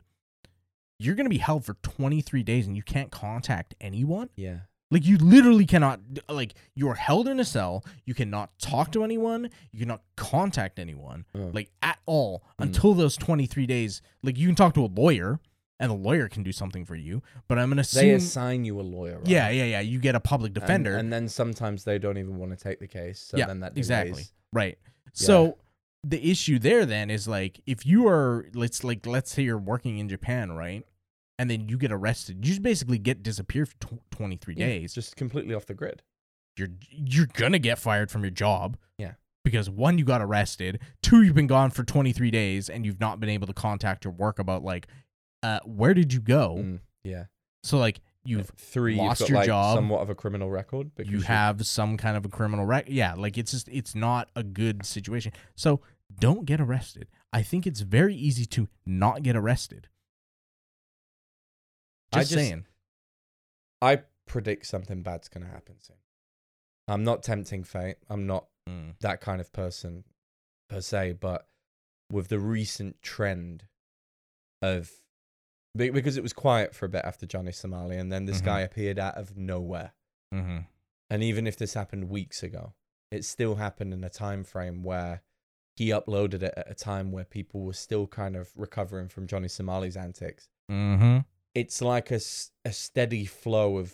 You're going to be held for 23 days and you can't contact anyone. Yeah. Like you literally cannot like you are held in a cell. You cannot talk to anyone. You cannot contact anyone like at all Mm. until those 23 days. Like you can talk to a lawyer and the lawyer can do something for you, but I'm going to assume They assign you a lawyer. Right? Yeah, yeah, yeah, you get a public defender. And, then sometimes they don't even want to take the case. So Yeah, then that exactly. delays. Right. So the issue there then is like if you are let's like let's say you're working in Japan, right? And then you get arrested. You just basically get disappeared for tw- 23 Yeah, days. Just completely off the grid. you're you're going to get fired from your job. Yeah. Because one you got arrested, two you've been gone for 23 days and you've not been able to contact your work about like uh where did you go? Mm, yeah. So like you've Three, lost you've got your like job. somewhat of a criminal record. Because you have some kind of a criminal record. Yeah, like it's just it's not a good situation. So don't get arrested. I think it's very easy to not get arrested. I Just, just- saying. I predict something bad's going to happen soon. I'm not tempting fate. I'm not Mm. that kind of person per se, but with the recent trend of because it was quiet for a bit after Johnny Somali, and then this Mhm. guy appeared out of nowhere. Mm-hmm. And even if this happened weeks ago, it still happened in a time frame where he uploaded it at a time where people were still kind of recovering from Johnny Somali's antics. Mm-hmm. It's like a, a steady flow of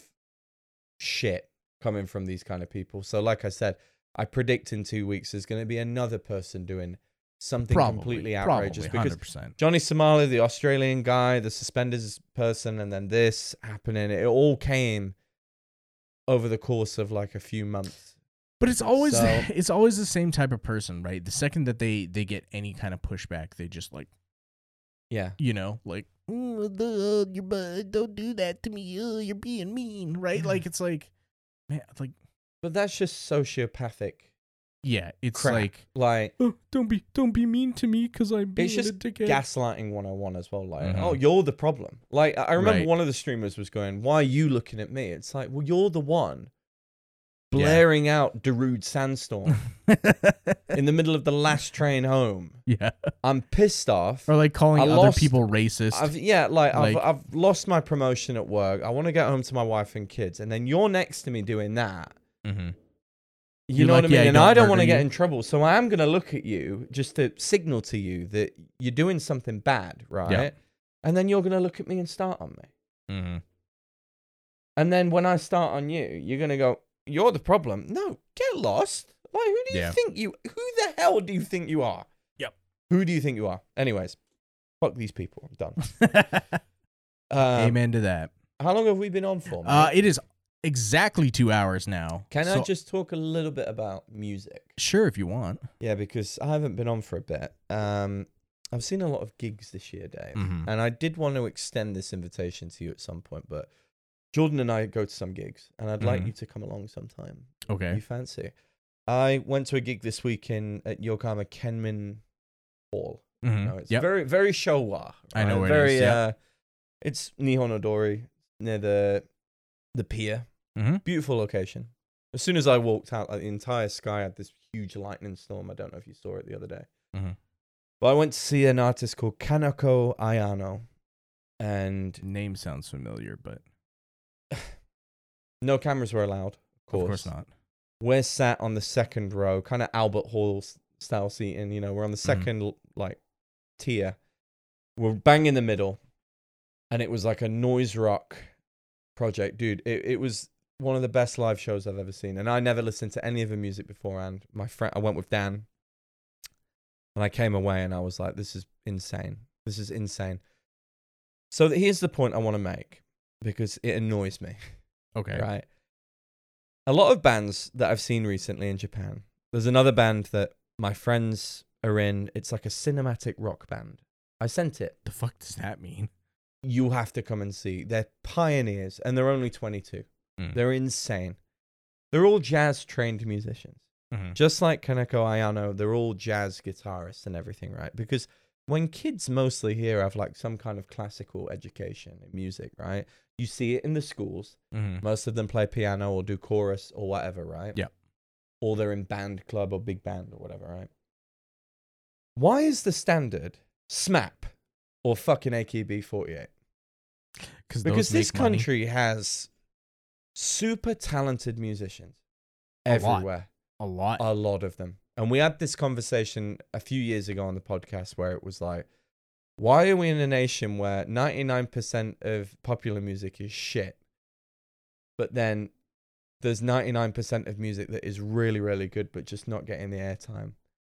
shit coming from these kind of people. So, like I said, I predict in two weeks there's going to be another person doing something Probably completely outrageous Probably, because 100%. Johnny Somali, the Australian guy, the suspenders person, and then this happening. It all came over the course of like a few months. But it's always So- it's always the same type of person, right? The second that they they get any kind of pushback, they just like Yeah. you know like "Mm, the- you're bu- don't do that to me. uh, you're being mean, right? Like it's like man, it's like But that's just sociopathic. yeah, it's Crap. like Like oh, don't be don't be mean to me because I'm being it's just a dickhead. gaslighting 101 as well. Like, Mhm. oh, you're the problem. Like, I I remember Right. one of the streamers was going, "Why are you looking at me?" It's like, well, you're the one Yeah. blaring out Darude Sandstorm in the middle of the last train home. yeah, I'm pissed off. or like calling I other lost- people racist. I've, yeah, like, Like- I've, I've lost my promotion at work. I want to get home to my wife and kids, and then you're next to me doing that. mm-hmm. You You're know like, what I mean? "Yeah, and I don't want to get in trouble, so I am going to look at you just to signal to you that you're doing something bad, right? Yeah. And then you're going to look at me and start on me. Mm-hmm. And then when I start on you, you're going to go, "You're the problem." No, get lost. Like, who do you Yeah. think you? Who the hell do you think you are? Yep. Who do you think you are? Anyways, fuck these people. I'm done. Um, Amen to that. How long have we been on for? Uh, it is exactly two hours now. Can I just talk a little bit about music? sure if you want? Yeah, because I haven't been on for a bit. Um, I've seen a lot of gigs this year, Dave, Mhm. and I did want to extend this invitation to you at some point. But Jordan and I go to some gigs, and I'd like Mhm. you to come along sometime. Okay. You fancy? I went to a gig this week in at Yokohama Kenmin Hall. Mhm. No, it's Yep. very very Showa. I know right? where it very, is, yeah. Uh, it's Nihon Odori near the the pier. Mhm. Beautiful location. As soon as I walked out, like, the entire sky had this huge lightning storm. I don't know if you saw it the other day. Mhm. But I went to see an artist called Kaneko Ayano, and Name sounds familiar, but no cameras were allowed. Of course, of course not. We're sat on the second row, kind of Albert Hall style seating. You know, we're on the Mhm. 2nd l like tier. We're bang in the middle, and it was like a noise rock project, dude. It it was one of the best live shows I've ever seen, and I never listened to any of the music beforehand. My friend, I went with Dan, and I came away, and I was like, "This is insane. This is insane." So here's the point I want to make because it annoys me Okay. right? A lot of bands that I've seen recently in Japan. There's another band that my friends are in. It's like a cinematic rock band. I sent it. The fuck does that mean? You have to come and see. They're pioneers and they're only 22. Mm. They're insane. They're all jazz trained musicians. Mhm. Just like Kaneko Ayano, they're all jazz guitarists and everything, right? Because when kids mostly here have like some kind of classical education in music, right? You see it in the schools. Mhm. Most of them play piano or do chorus or whatever, right? Yeah. Or they're in band club or big band or whatever, right? Why is the standard SMAP or fucking AKB48? Because Because those this make money. country has super talented musicians A lot. everywhere. a lot. A lot of them. And we had this conversation a few years ago on the podcast where it was like, why are we in a nation where 99% of popular music is shit, but then there's 99% of music that is really, really good, but just not getting the airtime?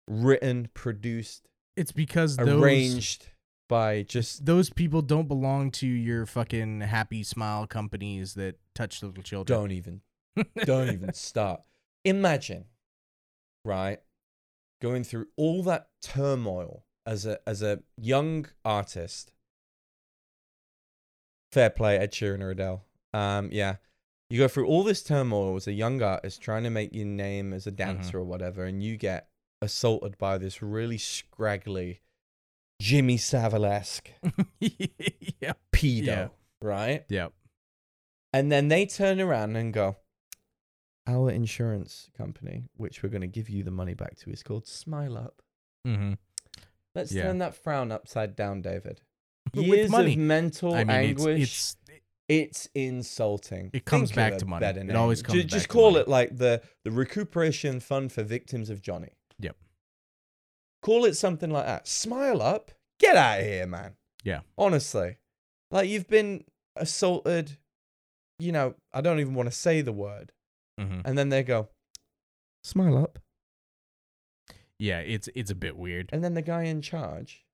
Written, produced, it's because those arranged by just. those people don't belong to your fucking happy smile companies that touch little children. Don't even don't even start. Imagine, right, going through all that turmoil as a as a young artist. Fair play, Ed Sheeran or Adele. Um, yeah, you go through all this turmoil as a young artist trying to make your name as a dancer or whatever, and you get assaulted by this really scraggly Jimmy Savile-esque yeah. pedo, Yeah. right? Yep. And then they turn around and go, Our insurance company, which we're going to give you the money back to, is called Smile Up. Mm-hmm. Let's Yeah. turn that frown upside down, David. Years of mental I mean, anguish. it's, it's It's, insulting. It comes Think back to money. It name. always comes Just back to call money. it like the, the recuperation fund for victims of Johnny. Yep. Call it something like that. Smile Up. Get out of here, man. Yeah. Honestly. Like you've been assaulted. You know, I don't even want to say the word. Mhm. and then they go smile up yeah, it's it's a bit weird. and then the guy in charge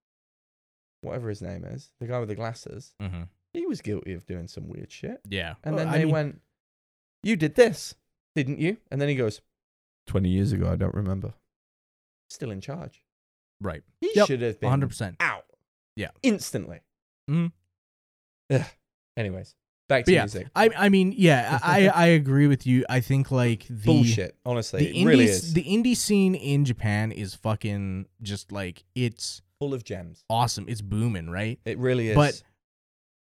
whatever his name is the guy with the glasses Mm-hmm. he was guilty of doing some weird shit Yeah. and Well, then I they mean, went you did this didn't you and then he goes 20 years ago i don't remember still in charge right. he Yep, should have been 100%. out Yeah. instantly Mhm. Ugh. anyways Back to yeah, music. I I mean, yeah, I I agree with you. I think like the Bullshit. Honestly, the it really is the indie scene in Japan is fucking just like it's full of gems. awesome. It's booming, right? It really is. But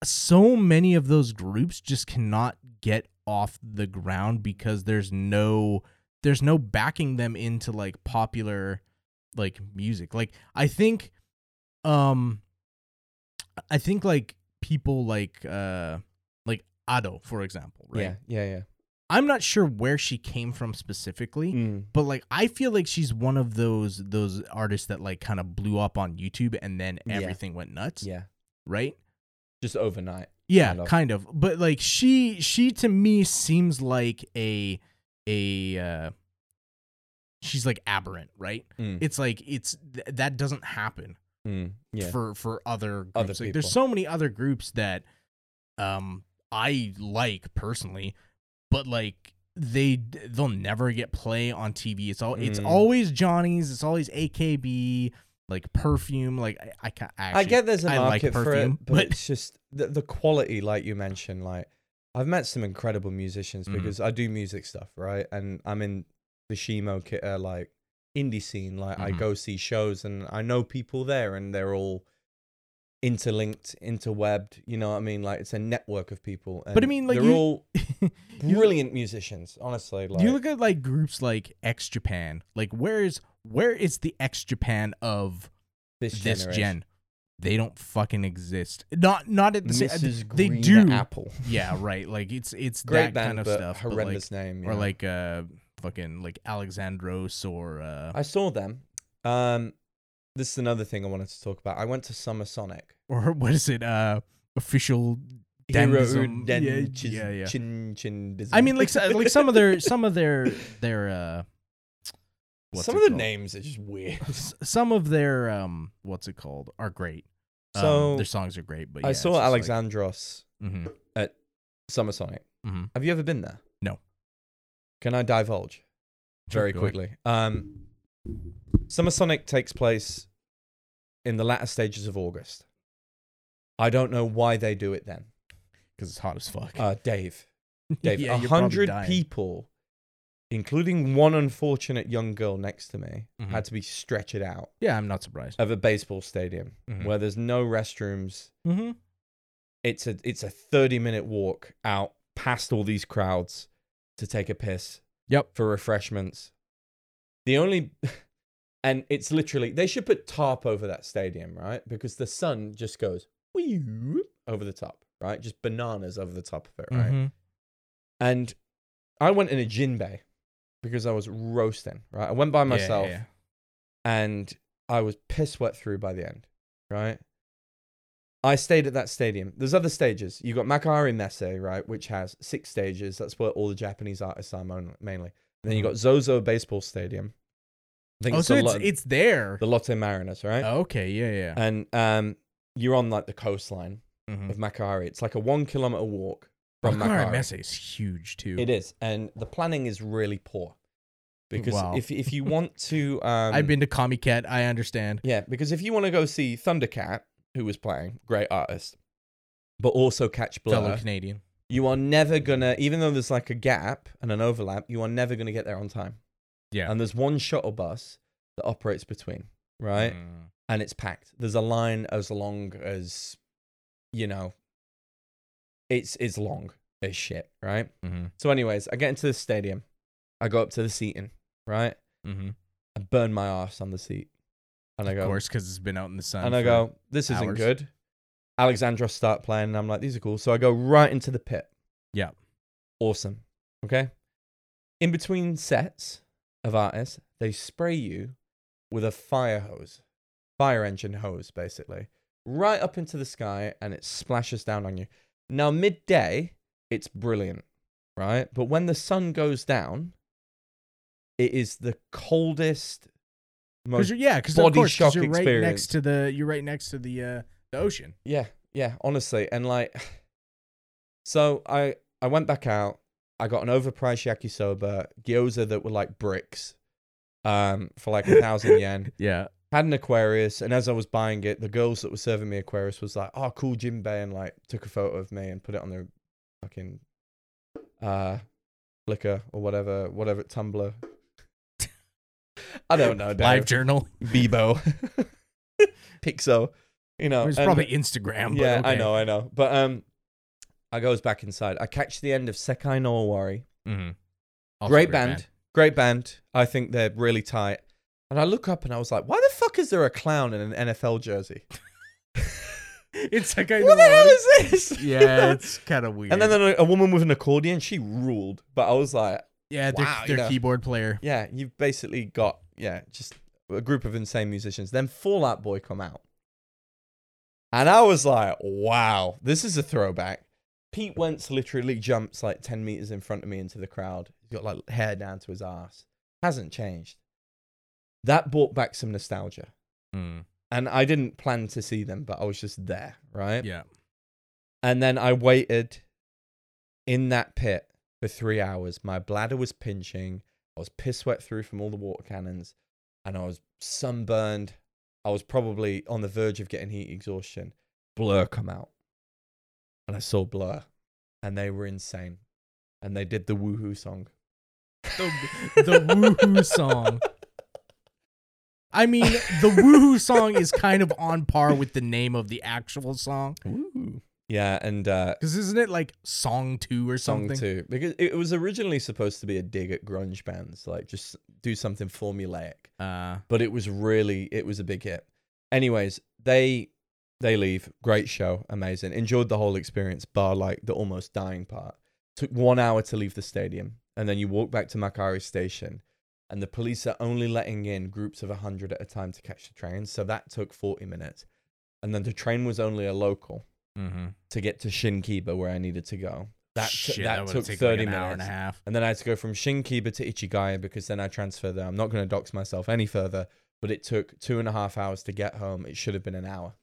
so many of those groups just cannot get off the ground because there's no there's no backing them into like popular like music. Like I think um I think like people like uh like Ado for example, right? yeah, yeah, yeah. I'm not sure where she came from specifically, Mm. but like I feel like she's one of those those artists that like kind of blew up on YouTube and then Yeah. everything went nuts, Yeah, right? just overnight. Yeah, kind of. kind of. But like she she to me seems like a a uh she's like aberrant, right? Mm. It's like it's th- that doesn't happen Mm. Yeah, for for other groups. Other like there's so many other groups that um I like personally, but like they they'll never get play on TV. It's all it's Mm. always Johnny's, it's always AKB, like perfume, like I I, ca- I actually, get there's a I like market for it, but, but- it's just the, the quality, like you mentioned. Like I've met some incredible musicians Mhm. because I do music stuff, right? And I'm in the Shimo uh, like indie scene. Like I Mhm. go see shows, and I know people there, and they're all interlinked, interwebbed. You know what I mean? Like it's a network of people. But I mean, like, they're you- all brilliant musicians. Honestly, like you look at like groups like X Japan. Like where is where is the X Japan of this, this gen? They don't fucking exist. Not not at the same. They Green do. Apple. Yeah, right. Like it's it's Great that band, kind of stuff. horrendous name. like, or like uh fucking like Alexandros or uh I saw them. Um, this is another thing I wanted to talk about. I went to Summer Sonic. or what is it? Uh official. Hero Den- Yeah, yeah, yeah. Chin Chin. I mean, like so- like some of their some of their their uh. some of the called? names are just weird. Some of their um what's it called are great. Um, So, their songs are great, but I saw Alexandros hmm Summer Sonic. Mhm. Have you ever been there? No. Can I divulge very quickly? Um, Summer Sonic takes place in the latter stages of August. I don't know why they do it then. because it's hot as fuck. Uh, Dave, Dave, Yeah, a you're probably hundred dying. people, including one unfortunate young girl next to me, Mhm. had to be stretched out Yeah, I'm not surprised. of a baseball stadium Mhm. where there's no restrooms. Mm-hmm. It's a it's a thirty minute walk out past all these crowds to take a piss. Yep. For refreshments. The only and it's literally they should put tarp over that stadium, right? Because the sun just goes over the top, right? Just bananas over the top of it, right? Mm-hmm. And I went in a jimbei because I was roasting, right? I went by myself and I was piss wet through by the end, right? I stayed at that stadium. There's other stages. You've got Makuhari Messe, right, which has six stages. That's where all the Japanese artists are mainly. And then you got Zozo Baseball Stadium. I think Oh, it's, so the, it's Lo- it's there. the Lotte Mariners, right? Okay, yeah, yeah. And um, you're on like the coastline mm-hmm. of Makuhari. It's like a one kilometer walk from Makara Makuhari. Messe is huge too. It is, and the planning is really poor because Wow. if if you want to, um, I've been to Comiket. I understand. yeah, because if you want to go see Thundercat, who was playing, great artist, but also catch Fellow Blur, Canadian. You are never gonna, even though there's like a gap and an overlap, you are never gonna get there on time. Yeah. And there's one shuttle bus that operates between, right? Mm. And it's packed. There's a line as long as, you know, it's it's long as shit, right? Mm-hmm. So, anyways, I get into the stadium. I go up to the seating, right? Mm-hmm. I burn my ass on the seat. And I go, Of course, because it's been out in the sun. and I go, this isn't hours. good. Alexandros start playing, and I'm like, these are cool. So I go right into the pit. Yeah. Awesome. Okay. In between sets of artists, they spray you with a fire hose, fire engine hose, basically, right up into the sky, and it splashes down on you. Now, midday, it's brilliant, right? But when the sun goes down, it is the coldest, most you're, yeah, because of body course, 'cause shock you're right experience. next to the you're right next to the uh the ocean. Yeah, yeah, honestly, and like, so I I went back out. I got an overpriced yakisoba gyoza that were like bricks, um, for like a thousand yen. Yeah. Had an Aquarius, and as I was buying it, the girls that were serving me Aquarius was like, "Oh, cool Jimbei," and like took a photo of me and put it on their fucking uh Flickr or whatever, whatever Tumblr. I don't know. Live journal. Bebo, Pixo. You know, It's and- probably Instagram. yeah, but I know, I know. But um, I goes back inside. I catch the end of Sekai no Owari. Mhm. Also great band, great band. I think they're really tight. And I look up and I was like, why the fuck is there a clown in an NFL jersey? It's like What the hell is this? Yeah, it's kind of weird. And then a, a woman with an accordion, she ruled. But I was like, yeah, Wow, their keyboard player. yeah, you've basically got, yeah, just a group of insane musicians. Then Fall Out Boy come out. And I was like, wow, this is a throwback. Pete Wentz literally jumps like 10 meters in front of me into the crowd. He's got like hair down to his ass. Hasn't changed. That brought back some nostalgia. Mm, And I didn't plan to see them, but I was just there, right? yeah. And then I waited in that pit for three hours. My bladder was pinching. I was piss wet through from all the water cannons. And I was sunburned. I was probably on the verge of getting heat exhaustion. Blur come out. And I saw Blur. And they were insane. And they did the woohoo song. The, the woohoo song. I mean, the woohoo song is kind of on par with the name of the actual song. Woo. Yeah, and uh, Because isn't it like song two or something? song two because it was originally supposed to be a dig at grunge bands, like just do something formulaic. Uh, but it was really it was a big hit. Anyways, they they leave. Great show, amazing. Enjoyed the whole experience, bar like the almost dying part. Took one hour to leave the stadium, and then you walk back to Makuhari Station, and the police are only letting in groups of hundred at a time to catch the train. So that took forty minutes, and then the train was only a local mm-hmm. to get to Shinkiba where I needed to go. That t- Shit, that, that, took thirty like an minutes. hour and a half. And then I had to go from Shinkiba to Ichigaya because then I transferred there. I'm not going to dox myself any further, but it took two and a half hours to get home. It should have been an hour.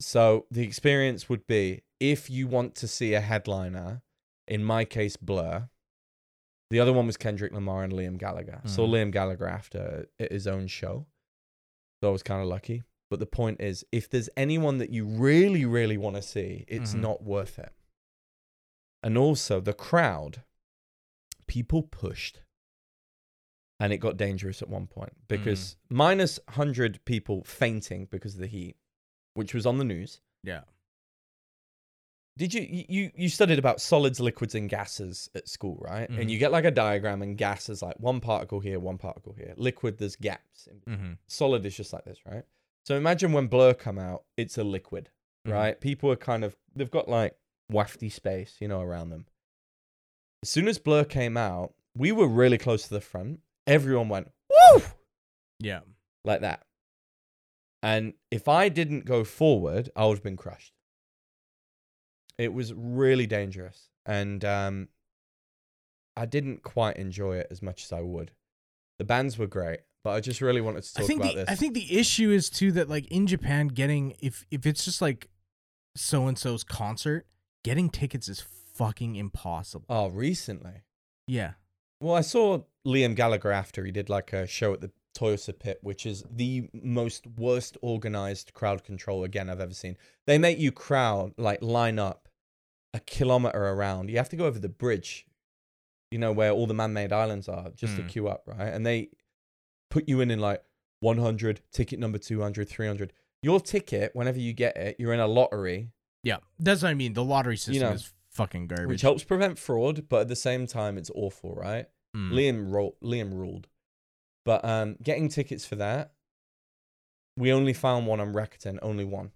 So the experience would be if you want to see a headliner, in my case, Blur. The other one was Kendrick Lamar and Liam Gallagher. Saw Mhm. Liam Gallagher after his own show. So I was kind of lucky. But the point is, if there's anyone that you really, really want to see, it's Mhm. not worth it. And also, the crowd, people pushed. And it got dangerous at one point because minus 100 people fainting because of the heat, which was on the news. Yeah. Did you you you studied about solids, liquids, and gases at school, right? Mhm. And you get like a diagram, and gas is like one particle here, one particle here. Liquid, there's gaps. In Mm-hmm. solid is just like this, right? So imagine when Blur come out, it's a liquid, Mhm. right? People are kind of they've got like wafty space, you know, around them. As soon as Blur came out, we were really close to the front. Everyone went woo Yeah. like that. And if I didn't go forward, I would have been crushed. It was really dangerous. And um, I didn't quite enjoy it as much as I would. The bands were great, but I just really wanted to talk I think about the this. I think the issue is too that like in Japan, getting if if it's just like so and so's concert, getting tickets is fucking impossible. oh, recently. Yeah. Well, I saw Liam Gallagher after he did like a show at the Toyosu Pit, which is the most worst organized crowd control again I've ever seen. They make you crowd like line up a kilometer around. You have to go over the bridge, you know, where all the man-made islands are, just to Mm. queue up, right? And they put you in in like 100, ticket number 200, 300. Your ticket, whenever you get it, you're in a lottery, Yeah. That's what I mean. The lottery system know, is fucking garbage. which helps prevent fraud, but at the same time, it's awful, right? Mm. Liam ro- Liam ruled. But um, getting tickets for that, we only found one on Rakuten, only one.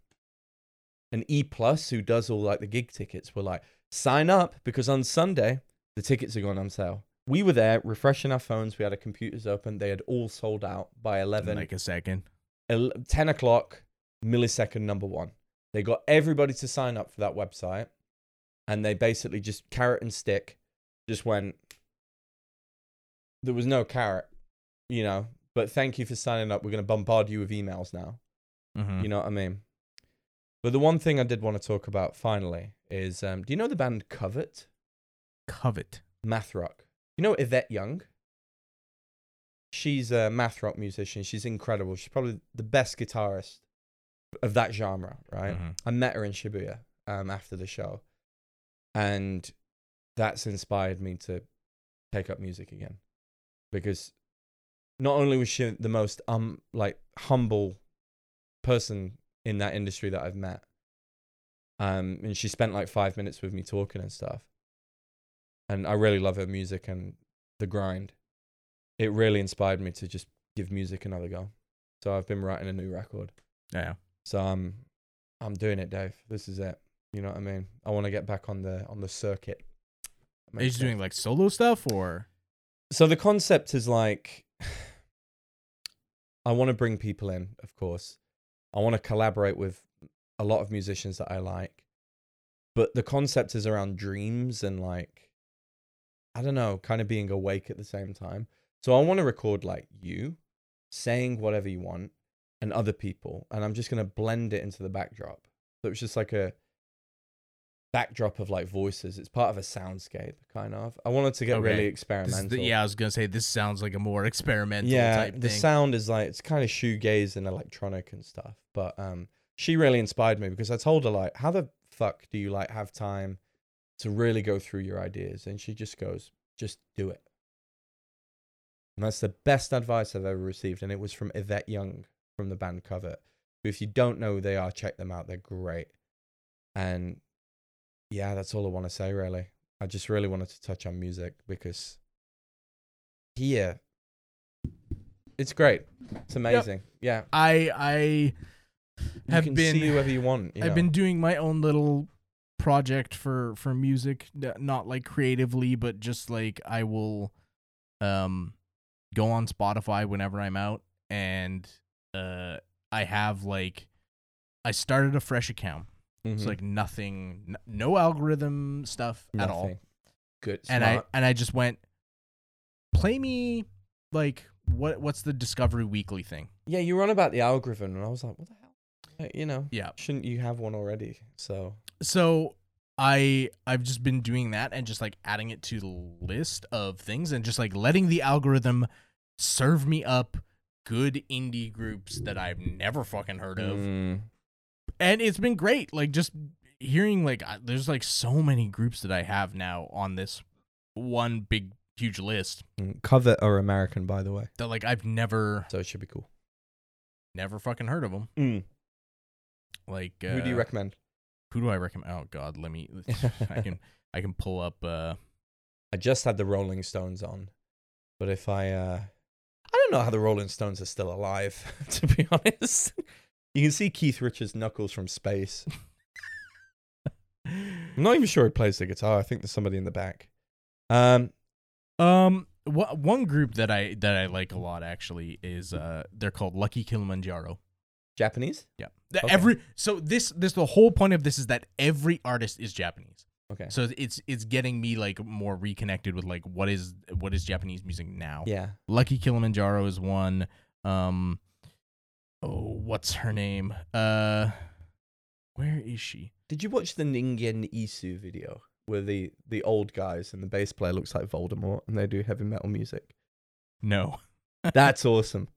And E Plus, who does all like the gig tickets, were like, sign up because on Sunday the tickets are going on sale. We were there refreshing our phones. We had our computers open. They had all sold out by 11, in like a second. 10 o'clock, millisecond number one. They got everybody to sign up for that website. And they basically just carrot and stick just went. There was no carrot, you know, but thank you for signing up. We're going to bombard you with emails now. Mhm. You know what I mean? But the one thing I did want to talk about finally is um, do you know the band Covet? Covet. Math rock. You know Yvette Young? She's a math rock musician. She's incredible. She's probably the best guitarist of that genre, right? Mhm. I met her in Shibuya um, after the show. and that's inspired me to take up music again because not only was she the most um like humble person in that industry that I've met um and she spent like 5 minutes with me talking and stuff and I really love her music and the grind it really inspired me to just give music another go so I've been writing a new record Yeah. So I'm I'm doing it Dave this is it you know what I mean I want to get back on the on the circuit Are you doing like solo stuff or? so the concept is like I want to bring people in, of course. I want to collaborate with a lot of musicians that I like. But the concept is around dreams and like I don't know, kind of being awake at the same time. So I want to record like you saying whatever you want and other people and I'm just going to blend it into the backdrop. So it's just like a backdrop of like voices. It's part of a soundscape kind of. I wanted to get Okay. really experimental. the- yeah, I was gonna say this sounds like a more experimental yeah, type the sound is like it's kind of shoegaze and electronic and stuff. But um, she really inspired me because I told her like, how the fuck do you like have time to really go through your ideas? And she just goes, just do it. And that's the best advice I've ever received, and it was from Yvette Young from the band Covet. Who, if you don't know who they are, check them out. They're great. And yeah, that's all I want to say. Really, I just really wanted to touch on music because here it's great. It's amazing. Yeah. I I You have can been see whoever you want. you I've know. been doing my own little project for for music, not like creatively, but just like I will um go on Spotify whenever I'm out and uh I have like I started a fresh account. It's Mhm. like nothing no algorithm stuff at all. Nothing. Good. And I and I just went play me like what what's the Discovery Weekly thing? yeah, you were on about the algorithm, and I was like, what the hell? You know, Yeah. shouldn't you have one already? So so I I've just been doing that and just like adding it to the list of things and just like letting the algorithm serve me up good indie groups that I've never fucking heard of. Mm. And it's been great like just hearing like I- there's like so many groups that I have now on this one big huge list Mm. Covet are American, by the way, that like I've never so it should be cool. never fucking heard of them. Mm. Like uh, Who do you recommend? Who do I recommend? Oh god, let me I can I can pull up uh I just had the Rolling Stones on, but if I, uh I don't know how the Rolling Stones are still alive. To be honest, you can see Keith Richards' knuckles from space. I'm not even sure he plays the guitar. I think there's somebody in the back. Um, Um, wha- one group that I that I like a lot actually is uh they're called Lucky Kilimanjaro. Japanese. Yeah. The- Okay. Every so this this the whole point of this is that every artist is Japanese. Okay. So it's it's getting me like more reconnected with like what is what is Japanese music now. Yeah. Lucky Kilimanjaro is one. Um oh, what's her name? Uh where is she? Did you watch the Ningen Isu video where the the old guys and the bass player looks like Voldemort and they do heavy metal music? No. That's awesome.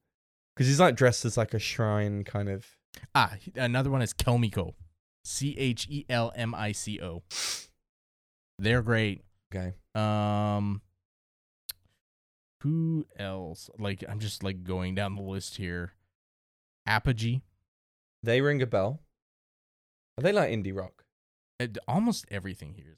Because he's like dressed as like a shrine kind of. Ah, another one is Chelmico. C H E L M I C O. They're great. Okay. Um who else? Like I'm just like going down the list here. Apogee. They ring a bell. Are they like indie rock? Uh, almost everything here.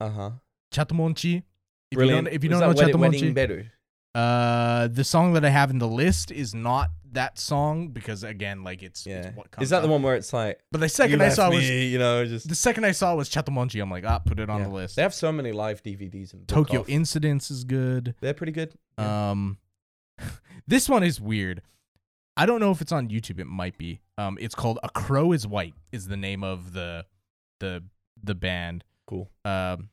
Uh huh. Chatmonchy. If Brilliant. you don't if you don't know that Wedding- Wedding Chatmonchy? Uh the song that I have in the list is not that song because again like it's, Yeah. it's what comes Is that the one where it's like But the you second I saw me, was you know just the second I saw was Chatmonchy, I'm like, ah, put it on Yeah. the list. They have so many live DVDs and Tokyo off. Incidents is good. They're pretty good. Yeah. Um, this one is weird. I don't know if it's on YouTube. It might be. Um, it's called "A Crow Is White" is the name of the the the band. Cool. Um,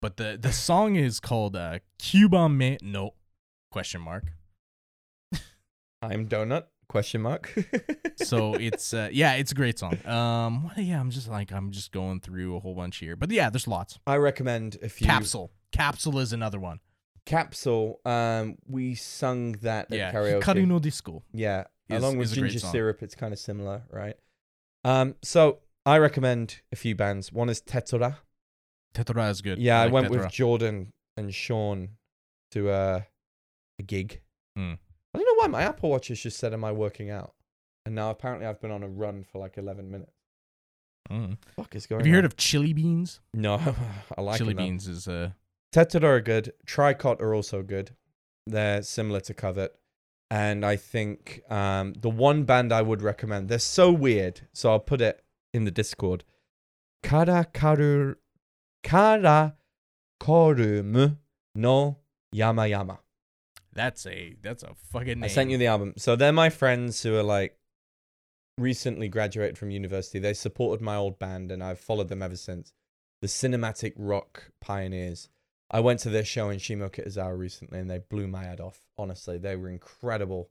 but the the song is called uh, "Cuba Me No?" Question mark. I'm donut question mark. So it's uh, yeah, it's a great song. Um, yeah, I'm just like I'm just going through a whole bunch here, but yeah, there's lots. I recommend if you Capsule, Capsule is another one. Capsule. Um, we sung that at yeah, karaoke. Hikari no Disco. Yeah, is- along with a ginger syrup, it's kind of similar, right? Um, so I recommend a few bands. One is Tetora. Tetora is good. Yeah, I, like went Tetora. with Jordan and Sean to uh, a gig. Hmm. I don't know why my Apple Watch has just said, "Am I working out?" And now apparently I've been on a run for like 11 minutes. Mm. Fuck is going Have you heard of chili beans? No, I like chili though. beans is uh Tetada are good. Tricot are also good. They're similar to Covet. And I think um, the one band I would recommend, they're so weird. So I'll put it in the Discord. Kara karu, kara korumu no yama yama. that's a that's a fucking name. I sent you the album. So they're my friends who are like recently graduated from university. They supported my old band and I've followed them ever since. The cinematic rock pioneers. I went to their show in Shimokitazawa recently and they blew my head off. Honestly, they were incredible.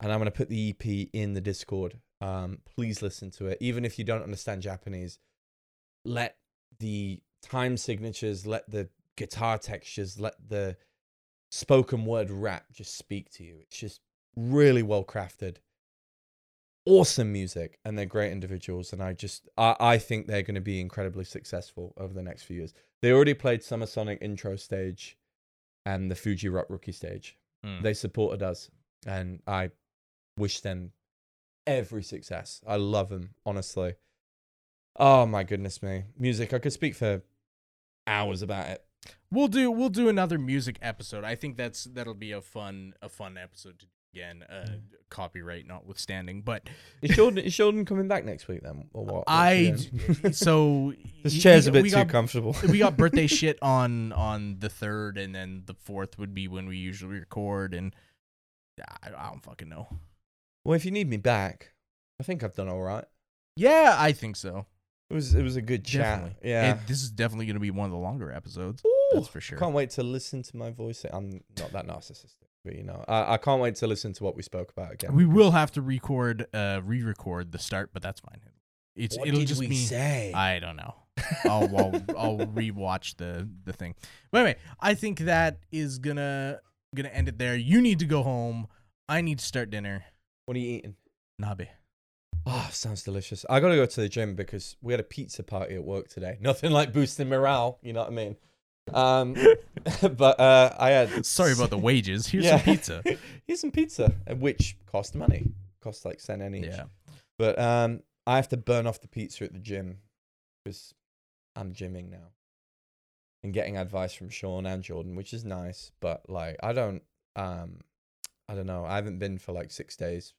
And I'm going to put the EP in the Discord. Um, please listen to it. Even if you don't understand Japanese, let the time signatures, let the guitar textures, let the spoken word rap just speak to you. It's just really well crafted. Awesome music, and they're great individuals. And I just, I, I think they're going to be incredibly successful over the next few years. They already played Summer Sonic intro stage and the Fuji Rock rookie stage. Mm. They supported us, and I wish them every success. I love them, honestly. Oh my goodness me. Music, I could speak for hours about it. We'll do we'll do another music episode. I think that's that'll be a fun a fun episode to do again. Uh, copyright notwithstanding, but Is Jordan, is Jordan coming back next week then? Or what? I so This y- chair's a bit we too got, comfortable. we got birthday shit on on the third, and then the fourth would be when we usually record. And I, I don't fucking know. well, if you need me back, I think I've done all right. Yeah, I think so. It was it was a good chat. Definitely. Yeah. This is definitely going to be one of the longer episodes. Ooh, That's for sure. Can't wait to listen to my voice. I'm not that narcissistic, but you know, I, I can't wait to listen to what we spoke about again. We will have to record, uh, re-record the start, but that's fine. It's What it'll did just we be. say? I don't know. I'll I'll, I'll rewatch the the thing. But anyway, I think that is gonna gonna end it there. You need to go home. I need to start dinner. what are you eating? Nabe. Oh, sounds delicious. I got to go to the gym because we had a pizza party at work today. Nothing like boosting morale, you know what I mean? Um, but uh, I had. Sorry about the wages. Here's Yeah. some pizza. Here's some pizza, uh, which cost money. Cost like cent any. Yeah. But um, I have to burn off the pizza at the gym because I'm gymming now and getting advice from Sean and Jordan, which is nice. But like, I don't, um, I don't know. I haven't been for like six days,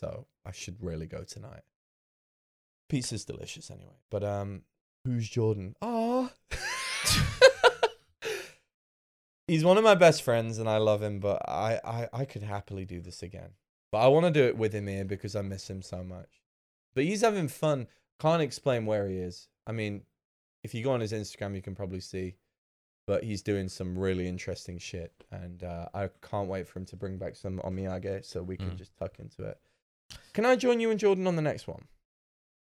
so I should really go tonight. Pizza's delicious anyway. But um, who's Jordan? Oh. He's one of my best friends and I love him, but I, I, I could happily do this again. But I want to do it with him here because I miss him so much. But he's having fun. Can't explain where he is. I mean, if you go on his Instagram, you can probably see. But he's doing some really interesting shit, and uh, I can't wait for him to bring back some omiyage so we can Mm. just tuck into it. Can I join you and Jordan on the next one?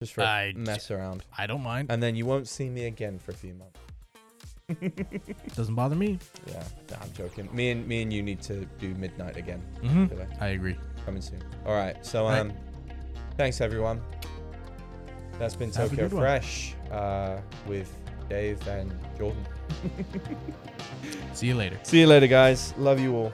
Just for a I- mess around, I don't mind. and then you won't see me again for a few months. Doesn't bother me. yeah, nah, I'm joking. Me and me and you need to do midnight again. hmm. I agree. Coming soon. All right. So Right. um, thanks everyone. That's been Tokyo. Fresh uh, with Dave and Jordan. See you later. See you later, guys. Love you all.